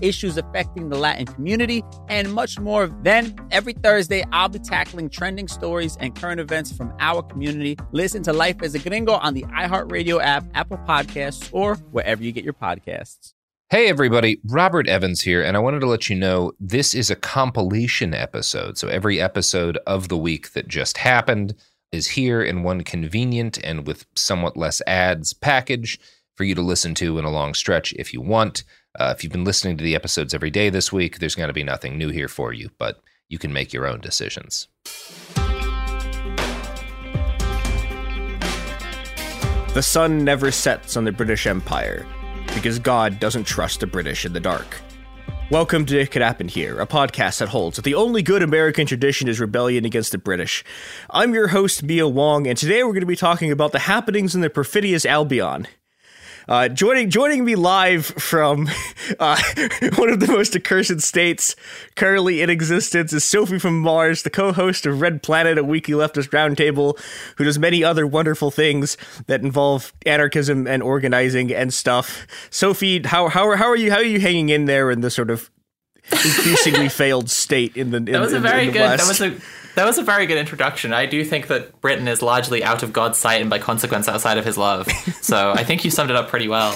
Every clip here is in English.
issues affecting the Latin community, and much more. Then, every Thursday, I'll be tackling trending stories and current events from our community. Listen to Life as a Gringo on the iHeartRadio app, Apple Podcasts, or wherever you get your podcasts. Hey, everybody, Robert Evans here, and I wanted to let you know this is a compilation episode. So every episode of the week that just happened is here in one convenient and with somewhat less ads package for you to listen to in a long stretch if you want. Uh, if you've been listening to the episodes every day this week, there's going to be nothing new here for you, but you can make your own decisions. The sun never sets on the British Empire because God doesn't trust the British in the dark. Welcome to It Could Happen Here, a podcast that holds that the only good American tradition is rebellion against the British. I'm your host, Mia Wong, and today we're going to be talking about the happenings in the perfidious Albion. Uh, joining joining me live from uh, one of the most accursed states currently in existence is Sophie from Mars, the co-host of Red Planet, a weekly leftist roundtable, who does many other wonderful things that involve anarchism and organizing and stuff. Sophie, how how how are you how are you hanging in there in this sort of increasingly failed state in the in, that was a very good West? that was a that was a very good introduction. I do think that Britain is largely out of God's sight and by consequence outside of his love. So I think you summed it up pretty well.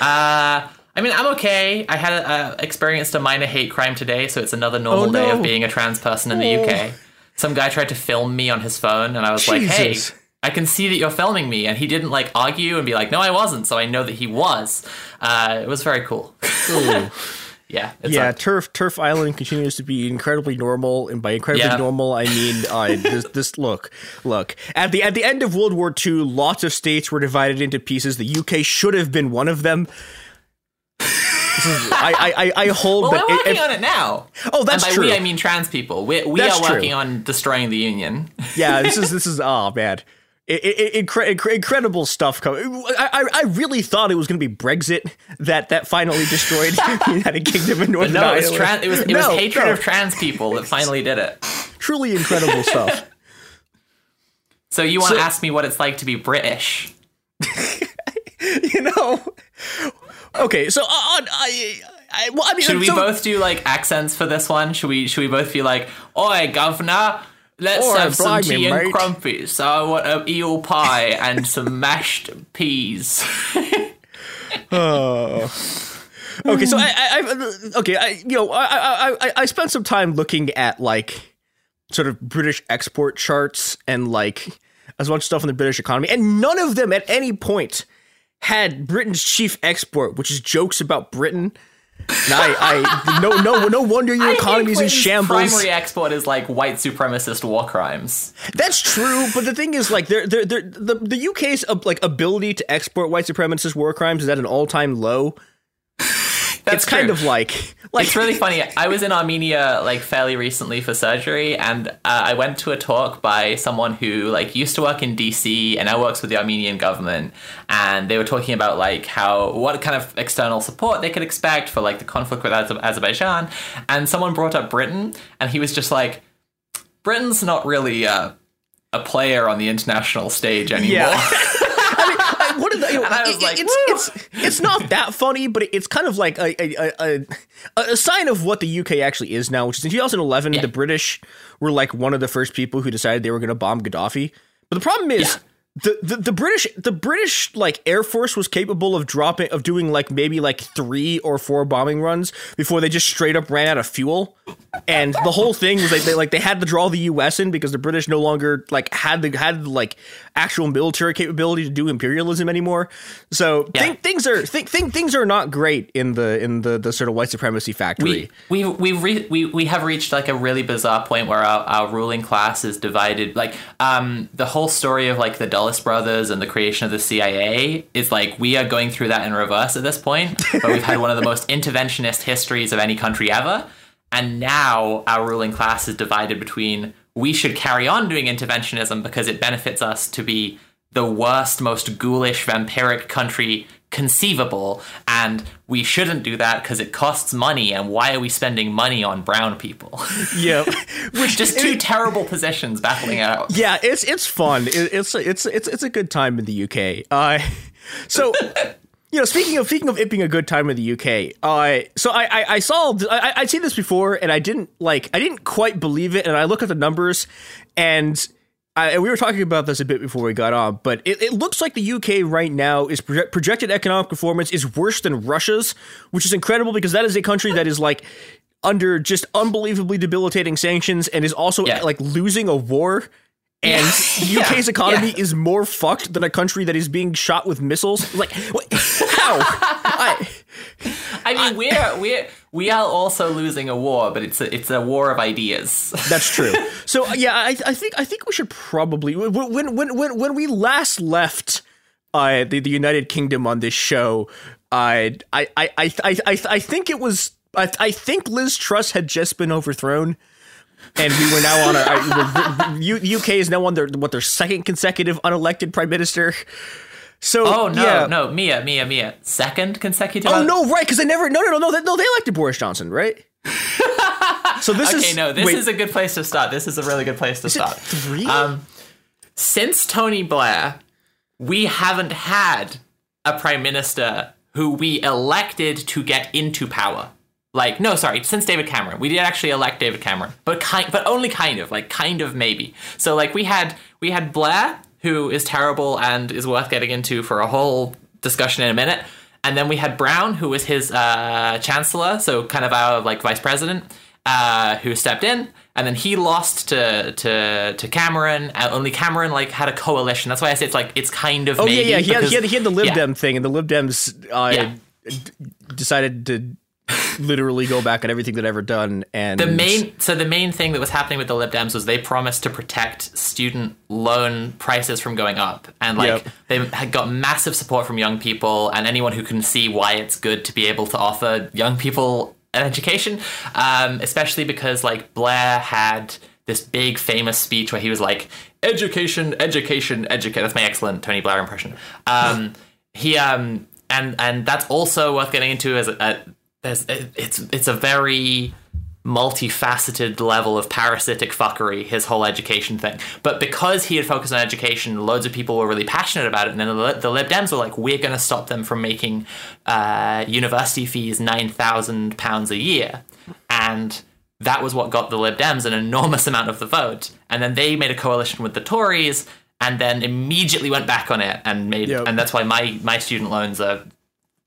Uh, I mean, I'm okay. I had uh, experienced a minor hate crime today, so it's another normal Oh, no. day of being a trans person in the UK. Some guy tried to film me on his phone, and I was like, "Hey, I can see that you're filming me," and he didn't like argue and be like, "No, I wasn't." So I know that he was. Uh, it was very cool. yeah, it's yeah, turf turf island continues to be incredibly normal, and by incredibly Yeah. normal, I mean uh, this. This look, look at the at the end of World War II, lots of states were divided into pieces. The UK should have been one of them. I, I, I, hold well, that. we're if- working on it now. Oh, that's and by true. we, I mean trans people. We, we That's are working true. on destroying the union. yeah, this is this is oh man. I- I- incre- incre- incredible stuff coming. I, I, I really thought it was going to be Brexit that, that finally destroyed the United Kingdom and But Northern no, it was, Ireland. trans, it was, it was hatred no. of trans people that finally did it. truly incredible stuff. So you want So- to ask me what it's like to be British? you know. Okay, so uh, I, I, well, I mean, Should we so- both do like accents for this one? Should we? Should we both be like, "Oi, governor, let's Oi, have some tea and mate." crumpets. I want an eel pie and some mashed peas." oh. Okay, so I, I, I okay, I, you know, I, I, I, I spent some time looking at like sort of British export charts and like as much stuff in the British economy, and none of them at any point had Britain's chief export, which is jokes about Britain, I, I no no no wonder your economy's in shambles. Primary export is like white supremacist war crimes. That's true, but the thing is, like, they're, they're, they're, the the UK's uh, like ability to export white supremacist war crimes is at an all time low. That's it's kind true. of like like it's really funny. I was in Armenia like fairly recently for surgery, and uh, I went to a talk by someone who like used to work in DC and now works with the Armenian government, and they were talking about like how what kind of external support they could expect for like the conflict with Azer- Azerbaijan, and someone brought up Britain, and he was just like, Britain's not really uh, a player on the international stage anymore. Yeah. I mean, I, what are the, you know, And I was it- like, it's, it's it's not that funny, but it's kind of like a a, a, a, sign of what the UK actually is now. Which is in 2011, Yeah. the British were like one of the first people who decided they were going to bomb Gaddafi. But the problem is. Yeah. The, the, the British the British like Air Force was capable of dropping of doing like maybe like three or four bombing runs before they just straight up ran out of fuel, and the whole thing was like they like they had to draw the U.S. in because the British no longer like had the had like actual military capability to do imperialism anymore. So Yeah. thi- things are th- th- things are not great in the in the the sort of white supremacy factory. we we we re- we we have reached like a really bizarre point where our, our ruling class is divided like um the whole story of like the Dulles brothers and the creation of the CIA is like we are going through that in reverse at this point But we've had one of the most interventionist histories of any country ever and now our ruling class is divided between we should carry on doing interventionism because it benefits us to be the worst, most ghoulish, vampiric country conceivable, and we shouldn't do that because it costs money, and why are we spending money on brown people? yeah, which Just two terrible positions battling it out. yeah, it's it's fun. It, it's it's it's it's a good time in the UK. Uh, so you know, speaking of speaking of it being a good time in the UK, uh, so I I, I saw I I'd seen this before and I didn't like I didn't quite believe it, and I look at the numbers and. I, we were talking about this a bit before we got on, but it, it looks like the UK right now is proje- projected economic performance is worse than Russia's, which is incredible because that is a country that is like under just unbelievably debilitating sanctions and is also Yeah. like losing a war. And Yeah. UK's economy Yeah. is more fucked than a country that is being shot with missiles. Like, what, how? I, I mean, we're we're we are also losing a war, but it's a it's a war of ideas. That's true. So yeah, I, I think I think we should probably when when when when, we last left uh, the the United Kingdom on this show, I I I I I, I, I think it was I, I think Liz Truss had just been overthrown. And we were now on a, I- U- UK is now on their what their second consecutive unelected prime minister. So Oh no, yeah. no, Mia, Mia, Mia, second consecutive. Oh no, right? Because they never. No, no, no, no. They, no, they elected Boris Johnson, right? so this Okay, is no, this wait, is a good place to start. This is a really good place to is start. three. Um, since Tony Blair, we haven't had a prime minister who we elected to get into power. Like, no, sorry, since David Cameron, we did actually elect David Cameron, but kind, but only kind of, like, kind of maybe. So, like, we had we had Blair, who is terrible and is worth getting into for a whole discussion in a minute, and then we had Brown, who was his uh, chancellor, so kind of our like vice president, uh, who stepped in, and then he lost to to to Cameron. Uh, only Cameron like had a coalition. That's why I say it's like it's kind of Oh maybe yeah, yeah. He had, he had he had the Lib yeah. Dem thing, and the Lib Dems uh, Yeah. d- decided to literally go back at everything they'd ever done. And The main so the main thing that was happening with the Lib Dems was they promised to protect student loan prices from going up, and like Yep. they had got massive support from young people and anyone who can see why it's good to be able to offer young people an education, um, especially because like Blair had this big famous speech where he was like education education educate that's my excellent tony blair impression um he um and and that's also worth getting into as a, a there's it's it's a very multifaceted level of parasitic fuckery his whole education thing. But because he had focused on education loads of people were really passionate about it and then the, the lib dems were like we're going to stop them from making uh, university fees 9000 pounds a year. And that was what got the lib dems an enormous amount of the vote. And then they made a coalition with the tories and then immediately went back on it and made Yep. and that's why my my student loans are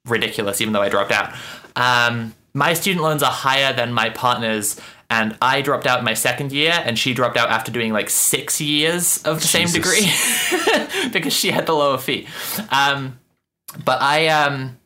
ridiculous, even though I dropped out. Um, my student loans are higher than my partner's, and I dropped out in my second year, and she dropped out after doing like six years of the same degree because she had the lower fee. Um, but I, um,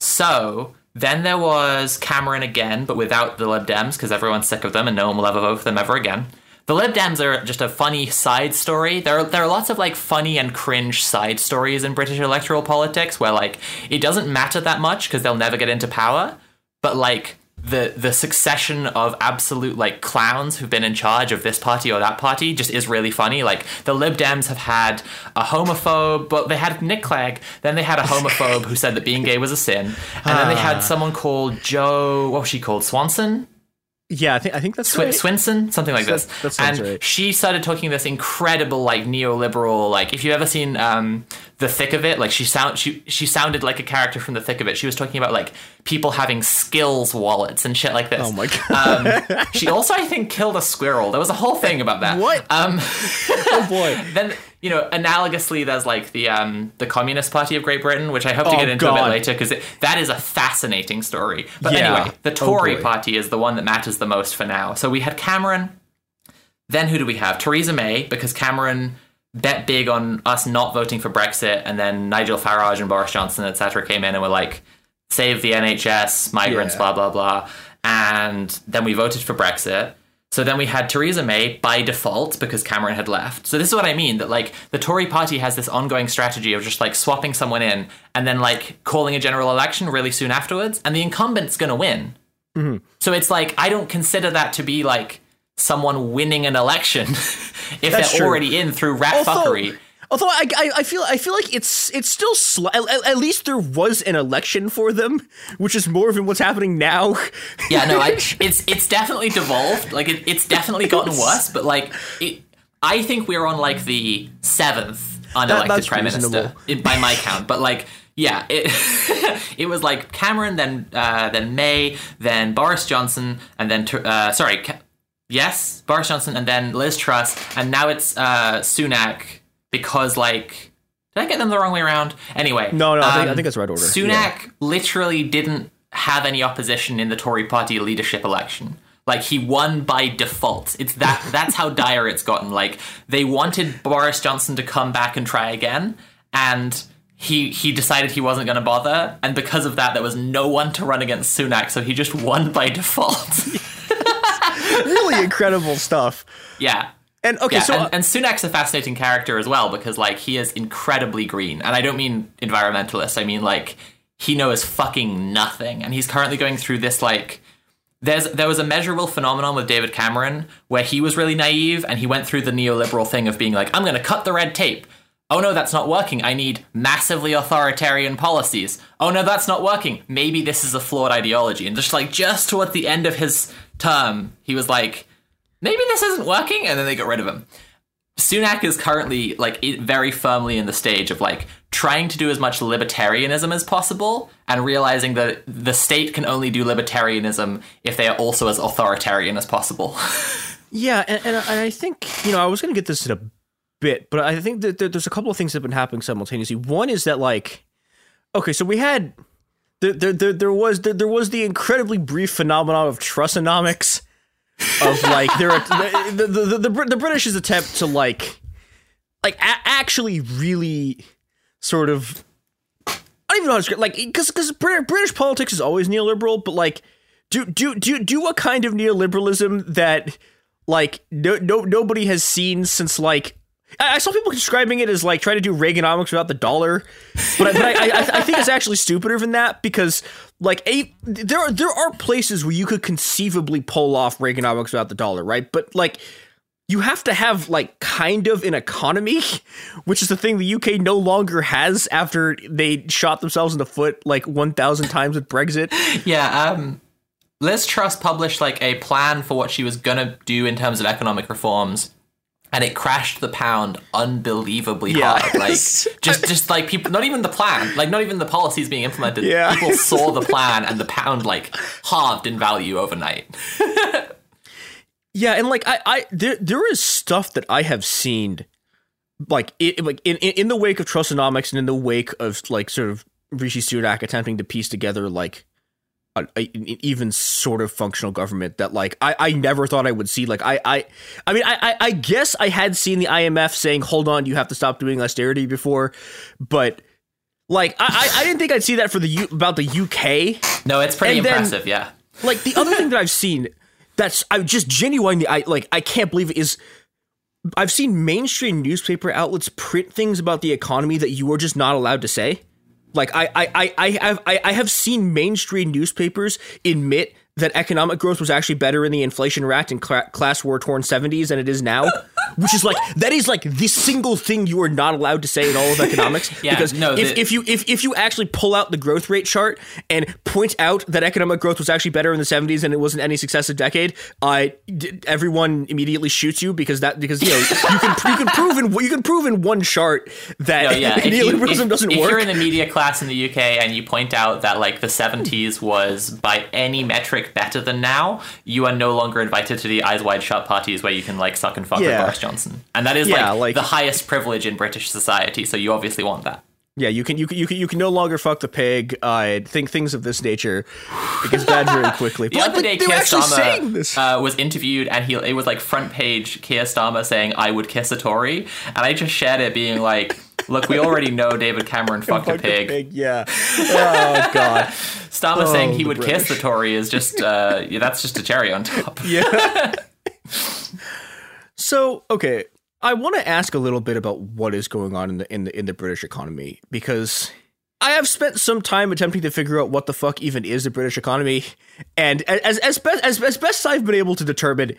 so Then there was Cameron again, but without the Lib Dems because everyone's sick of them and no one will ever vote for them ever again. The Lib Dems are just a funny side story. There are, there are lots of like funny and cringe side stories in British electoral politics where like it doesn't matter that much because they'll never get into power, but like the the succession of absolute like clowns who've been in charge of this party or that party just is really funny. Like the Lib Dems have had a homophobe, but they had Nick Clegg. Then they had a homophobe who said that being gay was a sin, and then they had ah. someone called Jo. What was she called? Swanson. Yeah, I think I think that's Swin- right. Swinson, something like That- this. that and right. she started talking this incredible, like neoliberal, like if you've ever seen um, the thick of it, like she sound she she sounded like a character from the thick of it. She was talking about like people having skills wallets and shit like this. Oh my god. Um, she also, I think, killed a squirrel. There was a whole thing about that. What? Um, oh boy. then you know, analogously, there's like the um, the Communist Party of Great Britain, which I hope to Oh, get into a bit later because that is a fascinating story. But Yeah. anyway, the Oh, Tory boy. Party is the one that matters the most for now. So we had Cameron. Then who do we have? Theresa May, because Cameron bet big on us not voting for Brexit, and then Nigel Farage and Boris Johnson, etc., came in and were like, "Save the NHS, migrants, Yeah. blah blah blah," and then we voted for Brexit. So then we had Theresa May by default because Cameron had left. So this is what I mean that like the Tory party has this ongoing strategy of just like swapping someone in and then like calling a general election really soon afterwards, and the incumbent's going to win. Mm-hmm. So it's like I don't consider that to be like someone winning an election if That's they're true. already in through rat Although- fuckery. Although I, I, I feel I feel like it's it's still sli- at, at least there was an election for them, which is more than what's happening now. Yeah, no, I, it's it's definitely devolved. Like it, it's definitely gotten worse. But like it, I think we're on like the seventh unelected that's prime minister reasonable. in, by my count. But like, yeah, it it was like Cameron, then uh, then May, then Boris Johnson, and then uh, sorry, Ca- yes, Boris Johnson, and then Liz Truss, and now it's uh, Sunak because like. Did I get them the wrong way around? Anyway, No, no, I think- I um, think that's the right order. Sunak Yeah. literally didn't have any opposition in the Tory party leadership election. Like he won by default. It's that that's how dire it's gotten. Like they wanted Boris Johnson to come back and try again and he he decided he wasn't going to bother and because of that there was no one to run against Sunak so he just won by default. really incredible stuff. yeah. And okay, Yeah, so and, uh, and Sunak's a fascinating character as well because like he is incredibly green, and I don't mean environmentalist. I mean like he knows fucking nothing, and he's currently going through this like. There's there was a measurable phenomenon with David Cameron where he was really naive and he went through the neoliberal thing of being like, I'm going to cut the red tape. Oh no, that's not working. I need massively authoritarian policies. Oh no, that's not working. Maybe this is a flawed ideology. And just like just toward the end of his term, he was like, maybe this isn't working, and then they got rid of him. Sunak is currently like very firmly in the stage of like trying to do as much libertarianism as possible and realizing that the state can only do libertarianism if they are also as authoritarian as possible. yeah, and, and I think you know I was going to get this in a bit, but I think that there's a couple of things that have been happening simultaneously. One is that like, okay, so we had there there there, there was there, there was the incredibly brief phenomenon of Trussonomics. Of like there are the the, the, the, the British's attempt to like like a- actually really sort of I don't even know how to describe like because because British politics is always neoliberal, but like do do do do a kind of neoliberalism that like no no nobody has seen since like. I saw people describing it as like trying to do Reaganomics without the dollar, but, I- but I, I, I think it's actually stupider than that because like a there are there are places where you could conceivably pull off Reaganomics without the dollar, right? But like you have to have like kind of an economy, which is the thing the UK no longer has after they shot themselves in the foot like 1,000 times with Brexit. yeah, um Liz Truss published like a plan for what she was gonna do in terms of economic reforms. And it crashed the pound unbelievably Yeah. hard. Like just just like people not even the plan, like not even the policies being implemented. Yeah. People saw the plan and the pound like halved in value overnight. Yeah, and like I, I there there is stuff that I have seen, like it, like in, in the wake of Trussonomics and in the wake of like sort of Rishi Sunak attempting to piece together like a, a, an even sort of functional government that like I, I never thought I would see. Like I I I mean I, I guess I had seen the IMF saying hold on you have to stop doing austerity before, but Like I, I, didn't think I'd see that for the U- about the UK. No, it's pretty And then- impressive. yeah. Like the other thing that I've seen that's I just genuinely I like I can't believe it is I've seen mainstream newspaper outlets print things about the economy that you are just not allowed to say. Like I I I, I have I, I have seen mainstream newspapers admit that economic growth was actually better in the inflation racked and cla- class war torn 70s than it is now, which is like that is like the single thing you are not allowed to say in all of economics. Yeah, because no, if, the- if you if, if you actually pull out the growth rate chart and point out that economic growth was actually better in the 70s than it was in any successive decade, d- everyone immediately shoots you because that because you know you can you can prove in you can prove in one chart that No, yeah. If, you, neoliberalism if, doesn't if work. you're in the media class in the UK and you point out that like the 70s was by any metric better than now, you are no longer invited to the eyes wide shut parties where you can like suck and fuck with Yeah. Boris Johnson, and that is Yeah, like, like- the highest privilege in British society. So you obviously want that. Yeah, you can you can you can you can no longer fuck the pig. Uh, think things of this nature. It gets bad very quickly. The But, other day, Keir. Starmer uh, was interviewed, and he it was like front page Keir Starmer saying, "I would kiss a Tory," and I just shared it, being like, "Look, we already know David Cameron fucked a pig." pig, Yeah. Oh god. Starmer Oh, saying he would kiss the Tory is just uh, yeah, that's just a cherry on top. Yeah. So okay, I want to ask a little bit about what is going on in the in the in the British economy because I have spent some time attempting to figure out what the fuck even is the British economy, and as as best as, as best I've been able to determine.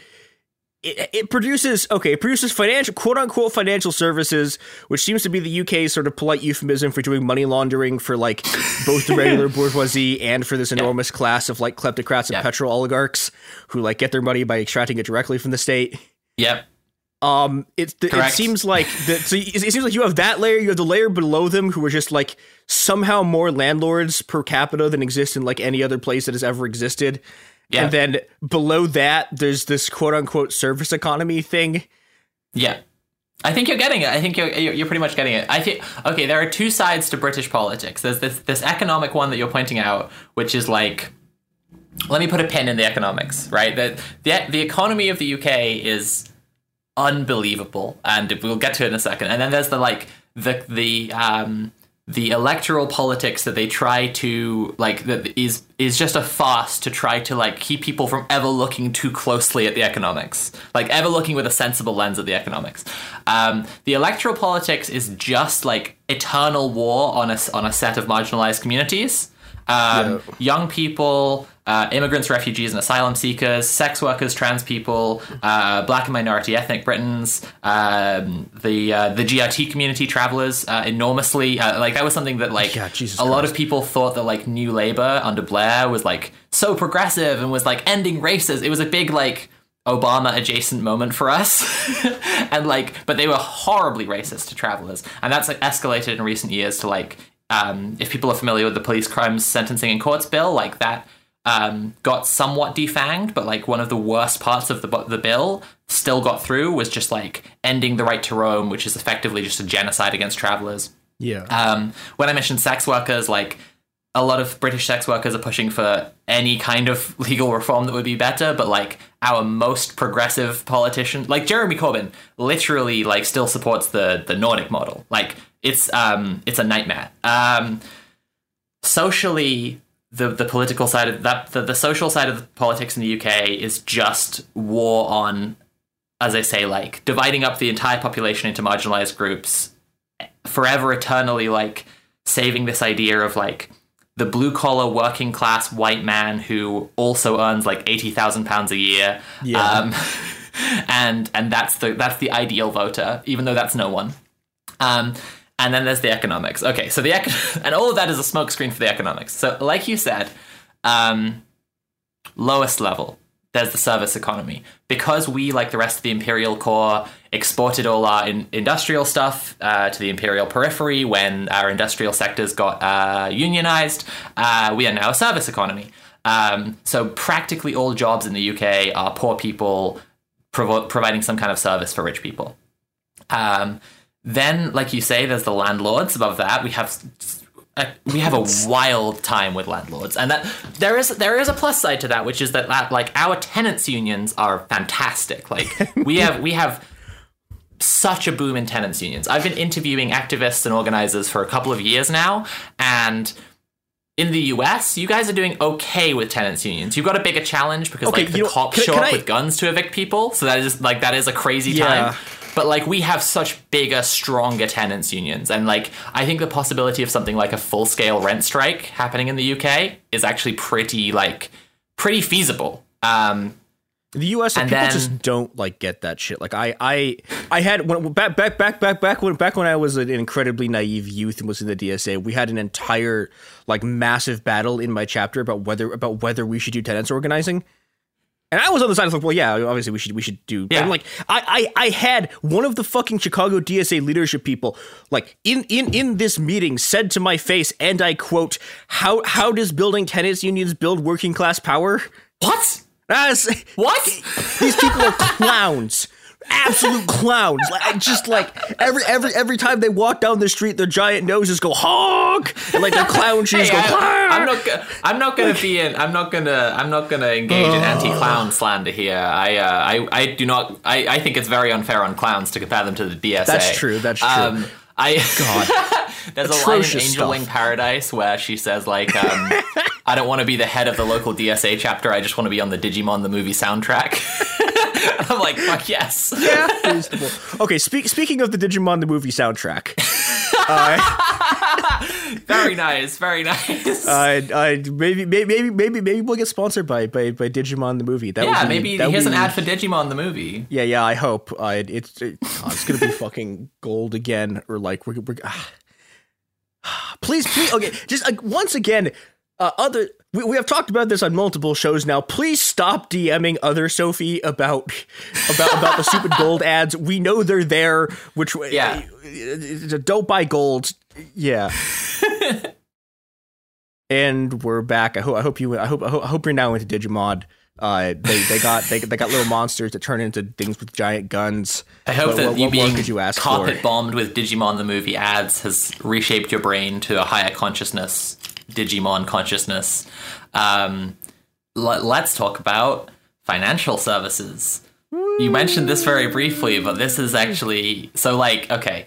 It, it produces okay. It produces financial, quote unquote, financial services, which seems to be the UK's sort of polite euphemism for doing money laundering for like both the regular bourgeoisie and for this enormous class of like kleptocrats and Yeah. petro oligarchs who like get their money by extracting it directly from the state. Yep. Um, it it seems like that. So it, seems like you have that layer. You have the layer below them who are just like somehow more landlords per capita than exist in like any other place that has ever existed. Yeah. And then below that, there's this quote unquote service economy thing. Yeah. I think you're getting it. I think you're you're you're pretty much getting it. I think okay, there are two sides to British politics. There's this this economic one that you're pointing out, which is like let me put a pin in the economics, right? That the the economy of the UK is unbelievable, and we'll get to it in a second. And then there's the like the the um the electoral politics that they try to like that is is just a farce to try to like keep people from ever looking too closely at the economics. Like ever looking with a sensible lens at the economics. Um, the electoral politics is just like eternal war on a, on a set of marginalized communities um, young people, uh, immigrants, refugees, and asylum seekers, sex workers, trans people, uh, black and minority ethnic Britons, um, the uh, the GRT community, travelers, uh, enormously. Uh, like that was something that like Yeah, a lot of people thought that like New Labour under Blair was like so progressive and was like ending races. It was a big like. Obama adjacent moment for us. and like, but they were horribly racist to travelers. And that's like escalated in recent years to like, um, if people are familiar with the police crimes sentencing and courts bill, like that um, got somewhat defanged, but like one of the worst parts of the, the bill still got through was just like ending the right to roam, which is effectively just a genocide against travelers. Yeah. Um, when I mentioned sex workers, like a lot of British sex workers are pushing for any kind of legal reform that would be better, but like our most progressive politician, like Jeremy Corbyn, literally like still supports the the Nordic model. Like it's um it's a nightmare. Um, socially, the the political side of that the, the social side of the politics in the UK is just war on, as I say, like dividing up the entire population into marginalized groups forever eternally like saving this idea of like the blue collar working class white man who also earns like 80,000 pounds a year Yeah. um, and and that's the that's the ideal voter even though that's no one um, and then there's the economics. Okay so the econ- and all of that is a smokescreen for the economics. So like you said um, lowest level there's the service economy. Because we like the rest of the imperial core exported all our in- industrial stuff uh, to the imperial periphery when our industrial sectors got uh, unionized uh, we are now a service economy. Um, so practically all jobs in the uk are poor people providing some kind of service for rich people. Um, then, like you say, there's the landlords. Above that, we have a, we have a wild time with landlords, and that there is there is a plus side to that, which is that, like our tenants unions are fantastic. Like we have we have such a boom in tenants unions. I've been interviewing activists and organizers for a couple of years now, and in the US, you guys are doing okay with tenants unions. You've got a bigger challenge because Okay, like the cops show up I- with guns to evict people. So that is like that is a crazy Yeah. time. But like we have such bigger, stronger tenants unions, and like I think the possibility of something like a full scale rent strike happening in the UK is actually pretty like pretty feasible. Um, The U.S. And people then- just don't like get that shit. Like I, I, I had when back, back, back, back, back when back when I was an incredibly naive youth and was in the DSA. We had an entire like massive battle in my chapter about whether about whether we should do tenants organizing. And I was on the side of like, well, yeah, obviously we should we should do. Yeah. And like I, I I had one of the fucking Chicago DSA leadership people like in in in this meeting said to my face, and I quote, "How how does building tenants unions build working class power?" what? That's What? these people are clowns. Absolute clowns. Like just like every every every time they walk down the street, their giant noses go honk, and like their clown shoes Hey, go. I, am not. I'm not gonna be in. I'm not gonna. I'm not gonna engage in anti-clown slander here. I. Uh, I. I do not. I. I think it's very unfair on clowns to compare them to the DSA. That's true, that's true. Um, I. God. There's a line in Angel stuff. Wing Paradise where she says like, um, "I don't want to be the head of the local DSA chapter. I just want to be on the Digimon the movie soundtrack." I'm like, fuck yes. Yeah, reasonable. Okay, speak, speaking of the Digimon the movie soundtrack, Very nice. Very nice. I, I maybe maybe maybe maybe we'll get sponsored by by, by Digimon the movie. That yeah, maybe that here's an ad for Digimon the movie. Yeah, yeah. I hope. Uh, it's it, oh, it's gonna be fucking gold again, or like we're, we're ah. please, please. Okay, just like once again. Uh, other we, we have talked about this on multiple shows now. Please stop DMing other Sophie about about about the stupid gold ads. We know they're there. Which Yeah. uh, don't buy gold. Yeah. and we're back. I hope I hope you I hope I hope, I hope you're now into Digimon. Uh, they they got they, they got little monsters that turn into things with giant guns. I hope that what- you what being could you ask carpet for? bombed with Digimon the movie ads has reshaped your brain to a higher consciousness, Digimon consciousness. Um, let, let's talk about financial services. You mentioned this very briefly, but this is actually so like okay.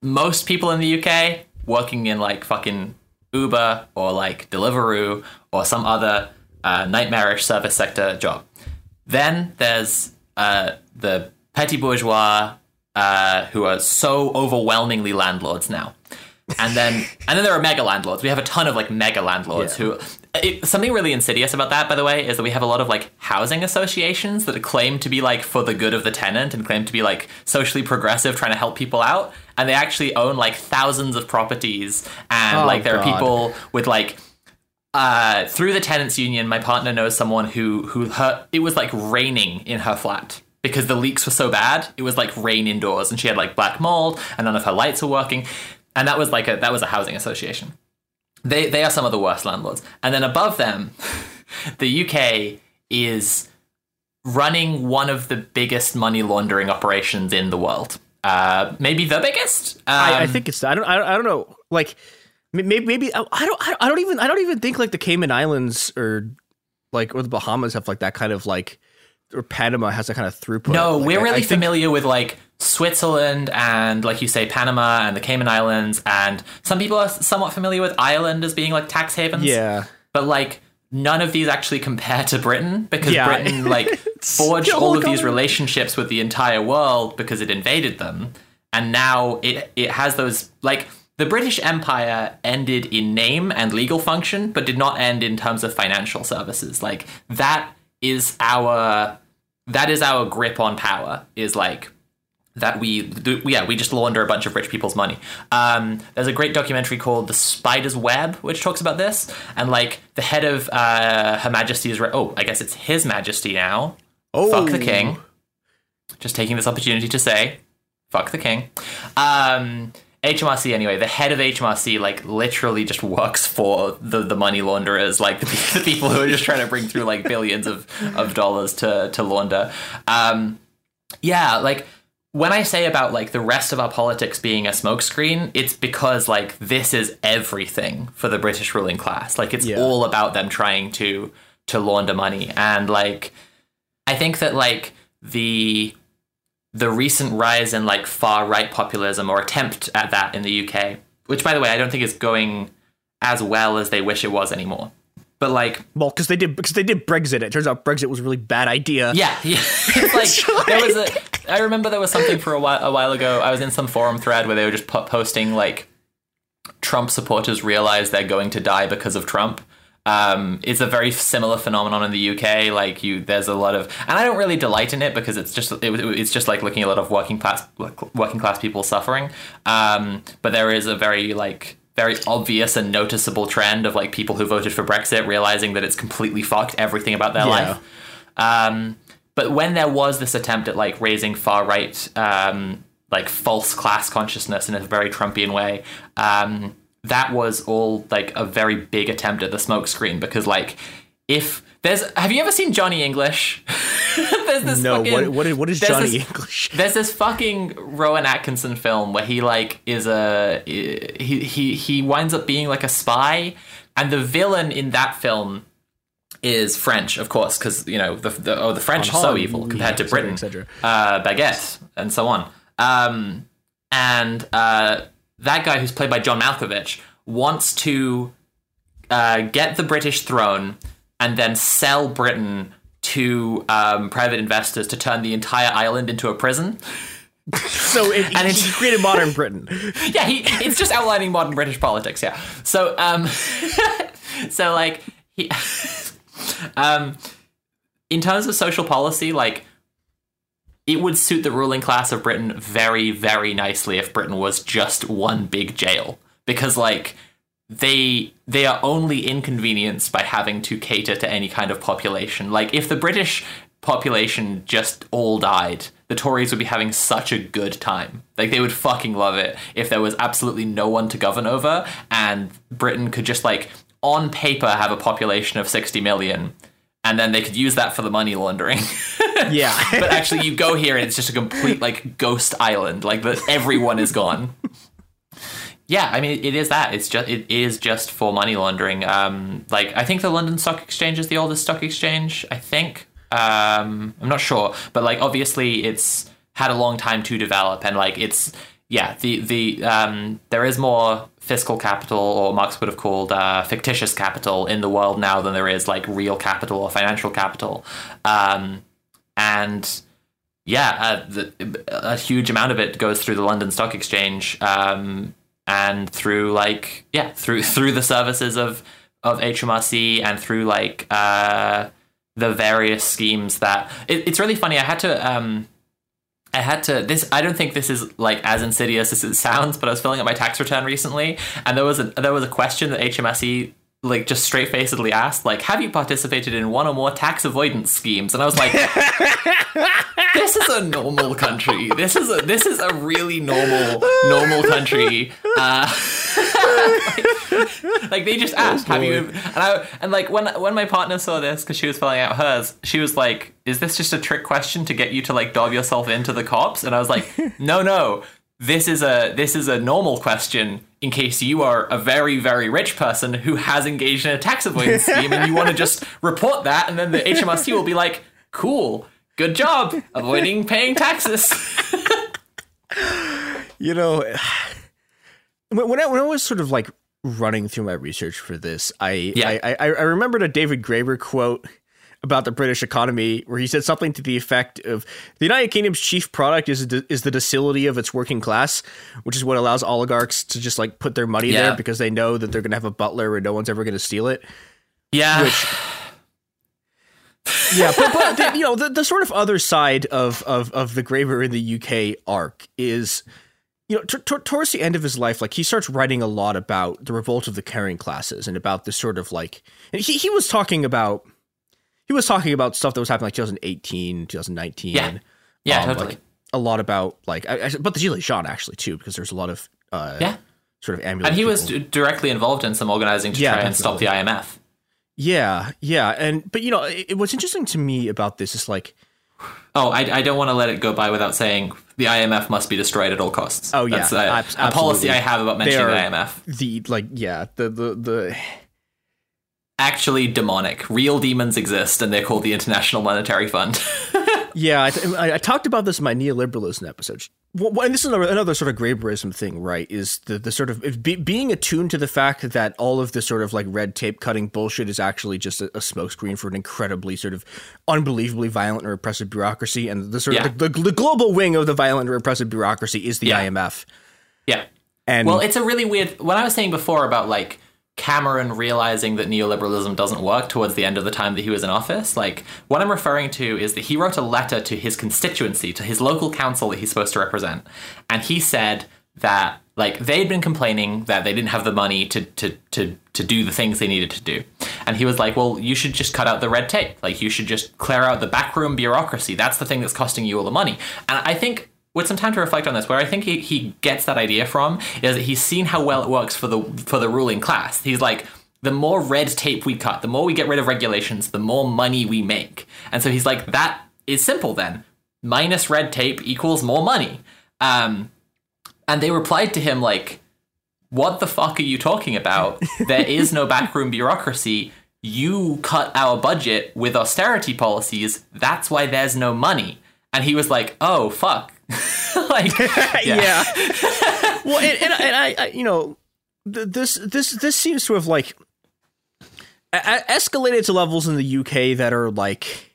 Most people in the UK working in like fucking Uber or like Deliveroo or some other uh, nightmarish service sector job. Then there's uh, the petty bourgeois uh, who are so overwhelmingly landlords now. And then and then there are mega landlords. We have a ton of like mega landlords who it, something really insidious about that by the way is that we have a lot of like housing associations that claim to be like for the good of the tenant and claim to be like socially progressive trying to help people out and they actually own like thousands of properties and Oh, like there are people with like uh, through the tenants union, my partner knows someone who who her it was like raining in her flat because the leaks were so bad. It was like rain indoors, and she had like black mold, and none of her lights were working. And that was like a that was a housing association. They they are some of the worst landlords. And then above them, the UK is running one of the biggest money laundering operations in the world. Uh, maybe the biggest. I, I Um, think it's I don't I don't, I don't know like maybe maybe I I don't I don't even I don't even think like the Cayman Islands or like or the Bahamas have like that kind of like or Panama has that kind of throughput. No, Like, we're I- I really think- familiar with like Switzerland and, like you say, Panama and the Cayman Islands, and some people are somewhat familiar with Ireland as being like tax havens. Yeah. but like none of these actually compare to Britain because Yeah. Britain like forged all of these relationships with the entire world because it invaded them, and now it it has those like. The British Empire ended in name and legal function, but did not end in terms of financial services. Like that is our that is our grip on power. Is like that we do, yeah we just launder a bunch of rich people's money. Um, there's a great documentary called The Spider's Web which talks about this and like the head of uh, Her Majesty's Re- oh I guess it's His Majesty now. Oh. Fuck the king. Just taking this opportunity to say, fuck the king. Um, HMRC anyway, the head of HMRC like literally just works for the, the money launderers, like the, the people who are just trying to bring through like billions of, of dollars to to launder. Um, yeah, like when I say about like the rest of our politics being a smokescreen, it's because like this is everything for the British ruling class. Like it's Yeah. all about them trying to to launder money and like I think that like the the recent rise in like far right populism or attempt at that in the UK, which by the way I don't think is going as well as they wish it was anymore. But like, well, because they did because they did Brexit. It turns out Brexit was a really bad idea. yeah, yeah. Like there was a. I remember there was something for a while a while ago. I was in some forum thread where they were just po- posting like Trump supporters realize they're going to die because of Trump. Um, it's a very similar phenomenon in the UK. Like you, there's a lot of, and I don't really delight in it because it's just it, it's just like looking at a lot of working class working class people suffering. Um, but there is a very like very obvious and noticeable trend of like people who voted for Brexit realizing that it's completely fucked everything about their Yeah. life. Um, but when there was this attempt at like raising far right, um, like false class consciousness in a very Trumpian way, um, that was all like a very big attempt at the smokescreen because like if there's have you ever seen Johnny English? there's this No, fucking- what what is, what is Johnny this- English? there's this fucking Rowan Atkinson film where he like is a he he he winds up being like a spy, and the villain in that film is French, of course, because you know the, the oh the French are so evil compared to et cetera, Britain, et cetera. uh, baguette and so on. Um, and uh, that guy who's played by John Malkovich wants to uh, get the British throne and then sell Britain to um, private investors to turn the entire island into a prison. So it, And he it's- created modern Britain. yeah, he, it's just outlining modern British politics. Yeah. So, um, so like he, um, in terms of social policy, like it would suit the ruling class of Britain very, very nicely if Britain was just one big jail because like they they are only inconvenienced by having to cater to any kind of population. Like if the British population just all died, the Tories would be having such a good time. Like they would fucking love it if there was absolutely no one to govern over and Britain could just like on paper have a population of 60 million and then they could use that for the money laundering. Yeah. but actually you go here and it's just a complete like ghost island. Like that everyone is gone. Yeah i mean it is that. It's just it is just for money laundering. Um like i think the london stock exchange is the oldest stock exchange i think. Um i'm not sure. But like obviously it's had a long time to develop and like it's yeah the the um there is more fiscal capital or marx would have called uh, fictitious capital in the world now than there is like real capital or financial capital um and yeah, uh, the, a huge amount of it goes through the London Stock Exchange um, and through like yeah through through the services of of HMRC and through like uh, the various schemes that it, it's really funny. I had to um, I had to this. I don't think this is like as insidious as it sounds, but I was filling out my tax return recently, and there was a there was a question that HMRC like just straight facedly asked, like, have you participated in one or more tax avoidance schemes? And I was like, this is a normal country. This is a this is a really normal normal country. Uh, like, like, they just asked, have you? And I and like when when my partner saw this because she was filling out hers, she was like, "Is this just a trick question to get you to like dob yourself into the cops?" And I was like, "No, no." This is a this is a normal question in case you are a very very rich person who has engaged in a tax avoidance scheme and you want to just report that and then the HMRC will be like, "Cool, good job avoiding paying taxes." you know, when when I, when I was sort of like running through my research for this, I Yeah. I, I, I remembered a David Graeber quote about the British economy where he said something to the effect of the United Kingdom's chief product is is the docility of its working class, which is what allows oligarchs to just like put their money Yeah. there because they know that they're going to have a butler and no one's ever going to steal it. yeah, Which, yeah, but, but the, you know the, the sort of other side of of of the Graeber in the UK arc is, you know, t- t- towards the end of his life, like he starts writing a lot about the revolt of the caring classes and about this sort of like, and he he was talking about. He was talking about stuff that was happening like 2018, 2019. Yeah. yeah, um, totally. like, a lot about like, I, I, but the Gilets Jaunes actually too, because there's a lot of uh, Yeah. sort of ambulance. and he was d- directly involved in some organizing to Yeah, try and stop the IMF. yeah, yeah, and but you know, it, what's interesting to me about this is like, Oh, I, I don't want to let it go by without saying the IMF must be destroyed at all costs. Oh, yeah, That's a, abs- a policy. I have about mentioning the IMF. the like yeah the the the Actually, demonic. Real demons exist, and they're called the International Monetary Fund. Yeah, I, th- I, talked about this in my neoliberalism episode. Well, and this is another, another sort of Graeberism thing, right? Is the, the sort of be, being attuned to the fact that all of this sort of like red tape cutting bullshit is actually just a, a smokescreen for an incredibly sort of unbelievably violent and repressive bureaucracy, and the sort Yeah. of the, the, the global wing of the violent and repressive bureaucracy is the Yeah. IMF. Yeah. And Well, it's a really weird. What I was saying before about like Cameron realizing that neoliberalism doesn't work towards the end of the time that he was in office, like what I'm referring to is that he wrote a letter to his constituency, to his local council that he's supposed to represent, and he said that like they'd been complaining that they didn't have the money to to to to do the things they needed to do. And he was like, "Well, you should just cut out the red tape. Like you should just clear out the backroom bureaucracy. That's the thing that's costing you all the money." And I think with some time to reflect on this, where I think he, he gets that idea from is that he's seen how well it works for the for the ruling class. He's like, the more red tape we cut, the more we get rid of regulations, the more money we make. And so he's like, that is simple then. Minus red tape equals more money. Um, and they replied to him like, what the fuck are you talking about? There is no backroom bureaucracy. You cut our budget with austerity policies. That's why there's no money. And he was like, oh, fuck. like, yeah. well, and, and, and I, I, you know, th- this this this seems to have like a- escalated to levels in the UK that are like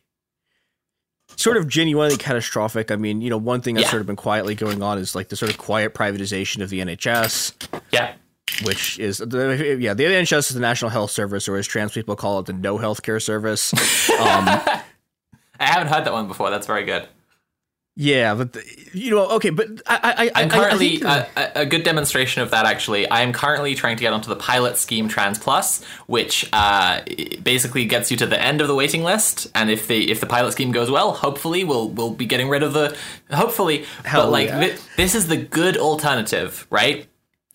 sort of genuinely catastrophic. I mean, you know, one thing that's Yeah. sort of been quietly going on is like the sort of quiet privatization of the NHS, yeah. which is the yeah, the NHS is the National Health Service, or as trans people call it, the No Healthcare Service. Um, I haven't heard that one before. That's very good. Yeah, but the, you know, okay, but I, I, I I'm I- I currently that- a, a good demonstration of that. Actually, I am currently trying to get onto the pilot scheme Trans Plus, which uh, basically gets you to the end of the waiting list. And if the if the pilot scheme goes well, hopefully we'll we'll be getting rid of the hopefully. Hell but like yeah. thi- this is the good alternative, right?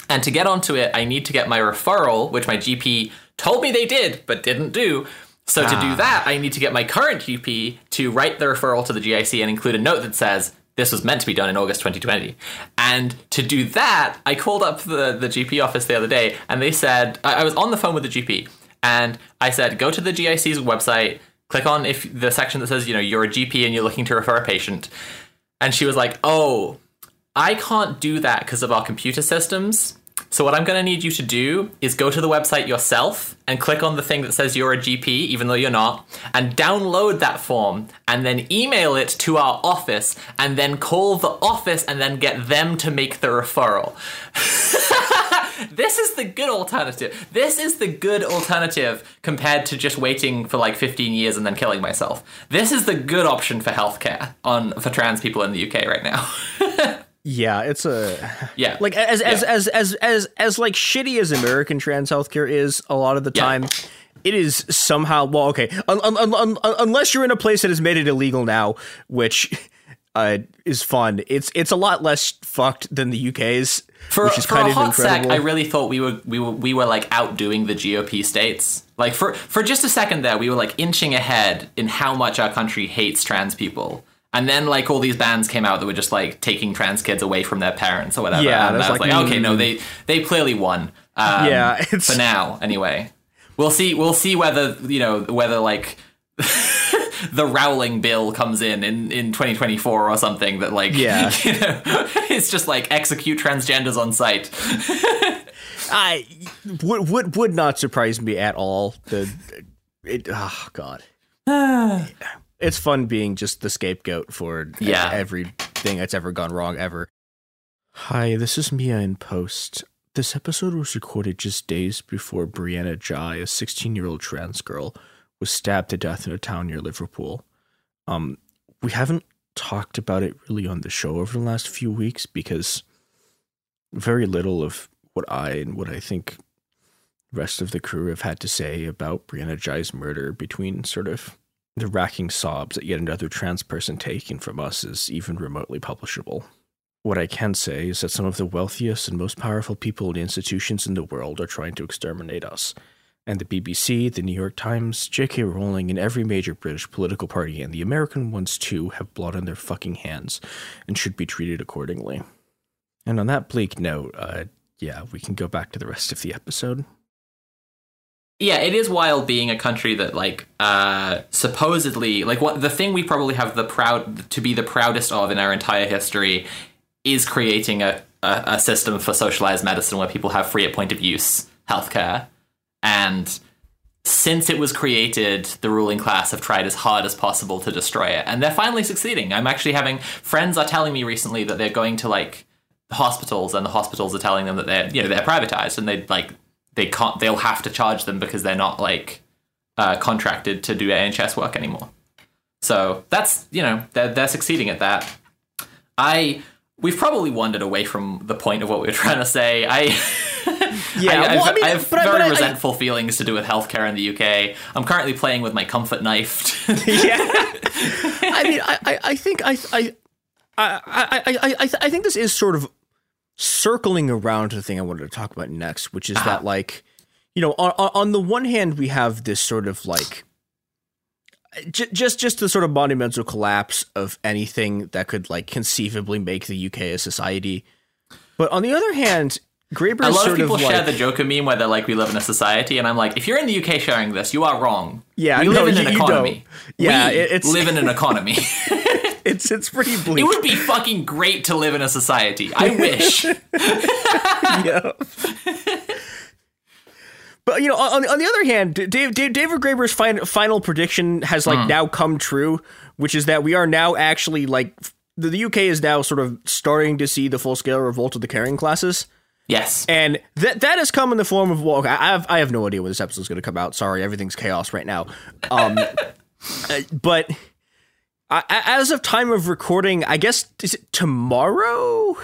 And to get onto it, I need to get my referral, which my GP told me they did but didn't do. So to Ah. do that, I need to get my current GP to write the referral to the GIC and include a note that says this was meant to be done in August 2020. And to do that, I called up the, the GP office the other day and they said, I, I was on the phone with the GP and I said, go to the GIC's website, click on if the section that says, you know, you're a GP and you're looking to refer a patient. And she was like, oh, I can't do that because of our computer systems. So what I'm going to need you to do is go to the website yourself and click on the thing that says you're a GP, even though you're not, and download that form and then email it to our office and then call the office and then get them to make the referral. this is the good alternative. This is the good alternative compared to just waiting for like 15 years and then killing myself. This is the good option for healthcare on for trans people in the UK right now. yeah, it's a yeah. like as as, Yeah. as as as as like shitty as American trans healthcare is a lot of the Yeah. time. It is somehow well, okay, un, un, un, un, unless you're in a place that has made it illegal now, which uh, is fun. It's it's a lot less fucked than the UK's, for, which is for kind a of hot incredible. sec, I really thought we were we were we were like outdoing the GOP states. Like for for just a second there, we were like inching ahead in how much our country hates trans people. And then like all these bands came out that were just like taking trans kids away from their parents or whatever. Yeah, and I was like, like, okay, no, mm. they they clearly won. Um, Yeah, for now anyway. We'll see. We'll see whether you know whether like the Rowling bill comes in in in 2024 or something that like Yeah. you know, it's just like execute transgenders on site. I would would would not surprise me at all. The it oh god. it's fun being just the scapegoat for Yeah. everything that's ever gone wrong ever. Hi, this is Mia in post. This episode was recorded just days before Brianna Ghey, a 16-year-old trans girl, was stabbed to death in a town near Liverpool. Um, we haven't talked about it really on the show over the last few weeks because very little of what I and what I think rest of the crew have had to say about Brianna Ghey's murder between sort of the racking sobs that yet another trans person taken from us is even remotely publishable. What I can say is that some of the wealthiest and most powerful people and institutions in the world are trying to exterminate us. And the BBC, the New York Times, J.K. Rowling, and every major British political party, and the American ones too, have blood on their fucking hands and should be treated accordingly. And on that bleak note, uh, yeah, we can go back to the rest of the episode. Yeah, it is wild being a country that like uh supposedly like what the thing we probably have the proud to be the proudest of in our entire history is creating a a, a system for socialized medicine where people have free at point of use healthcare and since it was created, the ruling class have tried as hard as possible to destroy it, and they're finally succeeding. I'm actually having friends are telling me recently that they're going to like hospitals, and the hospitals are telling them that they're you know they're privatized, and they like they can't they'll have to charge them because they're not like uh, contracted to do NHS work anymore. So that's you know they're they're succeeding at that. I we've probably wandered away from the point of what we were trying to say. I Yeah, I, well, I've- mean, I have very I- I- resentful feelings to do with healthcare in the UK. I'm currently playing with my comfort knife. yeah. I mean, I, I, I think I, I, I, I, I, I, I think this is sort of circling around to the thing I wanted to talk about next, which is ah. that like, you know, on, on the one hand, we have this sort of like, j- just just the sort of monumental collapse of anything that could like conceivably make the UK a society, but on the other hand. A lot of people of share like, the Joker meme where they're like, "We live in a society," and I'm like, "If you're in the UK sharing this, you are wrong. Yeah, we no, live in you- an economy. Yeah, we it's- live in an economy. it's it's pretty bleak. it would be fucking great to live in a society. I wish. yeah. But you know, on, on the other hand, Dave, Dave, David Graeber's fin- final prediction has like now come true, which is that we are now actually like the, the UK is now sort of starting to see the full scale revolt of the caring classes, yes. and that that has come in the form of well, okay, I have I have no idea when this episode is going to come out. Sorry, everything's chaos right now. Um, uh, but I, as of time of recording, I guess is it tomorrow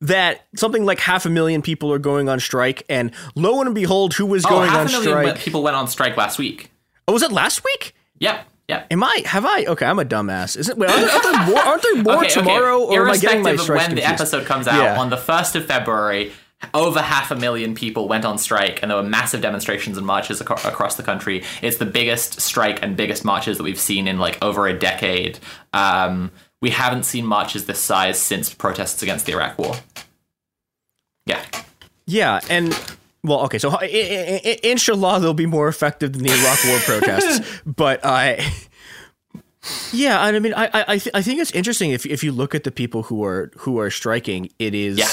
that something like half a million people are going on strike, and lo and behold, who was Oh, going half on a million strike? people went on strike last week. oh, was it last week? Yep. Yep. Am I? Have I? Okay, I'm a dumbass. Isn't? Wait, aren't there, aren't there more? Aren't there more tomorrow? Or am I getting my Irrespective of strikes when the episode comes out, Yeah. on the 1st of February, over half a million people went on strike, and there were massive demonstrations and marches aco- across the country. It's the biggest strike and biggest marches that we've seen in like over a decade. Um, we haven't seen marches this size since protests against the Iraq War. Yeah. Yeah, and well, okay, so i- i- i- inshallah they'll be more effective than the Iraq War protests, but I. Yeah, I mean, I I I, th- I think it's interesting if if you look at the people who are who are striking, it is. Yeah.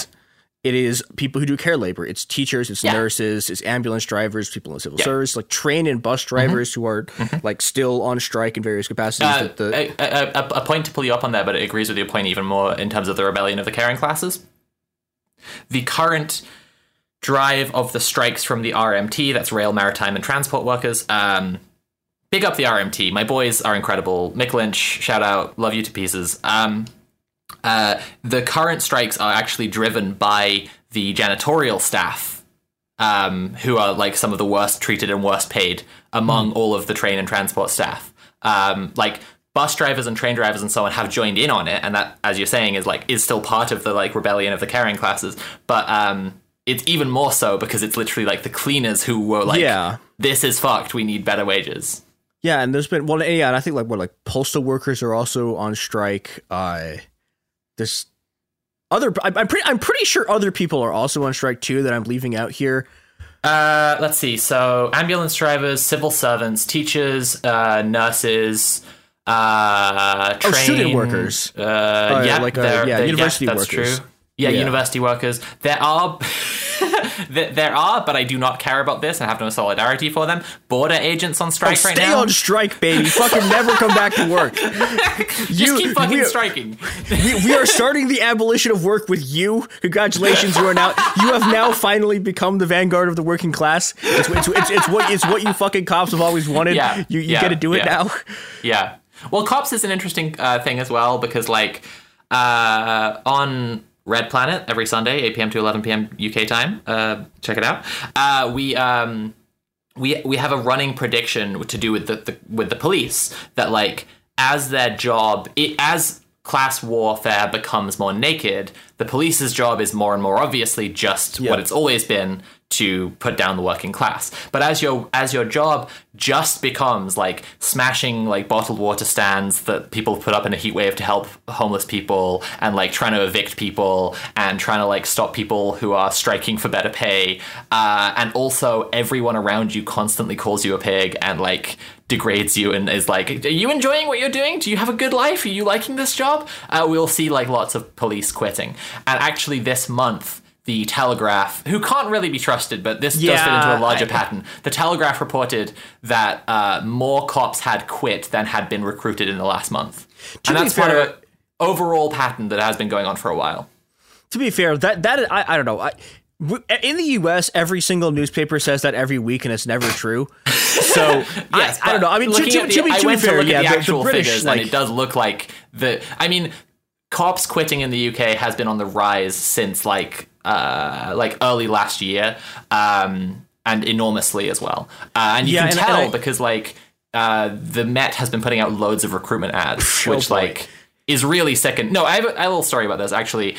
It is people who do care labor. It's teachers, it's Yeah. nurses, it's ambulance drivers, people in civil Yeah. Mm-hmm. service, like train and bus drivers who are like still on strike in various capacities. Uh, the, a, a, a, a point to pull you up on there, but it agrees with your point even more in terms of the rebellion of the caring classes. The current drive of the strikes from the RMT, that's Rail, Maritime, and Transport Workers. Um, big up the RMT. My boys are incredible. Mick Lynch, shout out, love you to pieces. Um, uh, the current strikes are actually driven by the janitorial staff um, who are like some of the worst treated and worst paid among all of the train and transport staff. Um, like bus drivers and train drivers and so on have joined in on it, and that, as you're saying, is like is still part of the like rebellion of the caring classes. But um, it's even more so because it's literally like the cleaners who were like, Yeah. this is fucked. We need better wages." Yeah, and there's been well, yeah, and I think like what like postal workers are also on strike. Uh, this other, I'm, I'm pretty, I'm pretty sure other people are also on strike too that I'm leaving out here. Uh, let's see. So, ambulance drivers, civil servants, teachers, uh, nurses, uh, Oh, student train- workers. Uh, yeah, like, uh, they're- yeah, university that's workers. True. Yeah, Yeah. university workers. There are, there are, but I do not care about this and have no solidarity for them. Border agents on strike Oh, right stay now. Stay on strike, baby. Fucking never come back to work. Just keep fucking we, are- striking. we, we are starting the abolition of work with you. Congratulations, you are now you have now finally become the vanguard of the working class. It's, it's, it's, it's what it's what you fucking cops have always wanted. Yeah, you you yeah, get to do it yeah. now. Yeah. Well, cops is an interesting uh, thing as well because, like, uh, on Red Planet every Sunday, 8 p.m. to 11 p.m. UK time. Uh, check it out. Uh, we um, we we have a running prediction to do with the, the with the police that like as their job it, as class warfare becomes more naked, the police's job is more and more obviously just Yeah. what it's always been to put down the working class. But as your as your job just becomes like smashing like bottled water stands that people put up in a heat wave to help homeless people and like trying to evict people and trying to like stop people who are striking for better pay uh, and also everyone around you constantly calls you a pig and like degrades you and is like are you enjoying what you're doing? Do you have a good life? Are you liking this job? Uh, we'll see like lots of police quitting. And actually this month the Telegraph, who can't really be trusted, but this does fit into a larger I- pattern. The Telegraph reported that uh, more cops had quit than had been recruited in the last month, and that's part of an overall pattern that has been going on for a while. To be fair, that that I, I don't know. I, in the U.S., every single newspaper says that every week, and it's never true. So Yes, I, I don't know. I mean, to, to, at to the- be, to be fair, yeah, at the the, actual the British, figures, like, and it does look like the. I mean, cops quitting in the UK has been on the rise since like uh, like early last year, um, and enormously as well. Uh, and you Yeah, can and- tell I- because like uh, the Met has been putting out loads of recruitment ads, Oh, which boy. like is really second. No, I have, a, I have a little story about this actually.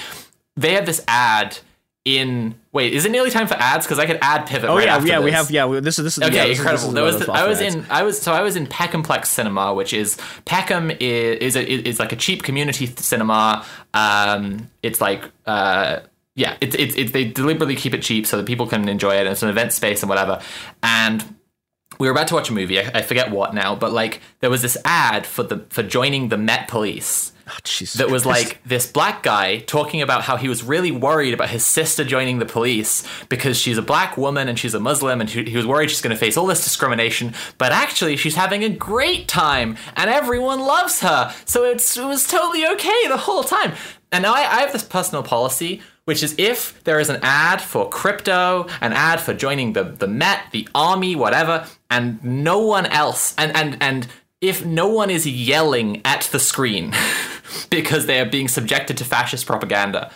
They had this ad in. Wait, is it nearly time for ads? Because I could add pivot. oh right yeah, yeah, we have yeah. we- This is this is Okay, yeah, this incredible. this is there one was the, I was in I was so I was in Peckhamplex Cinema, which is Peckham is is, a, is like a cheap community cinema. Um, it's like uh, yeah, it's it's it, they deliberately keep it cheap so that people can enjoy it. And it's an event space and whatever. And we were about to watch a movie. I, I forget what now, but like there was this ad for the for joining the Met Police Oh, Jesus that was like this black guy talking about how he was really worried about his sister joining the police because she's a black woman and she's a Muslim and he he was worried she's going to face all this discrimination. But actually, she's having a great time and everyone loves her. So it's, it was totally okay the whole time. And now I, I have this personal policy. Which is if there is an ad for crypto, an ad for joining the, the Met, the army, whatever, and no one else, and, and, and if no one is yelling at the screen because they are being subjected to fascist propaganda,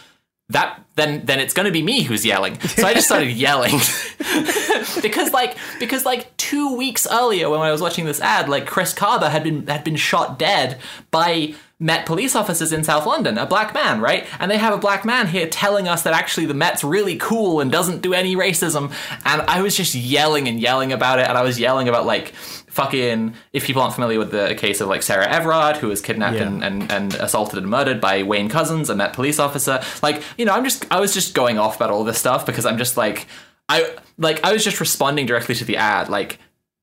that then then it's going to be me who's yelling. So I just started yelling because like because like two weeks earlier when I was watching this ad, like Chris Kaba had been had been shot dead by Met police officers in South London, a black man, right? And they have a black man here telling us that actually the Met's really cool and doesn't do any racism. And I was just yelling and yelling about it, and I was yelling about like fucking if people aren't familiar with the case of like Sarah Everard, who was kidnapped Yeah. and, and, and assaulted and murdered by Wayne Couzens, a Met police officer. Like, you know, I'm just I was just going off about all this stuff because I'm just like I like I was just responding directly to the ad, like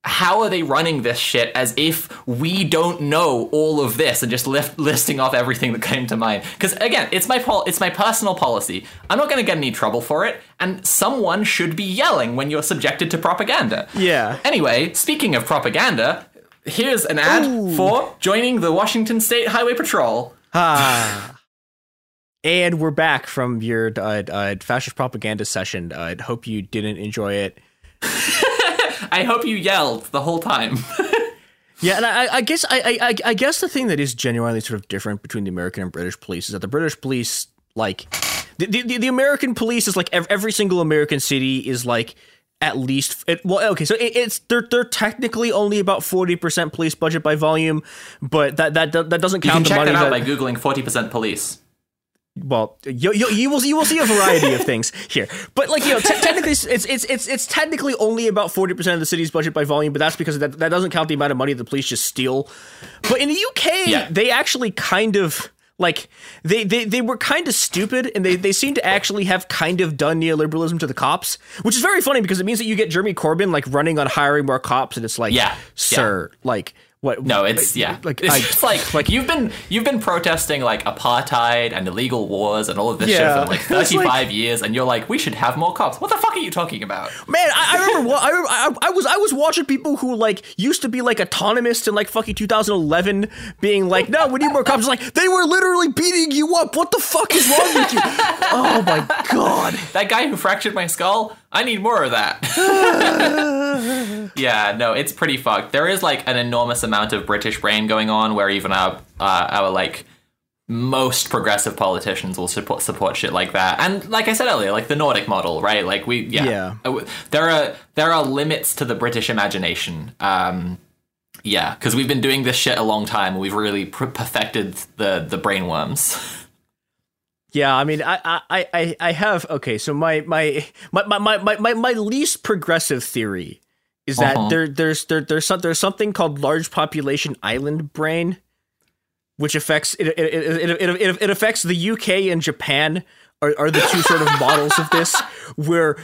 how are they running this shit as if we don't know all of this and just lift, listing off everything that came to mind? Because again, it's my pol- it's my personal policy. I'm not going to get any trouble for it, and someone should be yelling when you're subjected to propaganda. Yeah. Anyway, speaking of propaganda, here's an ad for joining the Washington State Highway Patrol. Ah. And we're back from your uh, uh, fascist propaganda session. I uh, hope you didn't enjoy it. I hope you yelled the whole time. Yeah, and I, I guess I, I, I guess the thing that is genuinely sort of different between the American and British police is that the British police, like, the the, the American police is like every, single American city is like at least it, well okay so it, it's they're they're technically only about 40% police budget by volume but that that that doesn't count You can check money that out that, by googling 40% police. Well, you, you, you will you will see a variety of things here, but like you know, te- technically, it's it's it's it's technically only about forty percent of the city's budget by volume, but that's because that that doesn't count the amount of money the police just steal. But in the UK, Yeah. they actually kind of like they, they they were kind of stupid, and they they seem to actually have kind of done neoliberalism to the cops, which is very funny because it means that you get Jeremy Corbyn like running on hiring more cops, and it's like, Yeah, sir, like what? No, it's like, yeah. like it's I- like like you've been you've been protesting like apartheid and illegal wars and all of this Yeah. shit for like It's like- 35 years, and you're like, we should have more cops. What the fuck are you talking about? Man, I, I remember. wa- I, I, I was I was watching people who like used to be like autonomous in like fucking 2011, being like, "No, we need more cops." Like they were literally beating you up. What the fuck is wrong with you? oh my god! That guy who fractured my skull, I need more of that. yeah, no, it's pretty fucked. There is like an enormous amount of British brain going on where even our uh, our like most progressive politicians will support support shit like that. And like I said earlier, like the Nordic model, right? Like we yeah. Yeah. Uh, There are there are limits to the British imagination. Um yeah, because we've been doing this shit a long time. We've really perfected the the brainworms. Yeah, I mean, I, I, I, I have okay. So my my my my my my, my least progressive theory is that Uh-huh. there there's there, there's some, there's something called large population island brain, which affects it it, it, it, it, it affects the UK and Japan are, are the two sort of models of this where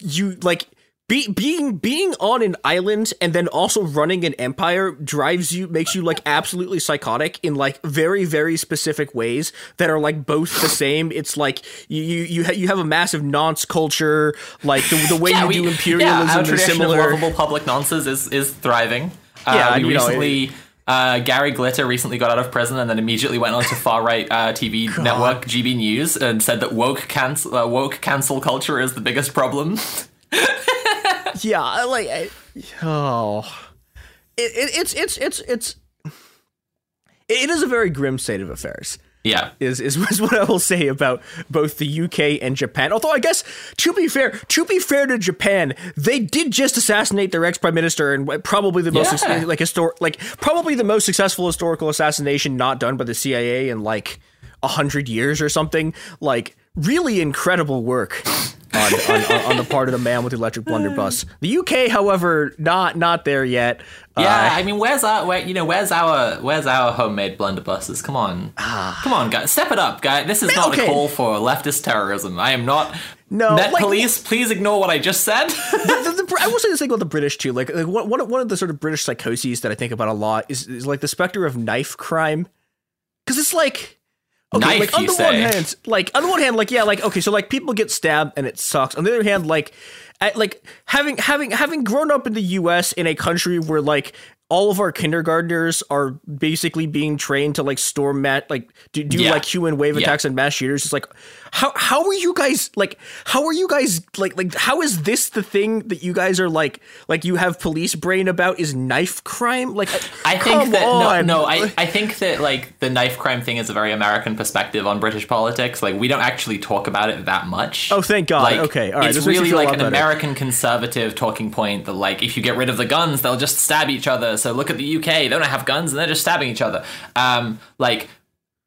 you like be, being being on an island and then also running an empire drives you makes you like absolutely psychotic in like very very specific ways that are like both the same it's like you you you, ha- you have a massive nonce culture like the, the way Yeah, you we- do yeah, imperialism our is similar of lovable public nonsense is is thriving. Uh, Yeah, we you know, recently. uh, Gary Glitter recently got out of prison and then immediately went on to far right uh, TV network GB News and said that woke cancel uh, woke cancel culture is the biggest problem. yeah like I, oh it, it, it's it's it's it's it is a very grim state of affairs yeah, is, is is what I will say about both the UK and Japan. Although I guess to be fair, to be fair to Japan, they did just assassinate their ex prime minister and probably the most Yeah. like histor- like probably the most successful historical assassination not done by the CIA in like a hundred years or something. Like really incredible work. On, on, on, the part of the man with the electric blunderbuss. The UK, however, not not there yet. yeah. Uh, I mean, where's our where you know where's our where's our homemade blunderbusses? Come on, come on, guys, step it up, guys. This is not Ah. okay. a call for leftist terrorism. I am not. No, Met like- police, please ignore what I just said. the, the, I will say this thing about the British too. Like, like one, one of the sort of British psychoses that I think about a lot is, is like the specter of knife crime, because it's like. Okay, Knife, like on the say? one hand, like on the one hand, like yeah, like okay, so like people get stabbed and it sucks. On the other hand, like, at, like having having having grown up in the U.S. in a country where like all of our kindergartners are basically being trained to like storm mat like do, do Yeah. like human wave Yeah. attacks and mass shooters. It's like how how are you guys like how are you guys like like how is this the thing that you guys are like like you have police brain about is knife crime? Like I think that on. no, no. I, I think that like the knife crime thing is a very American perspective on British politics. Like we don't actually talk about it that much. Oh, thank God. Like, Okay, all right, It's this makes me really like an. American conservative talking point that like if you get rid of the guns, they'll just stab each other. So look at the UK; they don't have guns and they're just stabbing each other. Um, like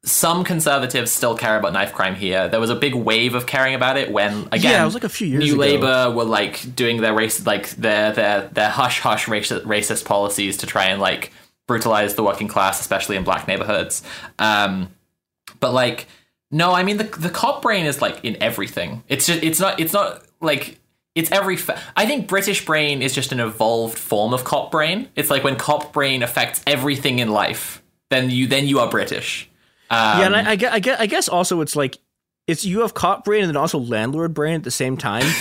some conservatives still care about knife crime here. There was a big wave of caring about it when again, Yeah, it was like a few years New ago. Labour were like doing their race, like their their their hush hush racist, racist policies to try and like brutalize the working class, especially in black neighborhoods. Um, but like, no, I mean the the cop brain is like in everything. It's just it's not it's not like it's every. Fa- I think British brain is just an evolved form of cop brain. It's like when cop brain affects everything in life, then you then you are British. Um, yeah, and I, I, I guess I guess also it's like it's you have cop brain and then also landlord brain at the same time.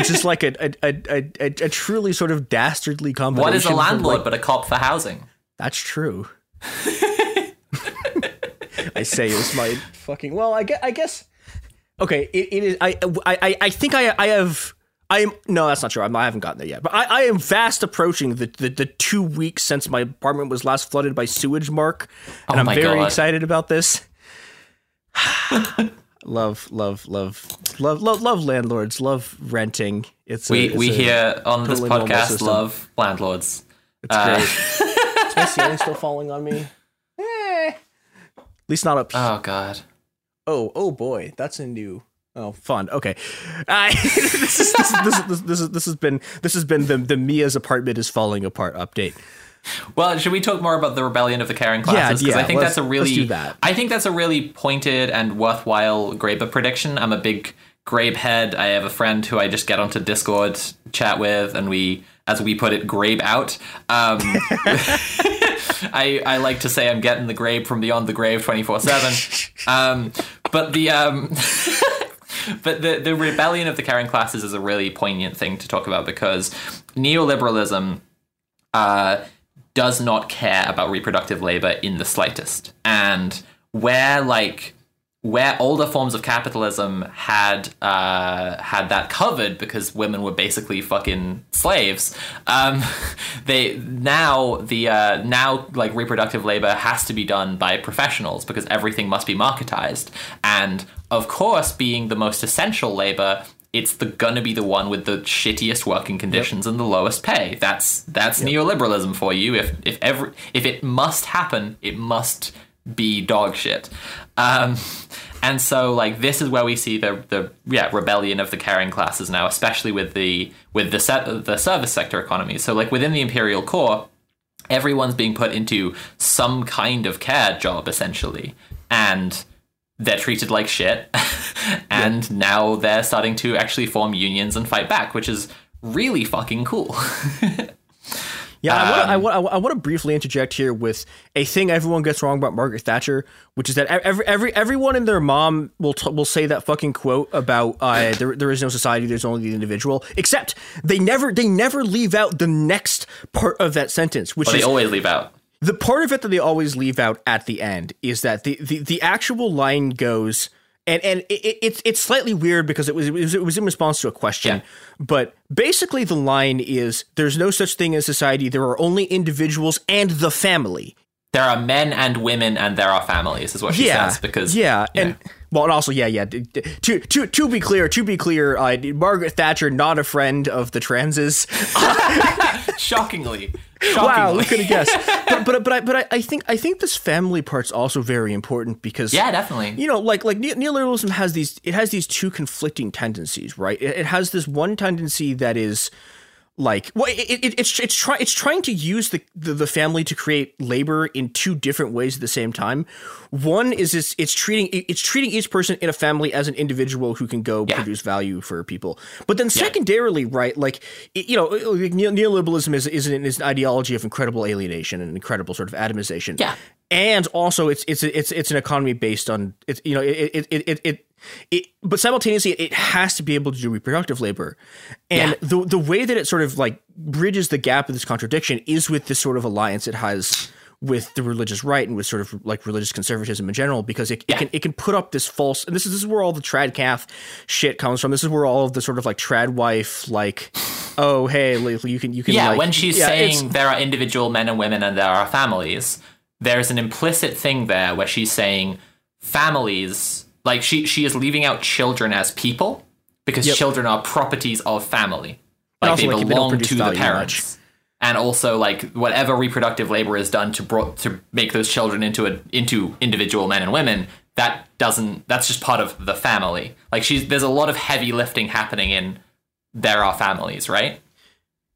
which is like a a, a, a, a, truly sort of dastardly combination. what is a landlord like- but a cop for housing? That's true. I say it's my fucking. Well, I guess. I guess okay, it, it is. I, I I think I I have. I am no, that's not true. I'm, I haven't gotten there yet, but I, I am fast approaching the, the the two weeks since my apartment was last flooded by sewage mark, and Oh I'm very God. excited about this. love, love, love, love, love, love landlords. Love renting. It's a, We it's we a- here on this podcast system. love landlords. It's Uh, great. Is my ceiling still falling on me? Eh. At least not up. Oh god. oh, oh boy, that's a new. Oh, fun. Okay, I this is this this this, this, this has been this has been the the Mia's apartment is falling apart update. Well, should we talk more about the rebellion of the caring classes? yeah, yeah. I think let's- that's a really that. I think that's a really pointed and worthwhile Graeber prediction. I'm a big Grabe head. I have a friend who I just get onto Discord chat with, and we, as we put it, Grabe out. Um, I I like to say I'm getting the Grabe from beyond the grave 24 seven. Um, but the um, but the the rebellion of the caring classes is a really poignant thing to talk about because neoliberalism uh, does not care about reproductive labor in the slightest. And where like where older forms of capitalism had uh, had that covered because women were basically fucking slaves, um, they now the uh, now like reproductive labor has to be done by professionals because everything must be marketized. And of course, being the most essential labor, it's the gonna be the one with the shittiest working conditions and the lowest pay. That's that's neoliberalism for you. If if every if it must happen, it must be dog shit. Um, and so like this is where we see the the yeah rebellion of the caring classes now, especially with the with the set the service sector economy. So like within the imperial core, everyone's being put into some kind of care job essentially, and they're treated like shit. and yeah. now they're starting to actually form unions and fight back, which is really fucking cool. Yeah, um, I, want, I, I want to briefly interject here with a thing everyone gets wrong about Margaret Thatcher, which is that every, every everyone and their mom will t- will say that fucking quote about uh, there, there is no society, there's only the individual. Except they never they never leave out the next part of that sentence, which well, is they always leave out. The part of it that they always leave out at the end is that the the, the actual line goes and and it, it's it's slightly weird because it was, it was it was in response to a question, yeah. but basically the line is there's no such thing as society. There are only individuals and the family. There are men and women, and there are families. Is what she yeah, says because yeah, yeah. and. Well, and also, yeah, yeah. To to to be clear, to be clear, uh, Margaret Thatcher not a friend of the transes. Shockingly, Wow, who could have guessed? but but but I but I, I think I think this family part's also very important because yeah, definitely. You know, like like neoliberalism has these it has these two conflicting tendencies, right? It, it has this one tendency that is like well it, it, it's it's trying it's trying to use the, the, the family to create labor in two different ways at the same time one is it's, it's treating it's treating each person in a family as an individual who can go yeah. produce value for people but then secondarily yeah. right like you know uh, uh, neoliberalism is is an, is an ideology of incredible alienation and incredible sort of atomization yeah and also it's it's it's it's an economy based on it's you know it it it, it it, but simultaneously, it has to be able to do reproductive labor, and yeah. the the way that it sort of like bridges the gap of this contradiction is with this sort of alliance it has with the religious right and with sort of like religious conservatism in general, because it, yeah. it can it can put up this false and this is this is where all the trad calf shit comes from. This is where all of the sort of like trad wife like, oh hey, you can you can yeah. Like, when she's yeah, saying there are individual men and women and there are families, there's an implicit thing there where she's saying families like she she is leaving out children as people because yep. children are properties of family. Like they like belong to the parents. Much. And also like whatever reproductive labor is done to bro- to make those children into a into individual men and women, that doesn't that's just part of the family. Like she's there's a lot of heavy lifting happening in there are families, right?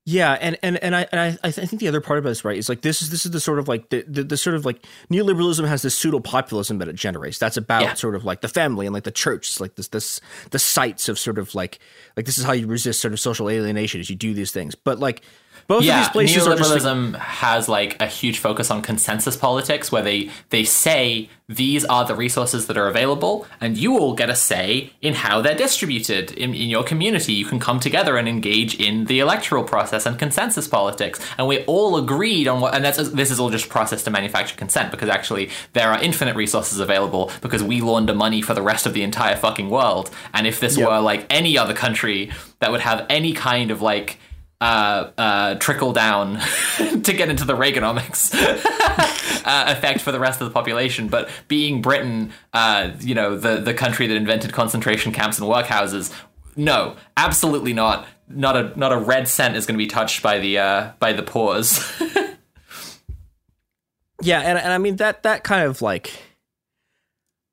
Yeah, and and and I and I, I think the other part about this right is like this is this is the sort of like the the, the sort of like neoliberalism has this pseudo populism that it generates. That's about yeah. sort of like the family and like the church. It's like this this the sites of sort of like like this is how you resist sort of social alienation as you do these things. But like both yeah, of these places neoliberalism like, has like a huge focus on consensus politics where they they say these are the resources that are available and you all get a say in how they're distributed. In, in your community you can come together and engage in the electoral process and consensus politics. And we all agreed on what and that's this is all just a process to manufacture consent because actually there are infinite resources available because we launder money for the rest of the entire fucking world. And if this yep. were like any other country that would have any kind of like uh, uh, trickle down to get into the Reaganomics uh, effect for the rest of the population. But being Britain, uh, you know, the the country that invented concentration camps and workhouses, no, absolutely not. Not a not a red cent is going to be touched by the uh, by the pause. yeah, and and I mean that that kind of like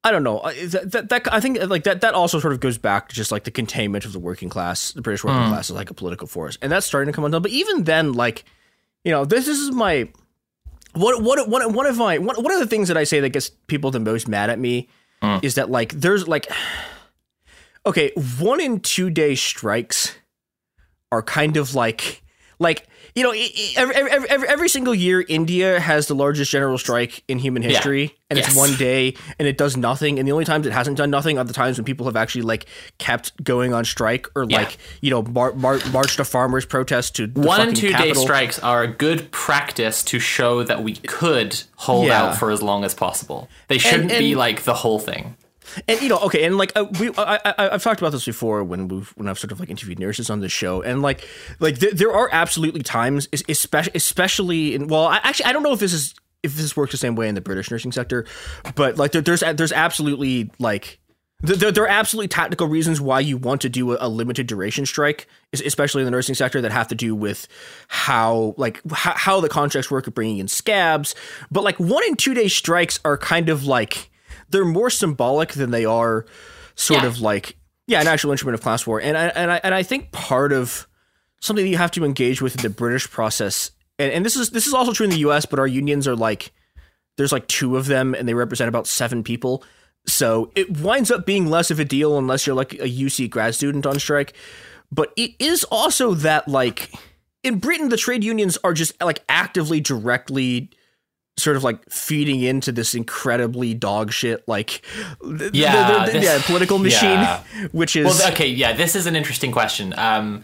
I don't know. That, that, that, I think like that that also sort of goes back to just like the containment of the working class, the British working mm. class is like a political force, and that's starting to come undone. But even then, like you know, this, this is my what what what one of my one, one of the things that I say that gets people the most mad at me mm. is that like there's like okay, one in two day strikes are kind of like like you know, every, every, every, every, single year, India has the largest general strike in human history, yeah. and yes. it's one day, and it does nothing. And the only times it hasn't done nothing are the times when people have actually like kept going on strike or yeah. like you know mar- mar- march to farmers' protest to one and two capital. day strikes are a good practice to show that we could hold yeah. out for as long as possible. They shouldn't and, and, be like the whole thing. And you know, okay, and like uh, we, I, have talked about this before when we've when I've sort of like interviewed nurses on this show, and like, like th- there are absolutely times, especially, especially in well, I, actually, I don't know if this is if this works the same way in the British nursing sector, but like there, there's there's absolutely like There, there are absolutely tactical reasons why you want to do a, a, limited duration strike, especially in the nursing sector, that have to do with how like how, how the contracts work of bringing in scabs. But like one and two day strikes are kind of like they're more symbolic than they are sort Yeah. of like yeah an actual instrument of class war. And I and I and I think part of something that you have to engage with in the British process, and, and this is this is also true in the U.S., but our unions are like there's like two of them, and they represent about seven people. So it winds up being less of a deal unless you're like a UC grad student on strike. But it is also that like in Britain, the trade unions are just like actively, directly sort of like feeding into this incredibly dog shit like th- Yeah, th- th- this- yeah political machine yeah. which is Well, okay, yeah, this is an interesting question. Um,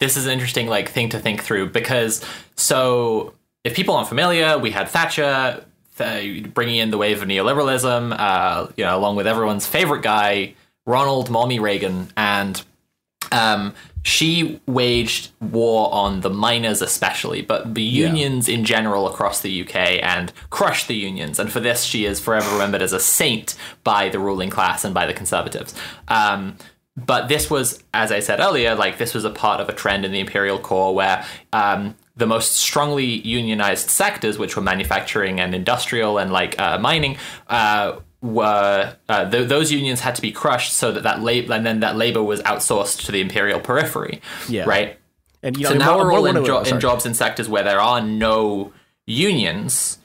this is an interesting like thing to think through because so if people aren't familiar, we had Thatcher th- bringing in the wave of neoliberalism, uh, you know, along with everyone's favorite guy, Ronald Mommy Reagan, and um, she waged war on the miners especially, but the unions in general across the UK and crushed the unions. And for this, she is forever remembered as a saint by the ruling class and by the conservatives. Um, but this was, as I said earlier, like this was a part of a trend in the imperial core where um, the most strongly unionized sectors, which were manufacturing and industrial and like uh, mining, uh, were uh, th- those unions had to be crushed so that that labor and then that labor was outsourced to the imperial periphery. Yeah. Right. and you know So now one- we're all in, jo- in jobs in sectors where there are no unions,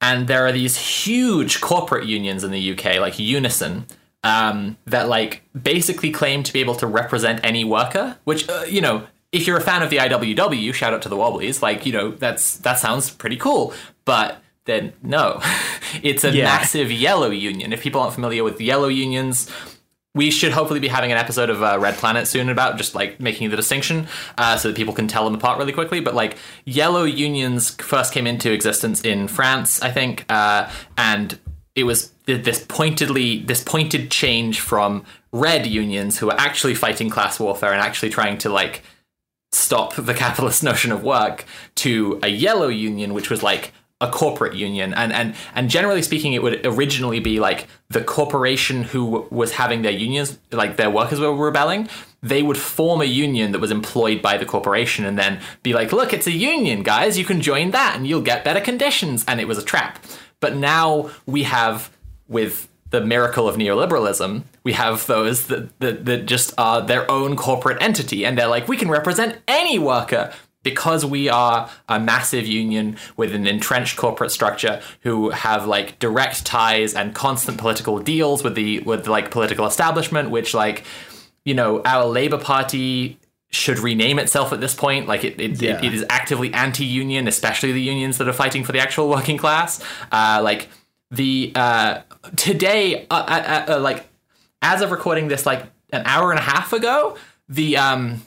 and there are these huge corporate unions in the UK, like Unison, um, that like basically claim to be able to represent any worker. Which uh, you know, if you're a fan of the IWW, shout out to the Wobblies. Like you know, that's that sounds pretty cool, but then no, it's a Yeah. massive yellow union. If people aren't familiar with yellow unions, we should hopefully be having an episode of uh, Red Planet soon about just like making the distinction uh, so that people can tell them apart really quickly. But like yellow unions first came into existence in France, I think, uh, and it was this pointedly this pointed change from red unions who are actually fighting class warfare and actually trying to like stop the capitalist notion of work to a yellow union which was like a corporate union. And and and generally speaking it would originally be like the corporation who was having their unions like their workers were rebelling. They would form a union that was employed by the corporation and then be like look it's a union guys. You can join that and you'll get better conditions. And it was a trap. But now we have with the miracle of neoliberalism, we have those that, that, that just are their own corporate entity, and they're like, we can represent any worker because we are a massive union with an entrenched corporate structure who have like direct ties and constant political deals with the with like political establishment, which like you know our Labour Party should rename itself at this point. Like it, it, Yeah. it, it is actively anti-union, especially the unions that are fighting for the actual working class. Uh, like the uh, today, uh, uh, uh, like as of recording this, like an hour and a half ago, the um,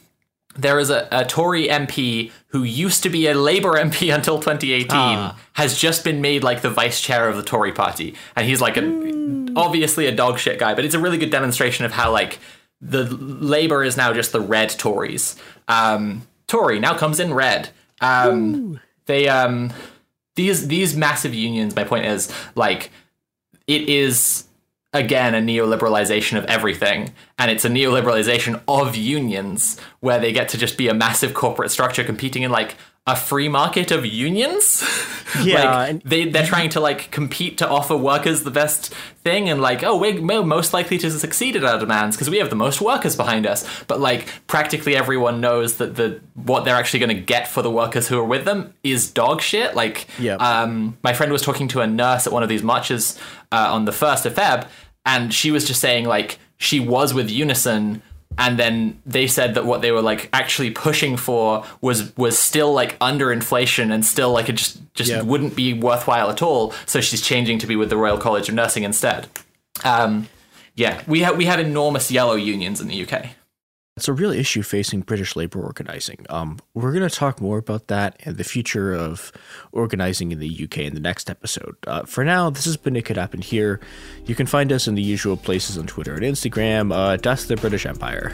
there is a, a Tory MP who used to be a Labour MP until 2018 has just been made like the vice chair of the Tory party, and he's like a, obviously a dog shit guy, but it's a really good demonstration of how like the Labour is now just the red Tories. Um, Tory now comes in red. Um, they um, these these massive unions. My point is like it is again a neoliberalization of everything. And it's a neoliberalization of unions where they get to just be a massive corporate structure competing in like a free market of unions? Yeah, like, they, they're trying to like compete to offer workers the best thing and like oh we're most likely to succeed at our demands because we have the most workers behind us. But like practically everyone knows that the what they're actually going to get for the workers who are with them is dog shit. Like Yep. um, my friend was talking to a nurse at one of these marches uh, on the 1st of Feb, and she was just saying, like, she was with Unison, and then they said that what they were, like, actually pushing for was was still, like, under inflation and still, like, it just, just Yep. wouldn't be worthwhile at all. So she's changing to be with the Royal College of Nursing instead. Um, yeah, we, ha- we have enormous yellow unions in the UK. It's a real issue facing British labor organizing. Um, we're going to talk more about that and the future of organizing in the UK in the next episode. Uh, for now, this has been It Could Happen Here. You can find us in the usual places on Twitter and Instagram. Uh, Dust the British Empire.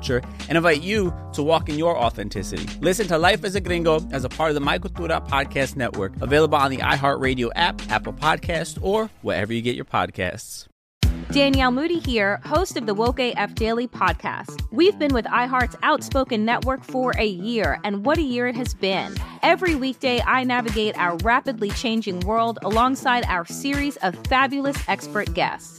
culture and invite you to walk in your authenticity. Listen to Life as a Gringo as a part of the My Cultura Podcast Network, available on the iHeartRadio app, Apple Podcast, or wherever you get your podcasts. Danielle Moody here, host of the Woke AF Daily podcast. We've been with iHeart's Outspoken Network for a year, and what a year it has been. Every weekday, I navigate our rapidly changing world alongside our series of fabulous expert guests.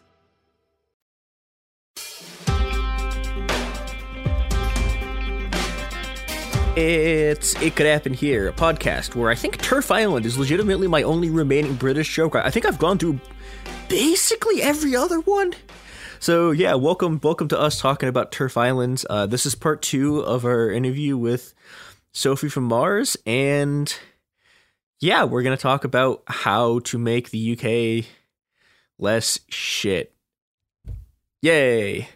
It's It Could Happen Here, a podcast where I think Turf Island is legitimately my only remaining British joke. I think I've gone through basically every other one. So yeah, welcome, welcome to us talking about Turf Island. Uh, this is part two of our interview with Sophie from Mars, and yeah, we're gonna talk about how to make the UK less shit. Yay!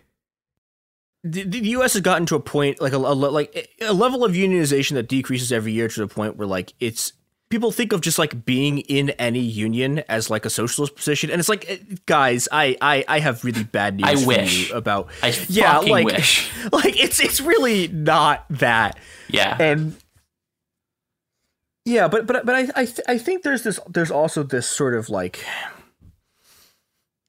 The, the U.S. has gotten to a point like a, a like a level of unionization that decreases every year to the point where like it's people think of just like being in any union as like a socialist position and it's like eh, guys i i, I have really bad news I for wish. you about I yeah fucking like wish. like it's it's really not that Yeah. and yeah but but but i I, th- I think there's this there's also this sort of like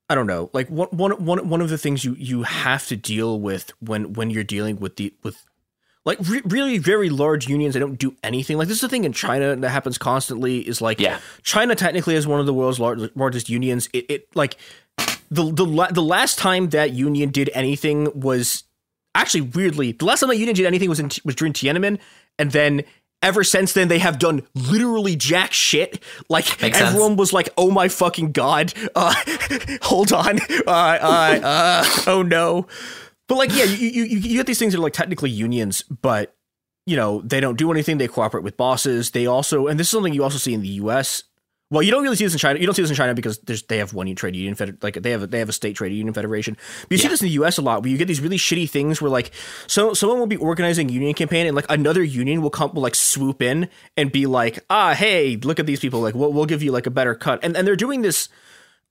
I don't know, like one one one one of the things you you have to deal with when when you're dealing with the with like re- really very large unions that don't do anything. Like this is the thing in China that happens constantly. Is like Yeah. China technically is one of the world's lar- largest unions. It, it like the the la- the last time that union did anything was actually weirdly the last time that union did anything was in was during Tiananmen, and then ever since then they have done literally jack shit. Like Makes sense. everyone was like, "Oh my fucking god, uh, hold on, uh, uh, uh, oh no." But like, yeah, you, you you you get these things that are like technically unions, but you know they don't do anything. They cooperate with bosses. They also, and this is something you also see in the U.S. Well, you don't really see this in China. You don't see this in China because there's they have one trade union fed, like they have a, they have a state trade union federation. But you see this in the U.S. a lot, where you get these really shitty things where like so someone will be organizing a union campaign and like another union will come will like swoop in and be like, ah, hey, look at these people, like we'll we'll give you like a better cut, and and they're doing this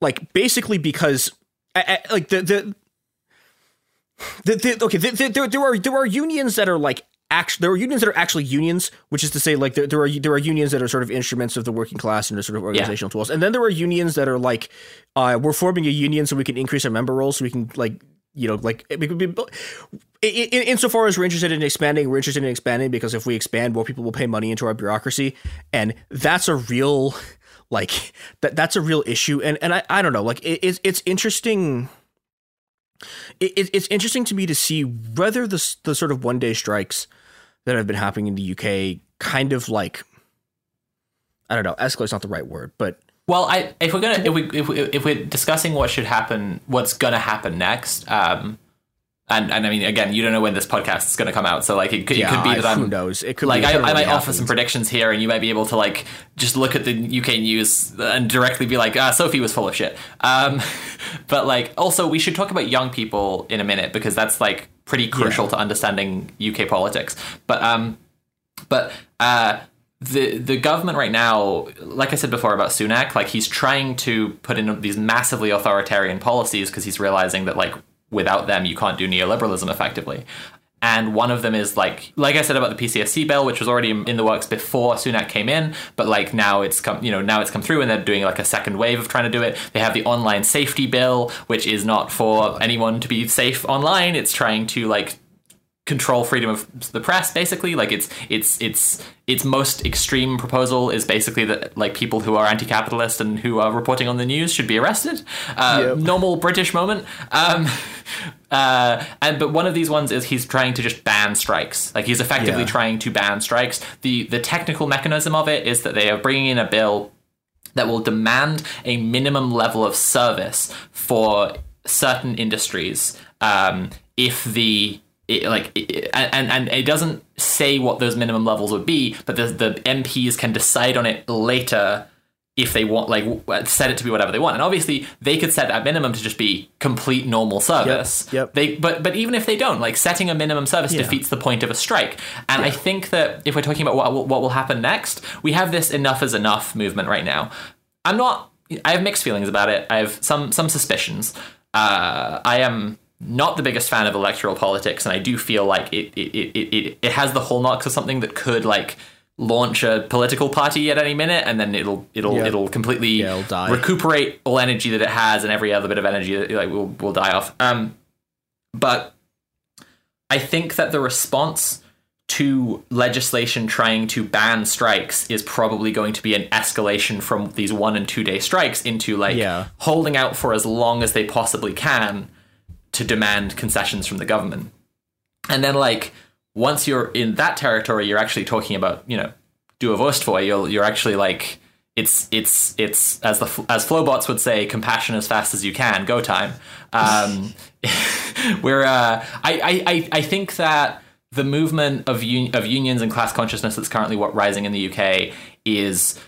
like basically because I, I, like the the. The, the, okay, the, the, there, there are there are unions that are like actually there are unions that are actually unions, which is to say, like there, there are there are unions that are sort of instruments of the working class and are sort of organizational tools, and then there are unions that are like, uh, we're forming a union so we can increase our member rolls, so we can like you know like it could be, in, in, insofar as we're interested in expanding, we're interested in expanding because if we expand, more people will pay money into our bureaucracy, and that's a real like that that's a real issue, and and I I don't know like it, it's it's interesting. It, it's interesting to me to see whether the the sort of one day strikes that have been happening in the UK kind of like I don't know, escalate's not the right word, but well, I if we're gonna if we if, we, if we're discussing what should happen, what's gonna happen next, um, and and I mean again, you don't know when this podcast is gonna come out, so like it could, yeah, it could be that I, I'm who knows? It could like be I, I might really offer some predictions here, and you might be able to like just look at the UK news and directly be like, ah, Sophie was full of shit. Um, but like also we should talk about young people in a minute because that's like pretty crucial to understanding UK politics. But um, but uh, the the government right now, like I said before about Sunak, like he's trying to put in these massively authoritarian policies because he's realizing that like without them you can't do neoliberalism effectively. And one of them is like, like I said about the PCSC bill, which was already in the works before Sunak came in, but like now it's come, you know, now it's come through, and they're doing like a second wave of trying to do it. They have the online safety bill, which is not for anyone to be safe online. It's trying to like control freedom of the press basically. Like it's it's it's its most extreme proposal is basically that like people who are anti-capitalist and who are reporting on the news should be arrested. Uh, Yep. normal british moment. Um, uh, and but one of these ones is he's trying to just ban strikes. Like he's effectively Yeah. trying to ban strikes. The the technical mechanism of it is that they are bringing in a bill that will demand a minimum level of service for certain industries um, if the it, like it, and and it doesn't say what those minimum levels would be but the, the MPs can decide on it later if they want like set it to be whatever they want. And obviously they could set that minimum to just be complete normal service. Yep. they but but even if they don't like setting a minimum service Yeah. defeats the point of a strike. And i think that if we're talking about what, will- what will happen next we have this enough is enough movement right now. I'm not i have mixed feelings about it. I have some some suspicions. Uh, i am not the biggest fan of electoral politics and i do feel like it it, it, it, it, has the hallmarks of something that could like launch a political party at any minute and then it'll it'll Yeah. it'll completely Yeah, it'll die. recuperate all energy that it has and every other bit of energy that like will will die off um but I think that the response to legislation trying to ban strikes is probably going to be an escalation from these one and two day strikes into like Yeah. holding out for as long as they possibly can to demand concessions from the government. And then like once you're in that territory, you're actually talking about, you know, do a you're you're actually like it's it's it's as the as Flowbots would say, compassion as fast as you can, go time. Um, where uh, I, I I I think that the movement of un- of unions and class consciousness that's currently what rising in the UK is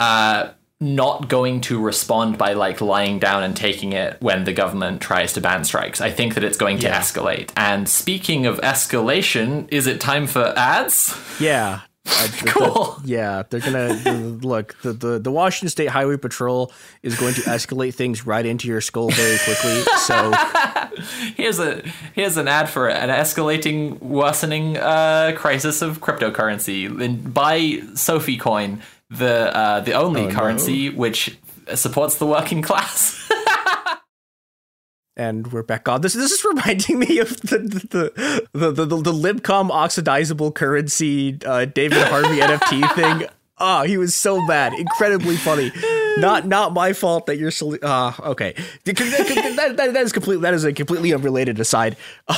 uh, not going to respond by like lying down and taking it when the government tries to ban strikes. I think that it's going to Yeah. escalate. And speaking of escalation, is it time for ads? Yeah. I- the- the- Cool. yeah, they're gonna look. The, the the Washington State Highway Patrol is going to escalate things right into your skull very quickly. So Here's a here's an ad for an escalating, worsening uh, crisis of cryptocurrency. And buy Sophie Coin, the uh, the only Oh, no. currency which supports the working class. and we're back on. This this is reminding me of the the the the, the, the Libcom oxidizable currency uh, David Harvey NFT thing. Oh, he was so bad, incredibly funny. Not not my fault that you're so. Ah, okay. that, that, that, is completely that is a completely unrelated aside.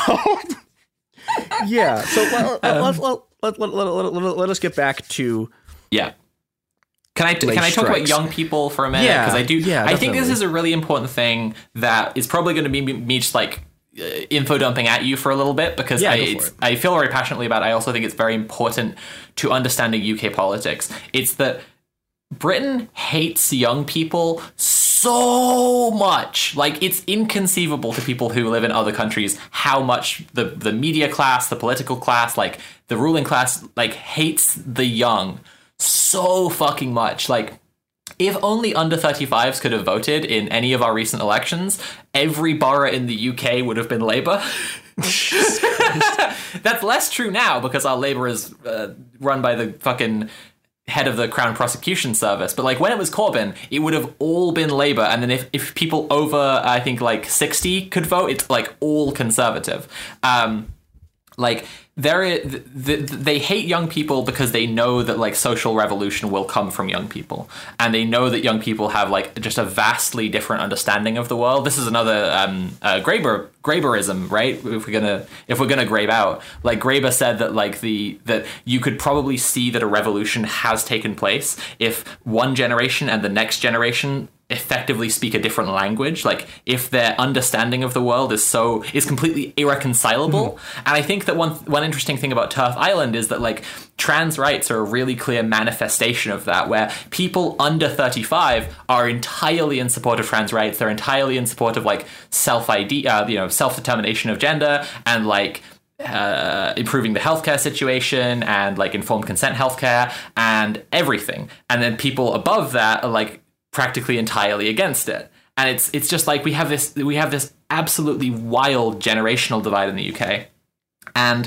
yeah. So let, let, let, let, let, let, let, let us get back to Yeah. Can I can I talk about young people for a minute? Yeah, Because I do. yeah, I think this is a really important thing that is probably going to be me just like uh, info dumping at you for a little bit because Yeah, I go for it's, it. I feel very passionately about. it. I also think it's very important to understanding UK politics. It's that Britain hates young people so much. Like it's inconceivable to people who live in other countries how much the the media class, the political class, like the ruling class like hates the young so fucking much. Like if only under 35s could have voted in any of our recent elections, every borough in the UK would have been Labour. That's less true now because our Labour is uh, run by the fucking head of the Crown Prosecution Service. But like when it was Corbyn, it would have all been Labour. And then if, if people over, I think like 60 could vote, it's like all Conservative. Um, like there they hate young people because they know that like social revolution will come from young people. And they know that young people have like just a vastly different understanding of the world. This is another um uh, graeber graeberism right? If we're gonna if we're gonna grabe out. Like graeber said that like the that you could probably see that a revolution has taken place if one generation and the next generation effectively speak a different language like if their understanding of the world is so is completely irreconcilable mm-hmm. and i think that one one interesting thing about turf island is that like trans rights are a really clear manifestation of that where people under 35 are entirely in support of trans rights they're entirely in support of like self id uh, you know self determination of gender and like uh, improving the healthcare situation and like informed consent healthcare and everything. And then people above that are like practically entirely against it. And it's it's just like we have this we have this absolutely wild generational divide in the UK. And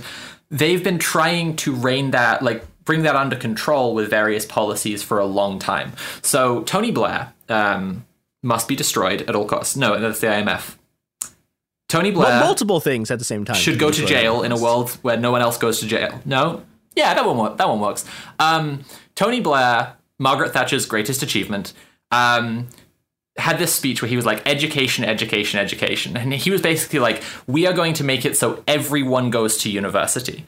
they've been trying to rein that like bring that under control with various policies for a long time. So Tony Blair um, must be destroyed at all costs. No, that's the IMF. Tony Blair well, multiple things at the same time should go to jail in a world where no one else goes to jail. No, yeah, that one that one works. Um, Tony Blair, Margaret Thatcher's greatest achievement, um, had this speech where he was like education education education. And he was basically like we are going to make it so everyone goes to university.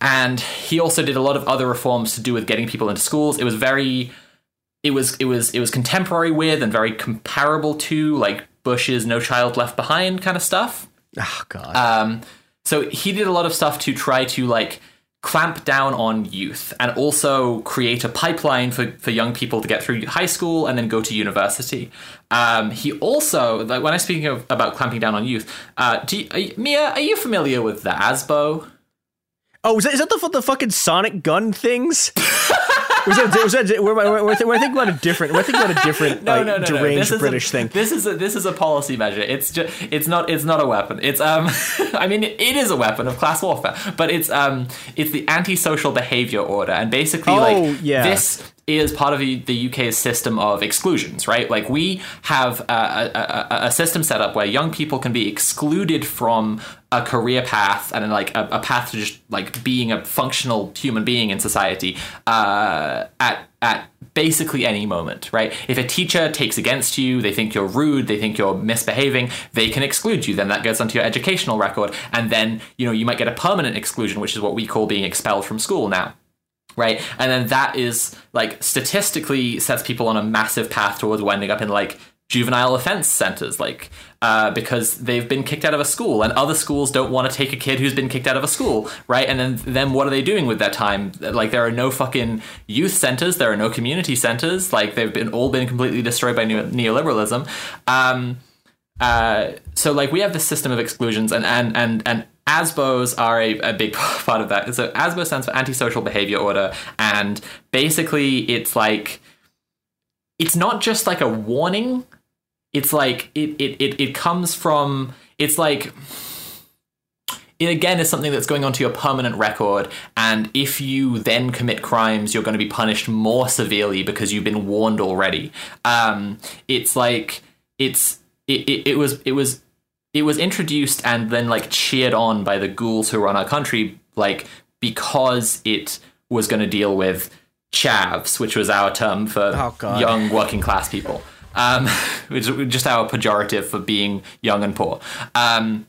And he also did a lot of other reforms to do with getting people into schools. It was very it was it was it was contemporary with and very comparable to like bush's no child left behind kind of stuff. Oh god. Um so he did a lot of stuff to try to like clamp down on youth and also create a pipeline for, for young people to get through high school and then go to university. Um, he also, like when I'm speaking of, about clamping down on youth, uh, you, are, Mia, are you familiar with the ASBO? Oh, is that, is that the, the fucking sonic gun things? was that, was that, we're, we're, we're, thinking about a different. We're thinking about a different, no, like, no, no, deranged. British a, thing. This is a, this is a policy measure. It's just it's not it's not a weapon. It's um, I mean, it is a weapon of class warfare, but it's um, it's the antisocial behavior order, and basically, oh, like yeah. this is part of the, UK's system of exclusions, right? Like we have a, a, a, system set up where young people can be excluded from a career path and like a, a path to just like being a functional human being in society uh, at at basically any moment, right? If a teacher takes against you, they think you're rude, they think you're misbehaving, they can exclude you. Then that goes onto your educational record, and then you know you might get a permanent exclusion, which is what we call being expelled from school now right and then that is like statistically sets people on a massive path towards winding up in like juvenile offense centers, like uh, because they've been kicked out of a school, and other schools don't want to take a kid who's been kicked out of a school, right? And then then what are they doing with that time? Like there are no fucking youth centers, there are no community centers, like they've been all been completely destroyed by neoliberalism. Um, uh, so like we have this system of exclusions, and and and and ASBOs are a, a, big part of that. So ASBO stands for antisocial behavior order, and basically it's like it's not just like a warning. It's like it it it, it comes from it's like it again is something that's going onto your permanent record. And if you then commit crimes you're going to be punished more severely because you've been warned already. Um, it's like it's it, it, it was it was it was introduced and then like cheered on by the ghouls who run our country like because it was going to deal with chavs which was our term for oh, young working class people. Um, which is just our pejorative for being young and poor. Um,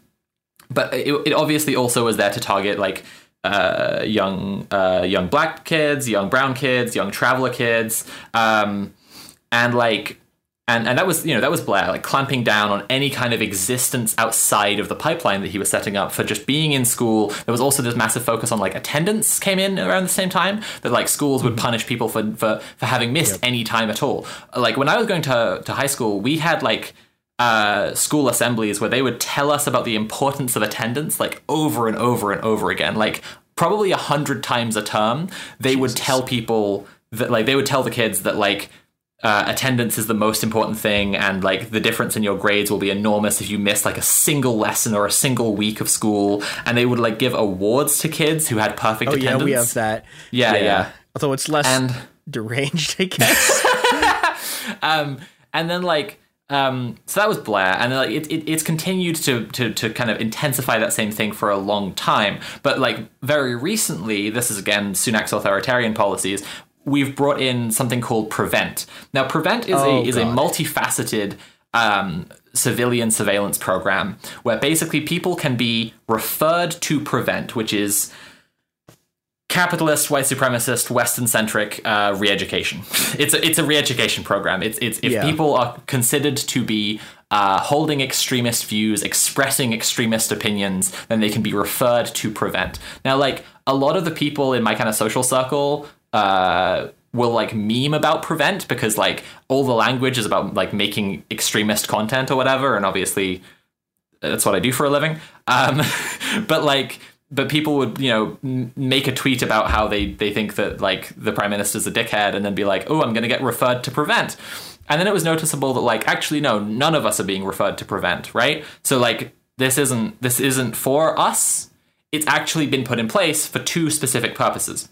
but it, it, obviously also was there to target like uh, young uh, young black kids, young brown kids, young traveler kids, um, and like and and that was you know that was Blair like clamping down on any kind of existence outside of the pipeline that he was setting up for just being in school. There was also this massive focus on like attendance came in around the same time that like schools would punish people for for for having missed any time at all. Like when I was going to to high school, we had like uh, school assemblies where they would tell us about the importance of attendance like over and over and over again like probably a hundred times a term they would tell people that like they would tell the kids that like uh, attendance is the most important thing and like the difference in your grades will be enormous if you miss like a single lesson or a single week of school and they would like give awards to kids who had perfect Oh yeah, attendance we have that. yeah yeah, Although it's less And- deranged, I guess. um, and then like um, so that was Blair, and like it, it, it's continued to, to to kind of intensify that same thing for a long time. But like very recently, this is again Sunak's authoritarian policies. We've brought in something called Prevent. Now, Prevent is Oh, a is a multifaceted um, civilian surveillance program where basically people can be referred to Prevent, which is capitalist, white supremacist, Western centric uh, re-education. It's a, it's a re-education program. It's it's if Yeah. people are considered to be uh, holding extremist views, expressing extremist opinions, then they can be referred to prevent. Now, like a lot of the people in my kind of social circle. Uh, will like meme about prevent because like all the language is about like making extremist content or whatever and obviously that's what I do for a living. Um, but like, but people would you know make a tweet about how they they think that like the prime minister's a dickhead, and then be like, oh, I'm going to get referred to prevent. And then it was noticeable that like actually no, none of us are being referred to prevent, right? So like this isn't this isn't for us. It's actually been put in place for two specific purposes.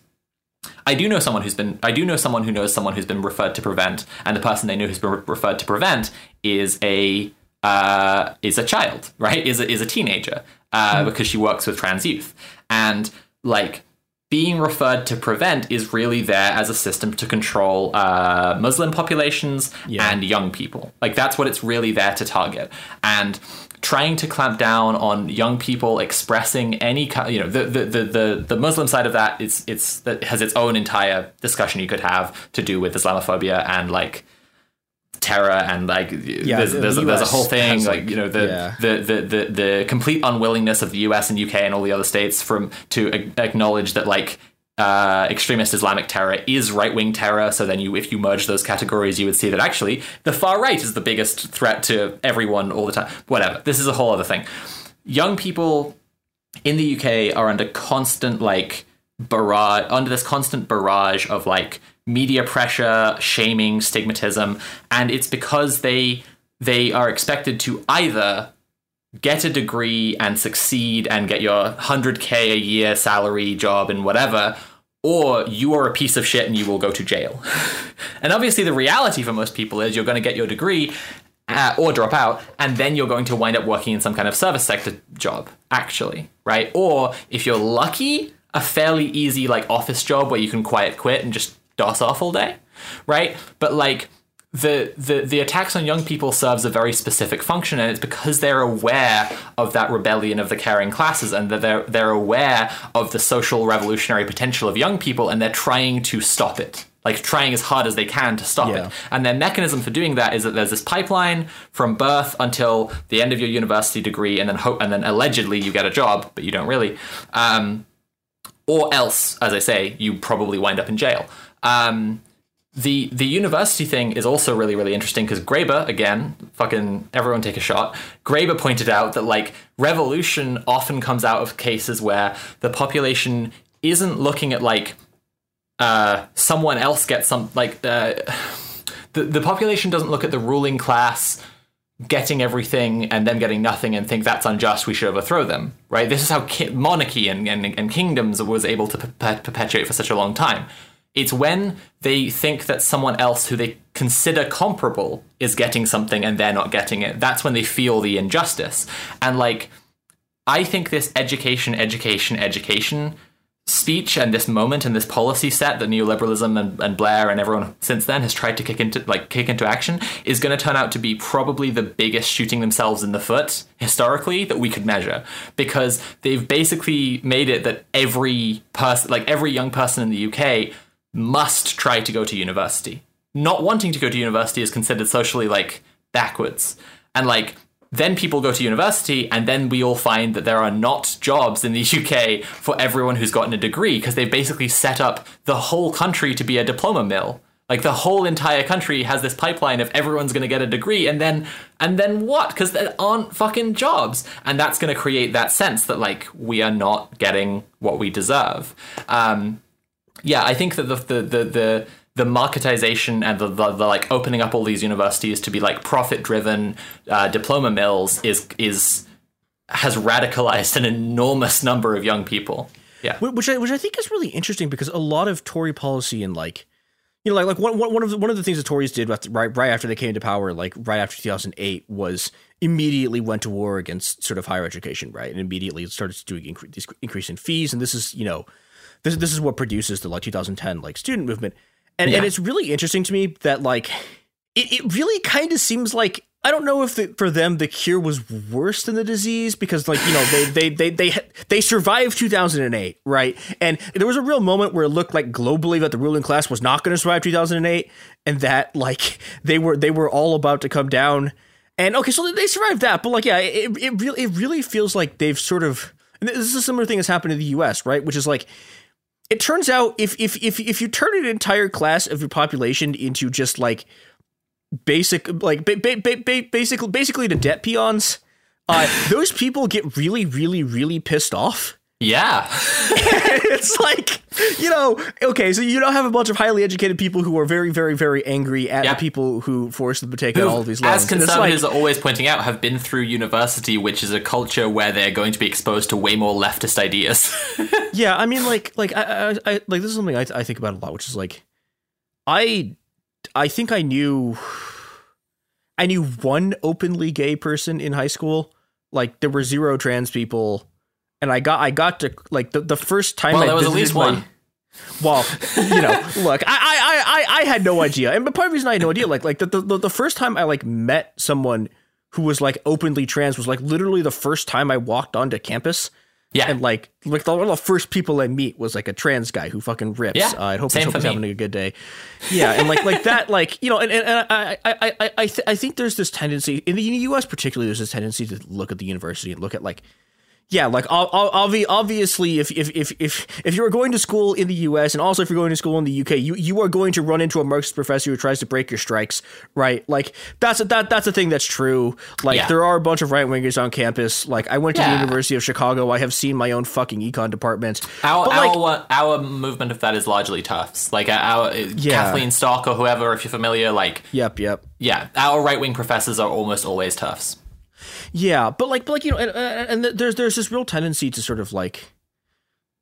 I do know someone who's been. I do know someone who knows someone who's been referred to prevent, and the person they know who's been re- referred to prevent is a uh, is a child, right? Is a, is a teenager uh, because she works with trans youth, and like being referred to prevent is really there as a system to control uh, Muslim populations Yeah. and young people. Like that's what it's really there to target, and trying to clamp down on young people expressing any kind you know the the, the, the, the muslim side of that is it's it's that has its own entire discussion you could have to do with islamophobia and like terror and like there's, the there's, a, there's a whole thing like, like- you know the, yeah. the, the the the complete unwillingness of the US and UK and all the other states from to acknowledge that like uh, extremist Islamic terror is right wing terror. So then, you, if you merge those categories, you would see that actually the far right is the biggest threat to everyone all the time. Whatever. This is a whole other thing. Young people in the UK are under constant like barrage under this constant barrage of like media pressure, shaming, stigmatism, and it's because they they are expected to either get a degree and succeed and get your 100k a year salary job and whatever or you are a piece of shit and you will go to jail. and obviously the reality for most people is you're going to get your degree uh, or drop out, and then you're going to wind up working in some kind of service sector job, actually, right? Or if you're lucky, a fairly easy like office job where you can quiet quit and just DOS off all day, right? But like the the the attacks on young people serves a very specific function, and it's because they're aware of that rebellion of the caring classes, and that they're they're aware of the social revolutionary potential of young people, and they're trying to stop it like trying as hard as they can to stop Yeah. it. And their mechanism for doing that is that there's this pipeline from birth until the end of your university degree, and then hope, and then allegedly you get a job, but you don't really. Um, or else, as I say, you probably wind up in jail. Um, the the university thing is also really really interesting because Graeber again, fucking everyone take a shot. Graeber pointed out that like revolution often comes out of cases where the population isn't looking at like uh, someone else gets some like uh, the the population doesn't look at the ruling class getting everything and them getting nothing and think that's unjust we should overthrow them right this is how ki- monarchy and, and, and kingdoms was able to perpet- perpetuate for such a long time it's when they think that someone else who they consider comparable is getting something and they're not getting it. That's when they feel the injustice. And like I think this education, education, education speech and this moment and this policy set that neoliberalism and, and Blair and everyone since then has tried to kick into like kick into action is going to turn out to be probably the biggest shooting themselves in the foot historically that we could measure. Because they've basically made it that every person like every young person in the UK must try to go to university not wanting to go to university is considered socially like backwards. And like then people go to university and then we all find that there are not jobs in the UK for everyone who's gotten a degree because they've basically set up the whole country to be a diploma mill. Like the whole entire country has this pipeline of everyone's going to get a degree and then and then what? Cuz there aren't fucking jobs. And that's going to create that sense that like we are not getting what we deserve. Um yeah, I think that the the the, the the marketization and the, the, the, like opening up all these universities to be like profit driven uh, diploma mills is is has radicalized an enormous number of young people. Yeah, which I which I think is really interesting because a lot of Tory policy and like you know like like one one of the, one of the things the Tories did right right after they came to power like right after 2008 was immediately went to war against sort of higher education right? And immediately started to doing these increase in fees. And this is you know this this is what produces the like 2010 like student movement. And, yeah. and it's really interesting to me that like it, it really kind of seems like I don't know if the, for them the cure was worse than the disease because like you know they they they they they survived 2008 right? And there was a real moment where it looked like globally that the ruling class was not going to survive 2008 and that like they were they were all about to come down. And okay so they survived that but like yeah it it really it really feels like they've sort of this is a similar thing that's happened in the US right? Which is like it turns out if if if if you turn an entire class of your population into just like basic like ba- ba- ba- basically basically the debt peons, uh, those people get really really really pissed off. Yeah. it's like, you know, okay, so you don't have a bunch of highly educated people who are very, very, very angry at yep. the people who forced them to take who, out all of these loans. As conservatives like, are always pointing out, have been through university, which is a culture where they're going to be exposed to way more leftist ideas. yeah, I mean, like, like I, I, I, like this is something I, I think about a lot, which is like, I, I think I knew, I knew one openly gay person in high school. Like, there were zero trans people and I got I got to like the, the first time well, I there was at least my, one. Well, you know, look, I, I I I had no idea, and but part of the reason I had no idea, like like the, the the first time I like met someone who was like openly trans was like literally the first time I walked onto campus. Yeah, and like like the, one of the first people I meet was like a trans guy who fucking rips. Yeah, uh, I hope, Same he's, he's having a good day. Yeah, and like like that, like you know, and, and, and I I I I, th- I think there's this tendency in the U.S. particularly, there's this tendency to look at the university and look at like yeah, like obviously, if if if if if you are going to school in the U.S. and also if you're going to school in the UK, you you are going to run into a Marxist professor who tries to break your strikes, right? Like that's a, that that's a thing that's true. Like yeah. there are a bunch of right wingers on campus. Like I went to yeah. the University of Chicago. I have seen my own fucking econ department. Our like, our, our movement of that is largely TERFs. Like our uh, yeah. Kathleen Stock or whoever, if you're familiar, like yep, yep, yeah. Our right wing professors are almost always TERFs. Yeah, but like, but like you know, and, and there's there's this real tendency to sort of like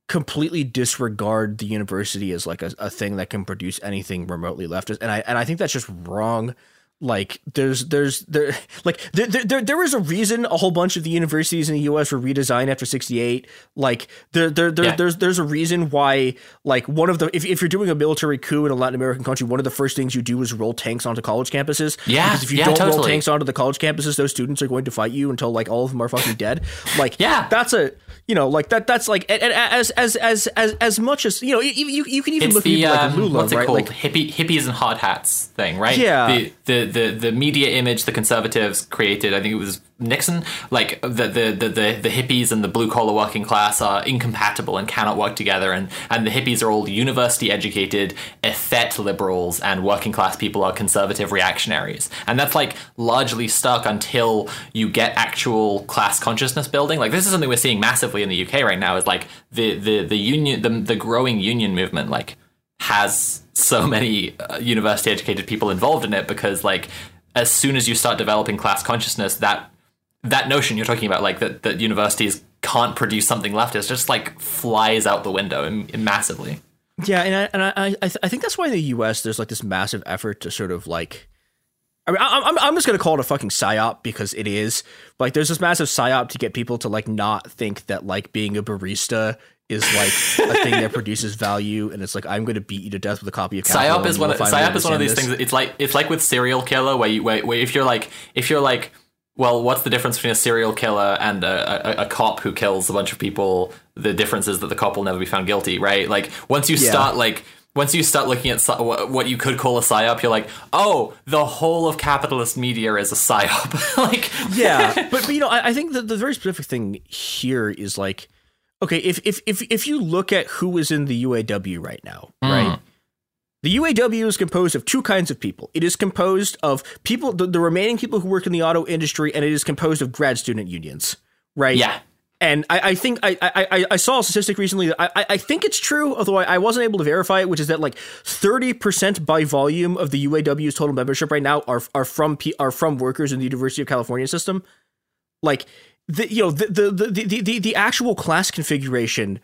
completely disregard the university as like a, a thing that can produce anything remotely leftist, and I and I think that's just wrong like there's there's there like there, there there was a reason a whole bunch of the universities in the US were redesigned after 68 like there there, there yeah. there's there's a reason why like one of the if, if you're doing a military coup in a Latin American country one of the first things you do is roll tanks onto college campuses. Yeah. Because if you yeah, don't totally. roll tanks onto the college campuses those students are going to fight you until like all of them are fucking dead. Like yeah. that's a you know like that that's like and, and as as as as as much as you know you you, you can even it's look the, at like um, Lula what's it right? called? Like hippie hippies and hard hats thing right? Yeah. The the the, the media image the conservatives created i think it was nixon like the the the the, the hippies and the blue collar working class are incompatible and cannot work together and and the hippies are all university educated effete liberals and working class people are conservative reactionaries. And that's like largely stuck until you get actual class consciousness building. Like this is something we're seeing massively in the uk right now is like the the the union the, the growing union movement like has so many uh, university educated people involved in it because like as soon as you start developing class consciousness that that notion you're talking about like that that universities can't produce something leftist just like flies out the window in, in massively yeah and I, and I I, th- I think that's why in the US there's like this massive effort to sort of like I mean, I'm, I'm just gonna call it a fucking psyop because it is. Like, there's this massive psyop to get people to like not think that like being a barista is like a thing that produces value, and it's like I'm going to beat you to death with a copy of Psyop is one. Of, Psyop is one of these this. things. It's like it's like with serial killer, where you where, where if you're like if you're like well, what's the difference between a serial killer and a, a, a, cop who kills a bunch of people? The difference is that the cop will never be found guilty, right? Like once you yeah. start like once you start looking at what what you could call a psyop, you're like, oh, the whole of capitalist media is a psyop. like, yeah, but, but you know, I, I think that the very specific thing here is like, okay, if if if if you look at who is in the UAW right now, hmm. right? The UAW is composed of two kinds of people. It is composed of people, the, the remaining people who work in the auto industry, and it is composed of grad student unions, right? yeah, And I, I think I, I I- saw a statistic recently that I, I- I think it's true, although I, I wasn't able to verify it, which is that like thirty percent by volume of the UAW's total membership right now are are from P, are from workers in the University of California system. Like the you know the the the the, the, the actual class configuration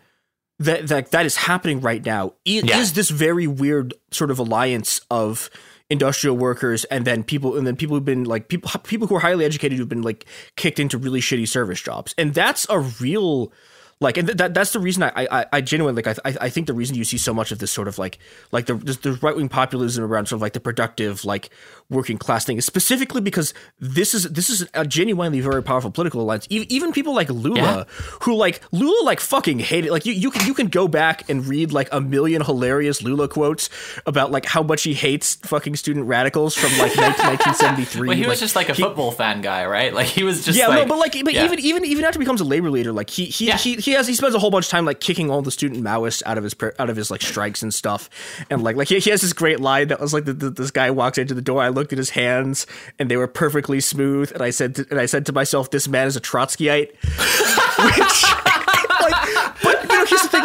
that that that is happening right now Yeah. is this very weird sort of alliance of industrial workers and then people and then people who've been like people people who are highly educated who've been like kicked into really shitty service jobs and that's a real like and th- that that's the reason I I, I genuinely like I I think the reason you see so much of this sort of like like the the right wing populism around sort of like the productive like working class thing is specifically because this is this is a genuinely very powerful political alliance. Even, even people like Lula, Yeah. who like Lula like fucking hated. Like you you can you can go back and read like a million hilarious Lula quotes about like how much he hates fucking student radicals from like 1973. well, he was Like, just like a he- football fan guy, right? Like he was just yeah, like, no, but like, but yeah. even even even after he becomes a labor leader, like he he, Yeah. he he has he spends a whole bunch of time like kicking all the student Maoists out of his out of his like strikes and stuff, and like like he, he has this great line that was like the, the, this guy walks into the door. I looked at his hands and they were perfectly smooth, and I said to, and I said to myself, this man is a Trotskyite, which.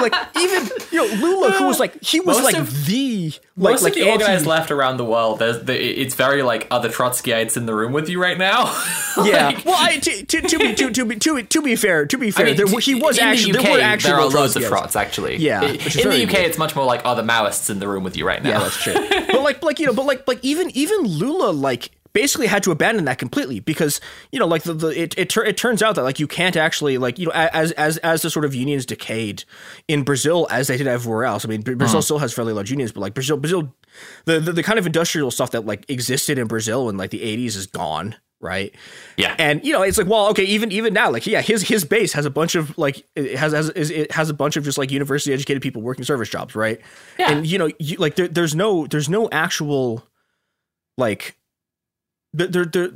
Like, even you know, Lula, who was like, he was Most like of- the like Most like of the anti- organized left around the world, there's the, it's very like other Trotskyites in the room with you right now. Yeah. Like, well, I, to, to, to be to, to be to, to be fair, to be fair, I mean, there, he was actually the UK, there were actually there are loads of. Trots actually. Yeah, I- in the UK, weird. it's much more like other Maoists in the room with you right now. Yeah, that's true. but like, like you know, but like, like even even Lula like basically had to abandon that completely because you know, like the, the it it, tur- it turns out that like you can't actually like you know as as as the sort of unions decayed in Brazil as they did everywhere else. I mean, Bra- Brazil hmm. still has fairly large unions, but like Brazil, Brazil, the, the the kind of industrial stuff that like existed in Brazil in like the '80s is gone. Right. Yeah. And you know, it's like, well, okay, even even now, like, yeah, his his base has a bunch of like it has has is- it has a bunch of just like university educated people working service jobs, right? Yeah. And you know, you, like there, there's no there's no actual like there, there, there,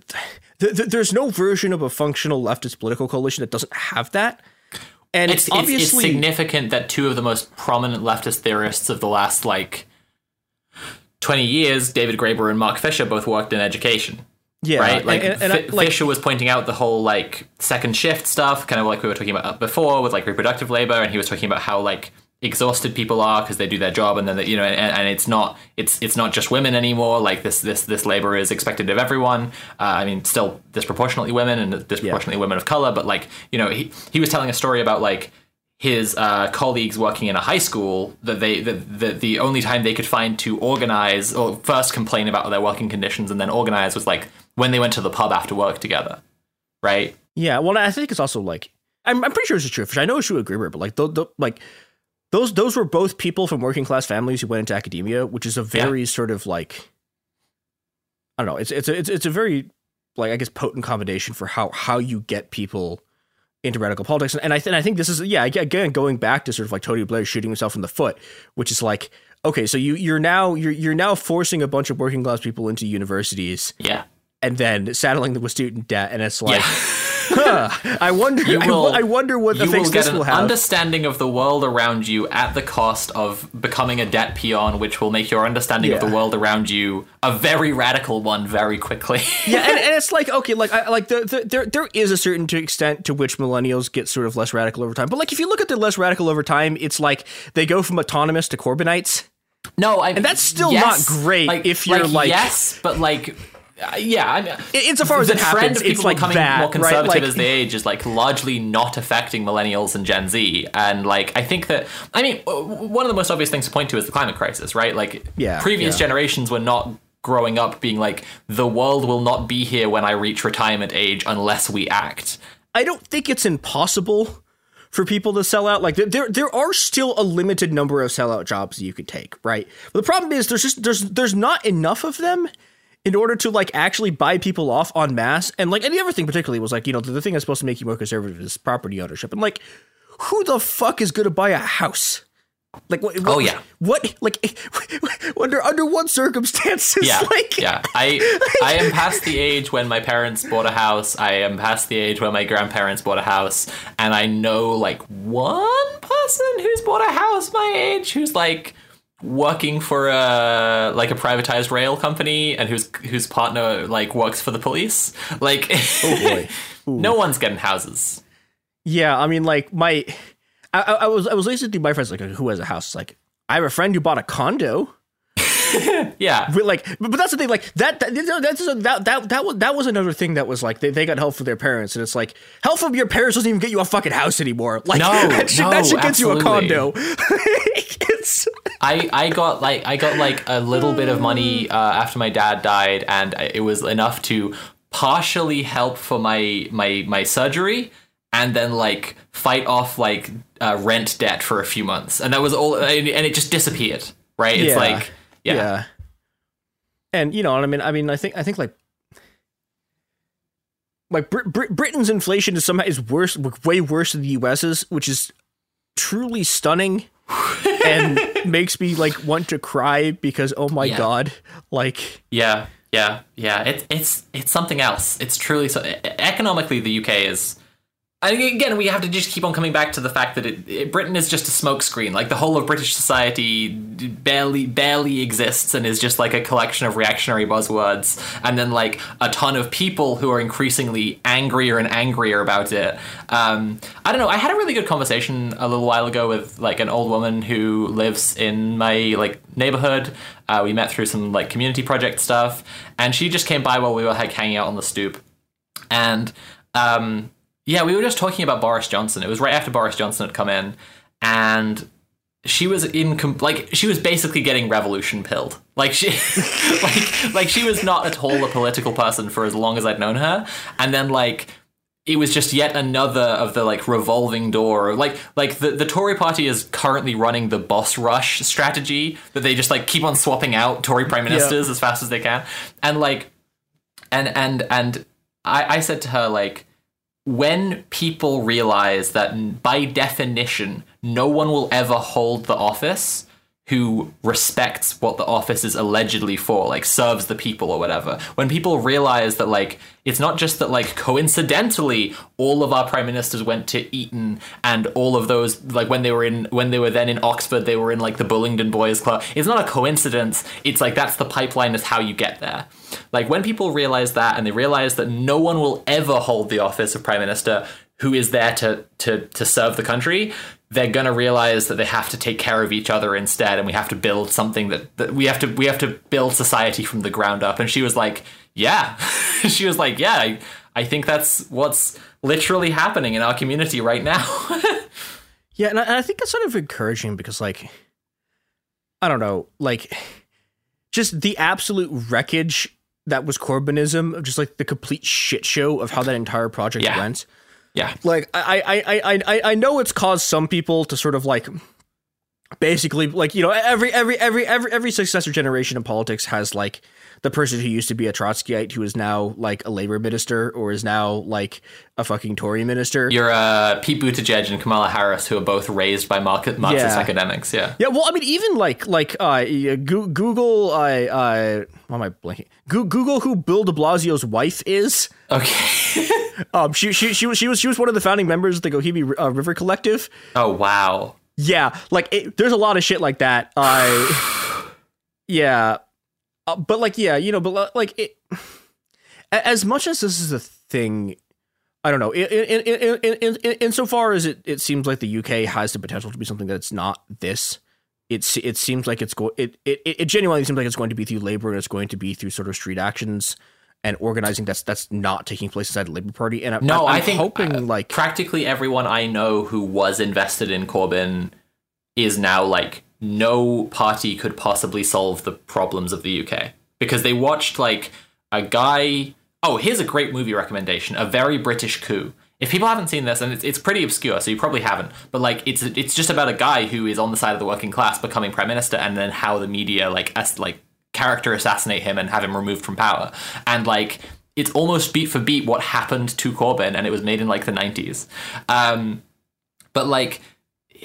there there's no version of a functional leftist political coalition that doesn't have that. And it's, it's, obviously it's significant that two of the most prominent leftist theorists of the last like 20 years, David Graeber and Mark Fisher, both worked in education. yeah, right? Like, and, and, and Fi- like Fisher was pointing out the whole like second shift stuff, kind of like we were talking about before with like reproductive labor, and he was talking about how like exhausted people are because they do their job, and then they, you know, and, and it's not it's it's not just women anymore. Like this this this labor is expected of everyone. Uh, I mean, still disproportionately women and disproportionately women of color, but like you know, he he was telling a story about like his uh, colleagues working in a high school that they that the, the only time they could find to organize or first complain about their working conditions and then organize was like when they went to the pub after work together right Yeah, well, I think it's also like I'm, I'm pretty sure it's is true. Which I know it's true at Graeber, but like the, the like those those were both people from working class families who went into academia, which is a very sort of like I don't know. It's it's a, it's it's a very like I guess potent combination for how how you get people into radical politics. And I th- and I think this is yeah again going back to sort of like Tony Blair shooting himself in the foot, which is like okay, so you you're now you're you're now forcing a bunch of working class people into universities yeah and then saddling them with student debt, and it's like. yeah Huh, I wonder. You will- I, wonder what you will effects get this an will have. understanding of the world around you at the cost of becoming a debt peon which will make your understanding of the world around you a very radical one very quickly yeah, and, and it's like okay, like I like the, the, there there is a certain extent to which millennials get sort of less radical over time. But like if you look at the less radical over time, it's like they go from autonomous to Corbynites. no I, And that's still yes, not great like, if you're, like- yes but like uh, yeah I mean, In- Insofar as it trend happens, of people it's like becoming that, more right? conservative Like- as they age is like largely not affecting millennials and Gen Z. And like, I think that, I mean, one of the most obvious things to point to is the climate crisis, right? Like, Yeah, previous yeah. generations were not growing up being like, the world will not be here when I reach retirement age unless we act. I don't think it's impossible for people to sell out. Like there, there, there are still a limited number of sellout jobs you could take, right? But the problem is there's just there's there's not enough of them in order to like actually buy people off en masse. And like and the other thing particularly was like you know the, the thing that's supposed to make you more conservative is property ownership. And like who the fuck is going to buy a house? Like what? Oh, yeah. What like under under what circumstances? Yeah, like yeah. I I am past the age when my parents bought a house. I am past the age when my grandparents bought a house, and I know like one person who's bought a house my age who's like working for a like a privatized rail company and whose whose partner like works for the police. Like, Oh boy. no one's getting houses. Yeah, I mean, like my, I, I I was I was listening to my friends like who has a house. Like I have a friend who bought a condo. Yeah, But like, but, but that's the thing. Like that that you know, that's that that that was that was another thing that was like they, they got help from their parents, and it's like help from your parents doesn't even get you a fucking house anymore. Like No, that shit, that no, shit gets you a condo. I, I got like I got like a little bit of money uh, after my dad died, and it was enough to partially help for my my my surgery, and then like fight off like uh, rent debt for a few months, and that was all, and it just disappeared. Right? It's Yeah. like yeah. And you know, what I mean, I mean, I think I think like. Like Brit- Brit- Britain's inflation is somehow is worse, way worse than the U.S.'s, which is truly stunning, and makes me like want to cry because oh my Yeah. god, like Yeah, yeah, yeah. It's it's it's something else. It's truly so. Economically, the UK is. I think again, we have to just keep on coming back to the fact that it, it, Britain is just a smokescreen. Like the whole of British society barely barely exists and is just like a collection of reactionary buzzwords, and then like a ton of people who are increasingly angrier and angrier about it. Um, I don't know. I had a really good conversation a little while ago with like an old woman who lives in my like neighborhood. Uh, we met through some like community project stuff, and she just came by while we were like hanging out on the stoop, and um, yeah, we were just talking about Boris Johnson. It was right after Boris Johnson had come in, and she was in like she was basically getting revolution pilled. Like she, like like she was not at all a political person for as long as I'd known her, and then like it was just yet another of the like revolving door like like the, the tory party is currently running the boss rush strategy that they just like keep on swapping out tory prime ministers as fast as they can and like and and and i i said to her like when people realize that by definition no one will ever hold the office who respects what the office is allegedly for, like serves the people or whatever. When people realize that, like, it's not just that, like, coincidentally, all of our prime ministers went to Eton, and all of those, like, when they were in, when they were then in Oxford, they were in like the Bullingdon Boys Club. It's not a coincidence. It's like that's the pipeline. Is how you get there. Like when people realize that, and they realize that no one will ever hold the office of prime minister who is there to to to serve the country they're going to realize that they have to take care of each other instead and we have to build something that, that we have to we have to build society from the ground up and she was like yeah she was like yeah I, I think that's what's literally happening in our community right now Yeah, and I, and I think that's sort of encouraging because, like, I don't know, like, just the absolute wreckage that was Corbynism, of just like the complete shit show of how that entire project Yeah. went. Yeah Like, I, I, I, I, I, know it's caused some people to sort of like, basically, like, you know, every, every, every, every, every successor generation in politics has like the person who used to be a Trotskyite who is now like a labor minister or is now like a fucking Tory minister. you're uh, Pete Buttigieg and Kamala Harris who are both raised by market Marxist Yeah. academics yeah Yeah, well, I mean, even like like uh, Google, I uh, why am I blanking? Google, who Bill De Blasio's wife is. okay Um, she she she was she was she was one of the founding members of the Combahee uh, River Collective. oh wow Yeah, like it, there's a lot of shit like that. I yeah, uh, but like yeah, you know, but uh, like it, as much as this is a thing. I don't know. In in in in in, in insofar as it, it seems like the UK has the potential to be something that's not this, it's it seems like it's going it, it it genuinely seems like it's going to be through labor and it's going to be through sort of street actions and organizing that's that's not taking place inside the Labour Party. And I, No, I'm I think hoping uh, like practically everyone I know who was invested in Corbyn is now like no party could possibly solve the problems of the UK because they watched like a guy. Oh, here's a great movie recommendation: A Very British Coup. If people haven't seen this, and it's, it's pretty obscure, so you probably haven't, but like it's it's just about a guy who is on the side of the working class becoming prime minister, and then how the media like as, like character assassinate him and have him removed from power, and like it's almost beat for beat what happened to Corbyn, and it was made in like the 90s. Um, but like,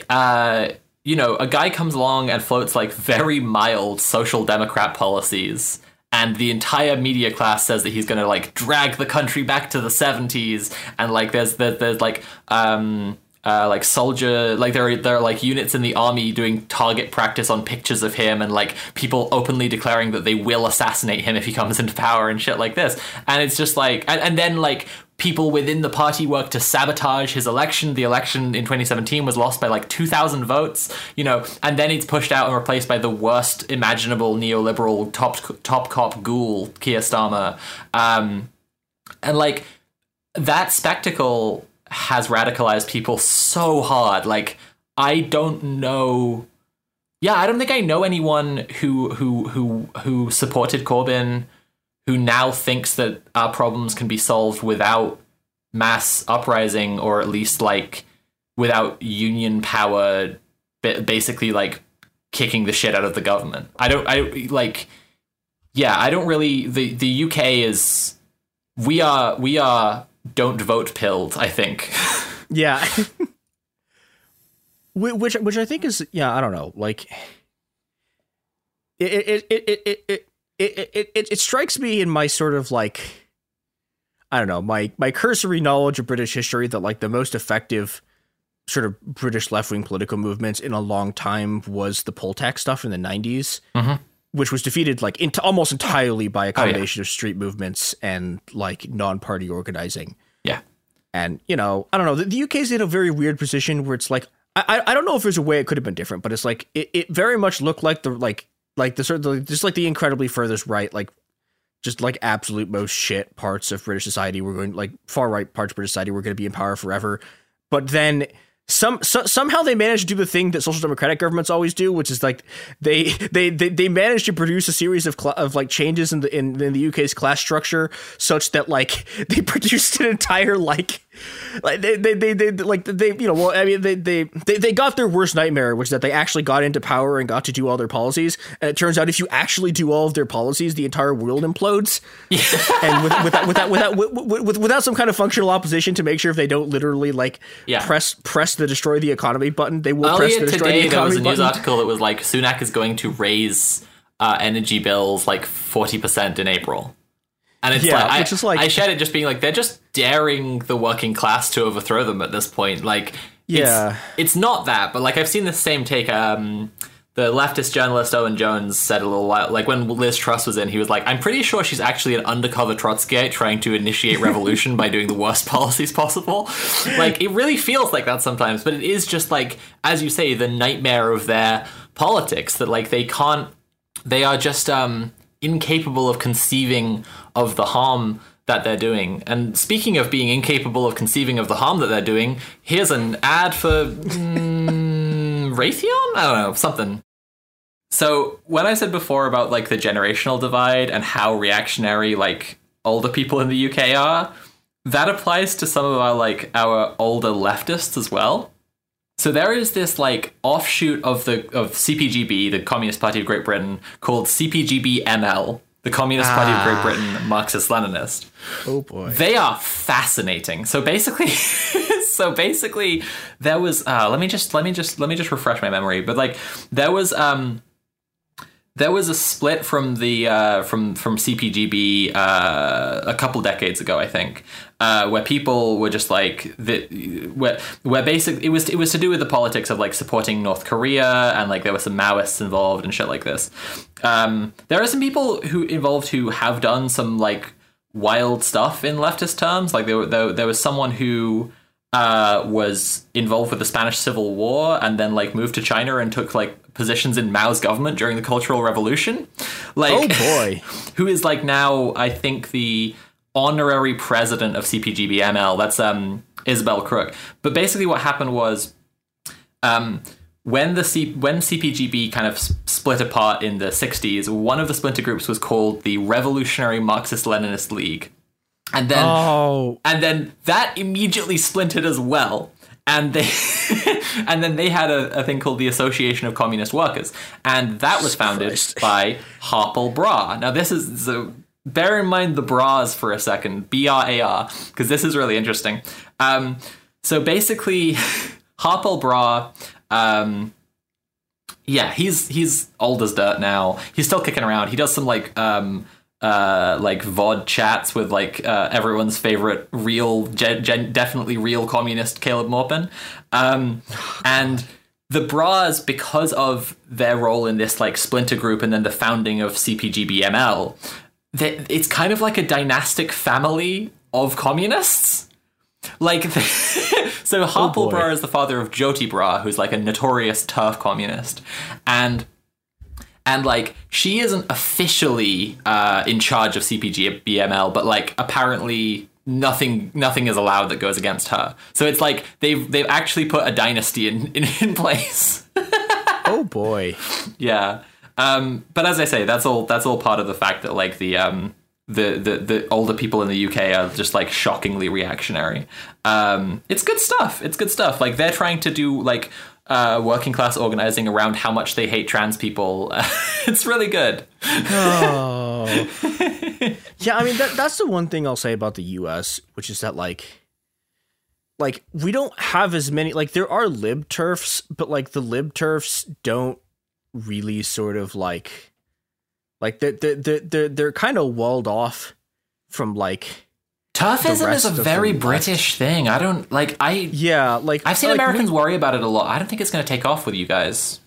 uh, you know, a guy comes along and floats like very mild social democrat policies. And the entire media class says that he's going to like drag the country back to the 70s. And like, there's, there's, there's like, um, uh, like soldier like there are there are like units in the army doing target practice on pictures of him and like people openly declaring that they will assassinate him if he comes into power and shit like this and it's just like and, and then like people within the party work to sabotage his election the election in 2017 was lost by like 2000 votes you know and then it's pushed out and replaced by the worst imaginable neoliberal top top cop ghoul Keir Starmer um and like that spectacle has radicalized people so hard. Like I don't know. Yeah, I don't think I know anyone who who who who supported Corbyn who now thinks that our problems can be solved without mass uprising or at least like without union power basically like kicking the shit out of the government. I don't I like yeah, I don't really the the UK is we are we are don't vote pilled. I think. yeah. which which I think is yeah I don't know like it it it it it it it, it, it strikes me in my sort of like I don't know my my cursory knowledge of British history that like the most effective sort of British left wing political movements in a long time was the poll tax stuff in the 90s, mm-hmm. which was defeated like into almost entirely by a combination oh, yeah. of street movements and like non party organizing. Yeah. And, you know, I don't know. The, the UK's in a very weird position where it's like, I, I don't know if there's a way it could have been different, but it's like, it, it very much looked like the, like, like the sort of, just like the incredibly furthest right, like, just like absolute most shit parts of British society were going, like, far right parts of British society were going to be in power forever. But then some so, somehow they managed to do the thing that social democratic governments always do, which is like they they they, they managed to produce a series of cl- of like changes in the in, in the UK's class structure such that like they produced an entire like like they, they, they, they, like they, you know, well, I mean, they, they, they, they got their worst nightmare, which is that they actually got into power and got to do all their policies. And it turns out if you actually do all of their policies, the entire world implodes. Yeah. and with, without, without, without, with, without some kind of functional opposition to make sure if they don't literally like yeah. press, press the destroy the economy button, they will Earlier press the destroy today, the economy There was a news article that was like Sunak is going to raise uh, energy bills like 40% in April. And it's yeah, like, which I, is like I shared it just being like they're just daring the working class to overthrow them at this point. Like, yeah, it's, it's not that, but like I've seen the same take. Um, the leftist journalist Owen Jones said a little while, like when Liz Truss was in, he was like, "I'm pretty sure she's actually an undercover Trotskyite trying to initiate revolution by doing the worst policies possible." Like it really feels like that sometimes, but it is just like, as you say, the nightmare of their politics that like they can't, they are just um incapable of conceiving of the harm that they're doing. And speaking of being incapable of conceiving of the harm that they're doing, here's an ad for mm, Raytheon? I don't know, something. So, when I said before about like the generational divide and how reactionary like older people in the UK are, that applies to some of our like our older leftists as well. So there is this like offshoot of the of CPGB, the Communist Party of Great Britain, called CPGB ML, the Communist ah. Party of Great ah. Britain, Marxist Leninist. Oh boy. They are fascinating. So basically so basically there was uh, let me just let me just let me just refresh my memory. But like there was um there was a split from the uh, from from CPGB uh, a couple decades ago, I think, uh, where people were just like the where where basically it was it was to do with the politics of like supporting North Korea and like there were some Maoists involved and shit like this. Um, there are some people who involved who have done some like wild stuff in leftist terms. Like there there, there was someone who uh, was involved with the Spanish Civil War and then like moved to China and took like positions in Mao's government during the Cultural Revolution. Like, oh boy, who is like now I think the honorary president of CPGBML. That's um, Isabel Crook. But basically, what happened was. Um, when the C- when CPGB kind of split apart in the 60s, one of the splinter groups was called the Revolutionary Marxist Leninist League and then oh. and then that immediately splintered as well and they and then they had a, a, thing called the Association of Communist Workers, and that was founded Christ. by Harpal Brar. Now this is so bear in mind the Brars for a second, B R A R, because this is really interesting. Um, so basically, Harpal Brar, um, yeah, he's he's old as dirt now. He's still kicking around. He does some like um uh like VOD chats with like uh, everyone's favorite real gen- gen- definitely real communist Caleb Maupin. Um and the Brars because of their role in this like splinter group and then the founding of CPGBML, that it's kind of like a dynastic family of communists. Like, so Harpal boy. Brar is the father of Jyoti Brar, who's like a notorious TERF communist, and and like she isn't officially uh, in charge of CPG BML, but like apparently nothing nothing is allowed that goes against her. So it's like they've they've actually put a dynasty in in, in place. Oh boy. Yeah. Um, but as I say, that's all that's all part of the fact that like the um the, the the older people in the UK are just like shockingly reactionary. Um, it's good stuff. It's good stuff. Like they're trying to do like uh, working class organizing around how much they hate trans people. it's really good. Oh. yeah, I mean that that's the one thing I'll say about the US, which is that like like we don't have as many like there are lib TERFs, but like the lib TERFs don't really sort of like like they're they're they're, they're kind of walled off from like TERFism is a very. British thing. I don't like I yeah like I've seen like, Americans we- worry about it a lot. I don't think it's going to take off with you guys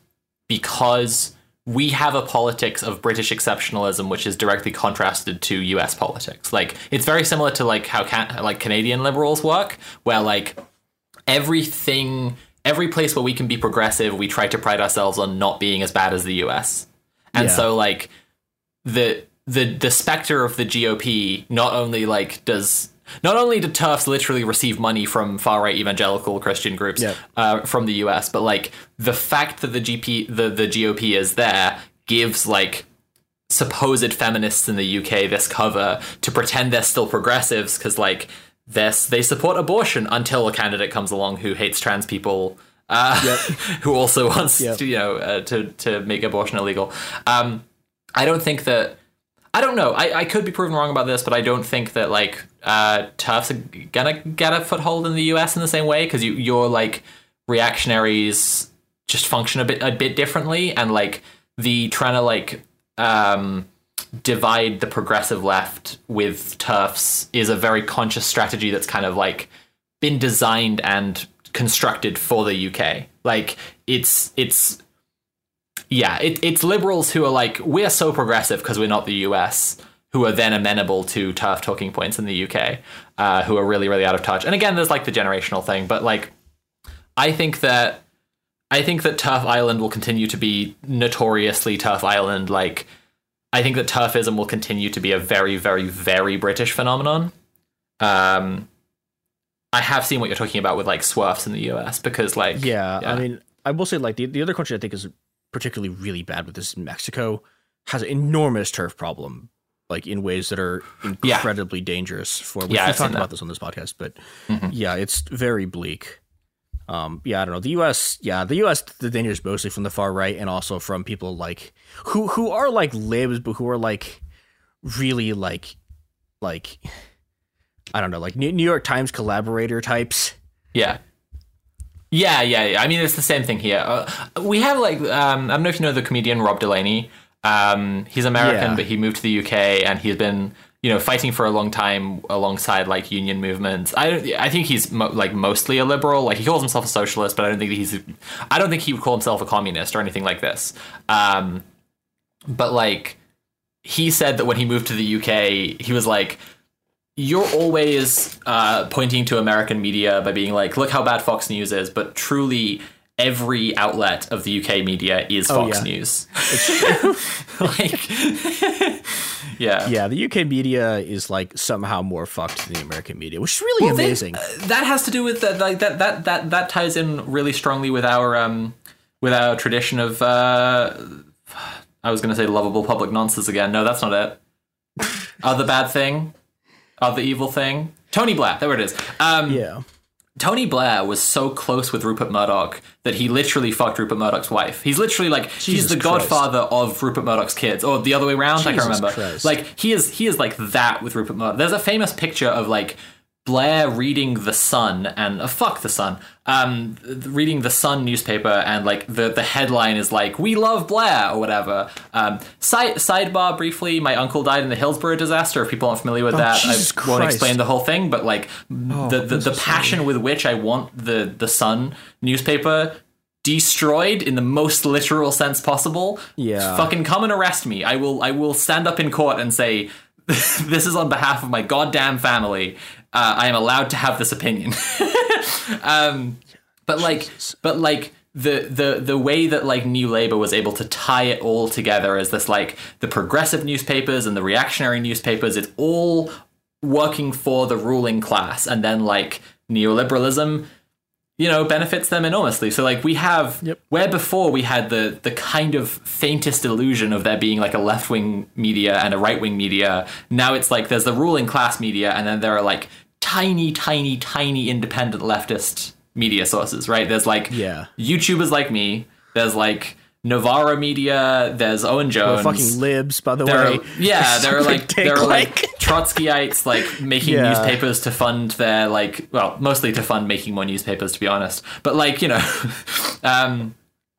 because we have a politics of British exceptionalism, which is directly contrasted to U.S. politics. Like it's very similar to like how can- like Canadian liberals work, where like everything, every place where we can be progressive, we try to pride ourselves on not being as bad as the U.S. And Yeah. so like the the the specter of the GOP not only like does not only do TERFs literally receive money from far right evangelical Christian groups Yep. uh, from the US, but like the fact that the GP the the GOP is there gives like supposed feminists in the UK this cover to pretend they're still progressives because like this they support abortion until a candidate comes along who hates trans people. Uh, who also wants Yep. to you know uh, to to make abortion illegal. Um, I don't think that. I don't know. I, I could be proven wrong about this, but I don't think that like uh, TERFs are gonna get a foothold in the U.S. in the same way because you your like reactionaries just function a bit a bit differently, and like the trying to like um, divide the progressive left with TERFs is a very conscious strategy that's kind of like been designed and constructed for the UK. Like it's it's yeah, it, it's liberals who are like we're so progressive because we're not the US who are then amenable to tough talking points in the UK uh, who are really really out of touch. And again, there's like the generational thing, but like I think that I think that TERF Island will continue to be notoriously TERF Island. Like I think that TERFism will continue to be a very very very British phenomenon. Um, I have seen what you're talking about with like SWERFs in the US because like Yeah, I mean, I will say like the, the other country I think is particularly really bad with this is Mexico has an enormous TERF problem, like in ways that are Yeah. incredibly dangerous for. Yeah, we I've seen talked about this on this podcast, but Mhm. yeah, it's very bleak. Um, yeah, I don't know. The U.S. Yeah, the U.S. The danger is mostly from the far right and also from people like who who are like libs, but who are like really like like I don't know, like New York Times collaborator types. Yeah. Yeah, yeah, yeah. I mean, it's the same thing here. Uh, we have like um, I don't know if you know the comedian Rob Delaney. Um, he's American, Yeah. but he moved to the UK, and he's been you know fighting for a long time alongside like union movements. I don't, I think he's mo- like mostly a liberal. Like he calls himself a socialist, but I don't think he's. I don't think he would call himself a communist or anything like this. Um, but like he said that when he moved to the UK, he was like, you're always uh, pointing to American media by being like, look how bad Fox News is, but truly every outlet of the UK media is Oh, Fox yeah. News. like, yeah. Yeah, the UK media is like somehow more fucked than the American media, which is really Well, they- amazing. that has to do with that like that that that that ties in really strongly with our um with our tradition of uh I was going to say lovable public nonsense again. No, that's not it. Other bad thing, other evil thing. Tony Blair, there it is. Um, yeah. Tony Blair was so close with Rupert Murdoch that he literally fucked Rupert Murdoch's wife. He's literally like he's the Christ. godfather of Rupert Murdoch's kids, or the other way around. I can't remember. Christ. Like he is he is like that with Rupert Murdoch. There's a famous picture of like Blair reading the Sun and uh, fuck the Sun, um, reading the Sun newspaper and like the the headline is like "We love Blair" or whatever. Um, side sidebar briefly, my uncle died in the Hillsborough disaster. If people aren't familiar with that, Jesus I won't explain the whole thing. But like the the, the passion with which I want the the Sun newspaper destroyed in the most literal sense possible. Yeah. fucking come and arrest me. I will I will stand up in court and say. this is on behalf of my goddamn family. Uh, I am allowed to have this opinion. um, but like, but like the the the way that like New Labour was able to tie it all together as this like the progressive newspapers and the reactionary newspapers, it's all working for the ruling class, and then like neoliberalism you know benefits them enormously so like we have Yep. where before we had the the kind of faintest illusion of there being like a left-wing media and a right-wing media now it's like there's the ruling class media and then there are like tiny tiny tiny independent leftist media sources right there's like Yeah. youtubers like me there's like novara media there's owen jones fucking libs, by the there way. are, yeah, there are like there are like, like- Trotskyites like making Yeah. newspapers to fund their like well, mostly to fund making more newspapers to be honest. But like you know, um,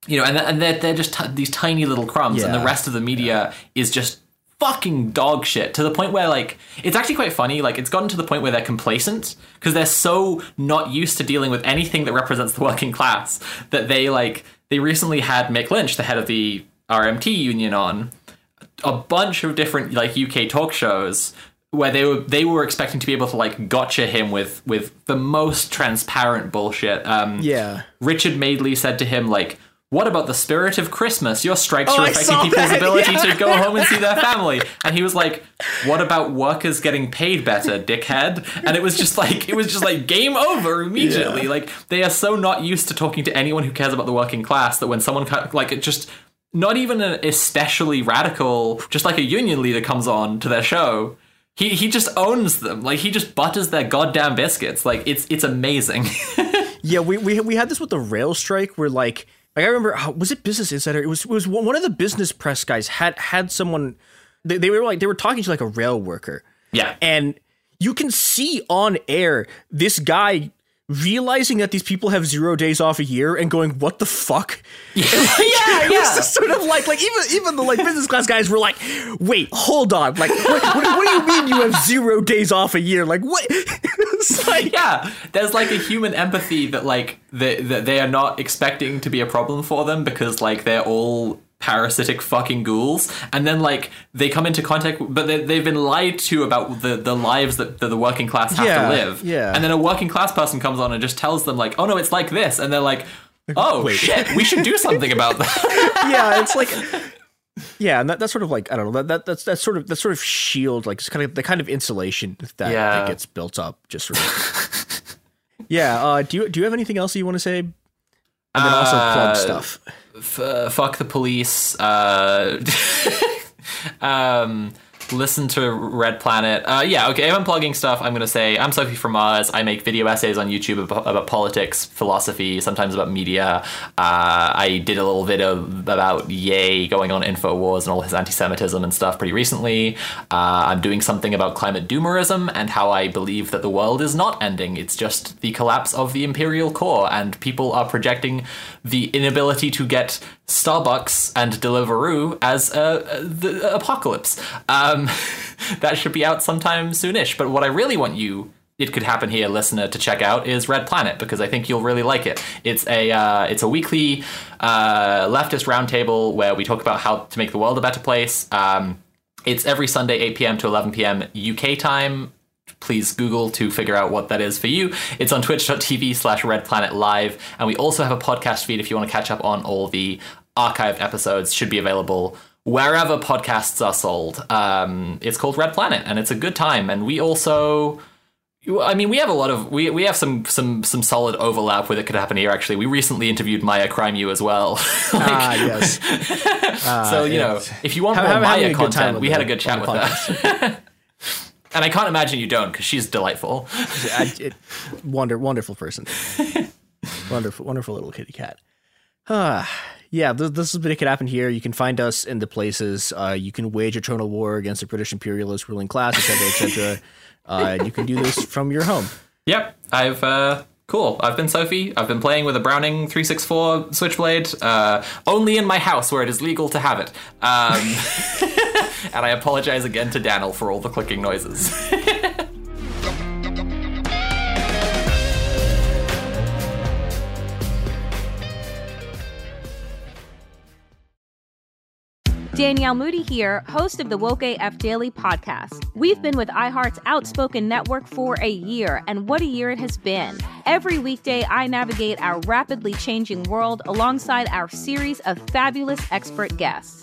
you know, and and they're they're just t- these tiny little crumbs, and the rest of the media is just fucking dog shit to the point where like it's actually quite funny like it's gotten to the point where they're complacent because they're so not used to dealing with anything that represents the working class that they like they recently had Mick Lynch the head of the RMT union on a bunch of different like UK talk shows where they were they were expecting to be able to like gotcha him with with the most transparent bullshit. Um, Yeah. Richard Madeley said to him like. What about the spirit of Christmas? Your strikes Oh, are affecting people's that, ability yeah. to go home and see their family. And he was like, "What about workers getting paid better, dickhead?" And it was just like it was just like game over immediately. Yeah. Like they are so not used to talking to anyone who cares about the working class that when someone like it just not even an especially radical, just like a union leader comes on to their show. He, he just owns them. Like he just butters their goddamn biscuits. Like it's it's amazing. Yeah, we, we we had this with the rail strike where like like I remember oh, was it Business Insider? It was it was one one of the business press guys had had someone they, they were like they were talking to like a rail worker. yeah. And you can see on air this guy realizing that these people have zero days off a year and going, "What the fuck?" yeah, it was just sort of like like even even the like business class guys were like, "Wait, hold on! Like, what, what, what do you mean you have zero days off a year? Like, what?" it's like, yeah there's like a human empathy that like they, that they are not expecting to be a problem for them because like they're all parasitic fucking ghouls and then like they come into contact but they, they've been lied to about the, the lives that, that the working class have Yeah, to live yeah. and then a working class person comes on and just tells them like oh no it's like this and they're like oh Wait. shit we should do something about that yeah, it's like yeah, and that, that's sort of like I don't know that, that that's that's sort of that sort of shield like it's kind of the kind of insulation that, Yeah. that gets built up just sort of. yeah, uh, do you do you have anything else you want to say? And then also Uh, plug stuff. F- uh, fuck the police. Uh, um, listen to Red Planet. Uh, yeah, okay. If I'm plugging stuff, I'm gonna say I'm Sophie from Mars. I make video essays on YouTube about, about politics, philosophy, sometimes about media. Uh, I did a little video about Ye going on Infowars and all his anti-Semitism and stuff pretty recently. Uh, I'm doing something about climate doomerism and how I believe that the world is not ending. It's just the collapse of the imperial core, and people are projecting the inability to get Starbucks and Deliveroo as uh, the apocalypse. Um, that should be out sometime soonish. But what I really want you. It could happen here, listener, to check out is Red Planet because I think you'll really like it. It's a uh, it's a weekly uh, leftist roundtable where we talk about how to make the world a better place. Um, it's every Sunday, 8 p.m. to 11 p.m. UK time. Please Google to figure out what that is for you. It's on twitch.tv slash Red Planet Live. And we also have a podcast feed if you want to catch up on all the archived episodes, should be available wherever podcasts are sold. Um, it's called Red Planet, and it's a good time. And we also. I mean, we have a lot of we, we have some some some solid overlap with it could happen here. Actually, we recently interviewed Maya Crime You as well. Like, ah, yes. so you know, if you want Ha- more having Maya content, we had a good chat with the her. and I can't imagine you don't because she's delightful. I, it, wonder, wonderful person. wonderful, wonderful little kitty cat. Uh, yeah, this, this is what could happen here. You can find us in the places. Uh, you can wage a eternal war against the British imperialist ruling class, etc., etc. uh, and you can do this from your home. Yep, I've uh, cool. I've been Sophie. I've been playing with a Browning 364 Switchblade, uh, only in my house where it is legal to have it. Um, and I apologize again to Daniel for all the clicking noises. Danielle Moody here, host of the Woke AF Daily podcast. We've been with iHeart's Outspoken Network for a year, and what a year it has been. Every weekday, I navigate our rapidly changing world alongside our series of fabulous expert guests.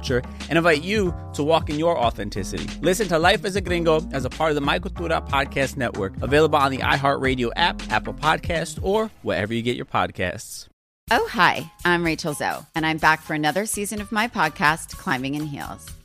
and invite you to walk in your authenticity. Listen to Life as a Gringo as a part of the My Cultura Podcast Network, available on the iHeartRadio app, Apple Podcast, or wherever you get your podcasts. Oh, hi, I'm Rachel Zoe, and I'm back for another season of my podcast, Climbing in Heels.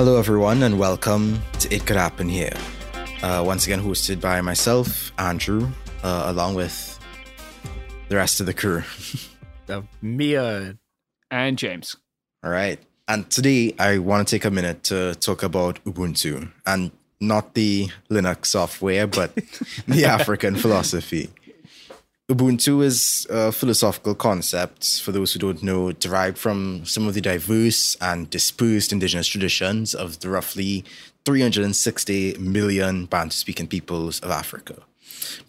Hello, everyone, and welcome to It Could Happen Here. Uh, once again, hosted by myself, Andrew, uh, along with the rest of the crew. Uh, Mia. And James. All right. And today, I want to take a minute to talk about Ubuntu and not the Linux software, but the African philosophy. Ubuntu is a philosophical concept, for those who don't know, derived from some of the diverse and dispersed indigenous traditions of the roughly 360 million Bantu speaking peoples of Africa.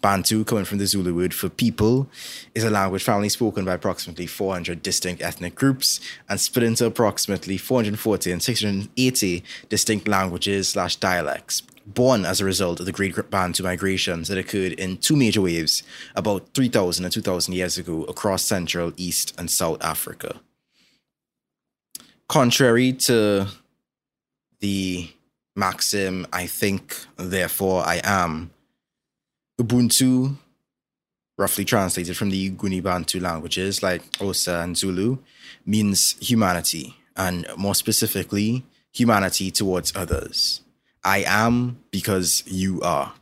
Bantu, coming from the Zulu word for people, is a language family spoken by approximately 400 distinct ethnic groups and split into approximately 440 and 680 distinct languages slash dialects, born as a result of the Great Bantu migrations that occurred in two major waves about 3,000 and 2,000 years ago across Central, East, and South Africa. Contrary to the maxim, I think, therefore I am, Ubuntu, roughly translated from the Nguni Bantu languages like Xhosa and Zulu, means humanity, and more specifically, humanity towards others. I am because you are.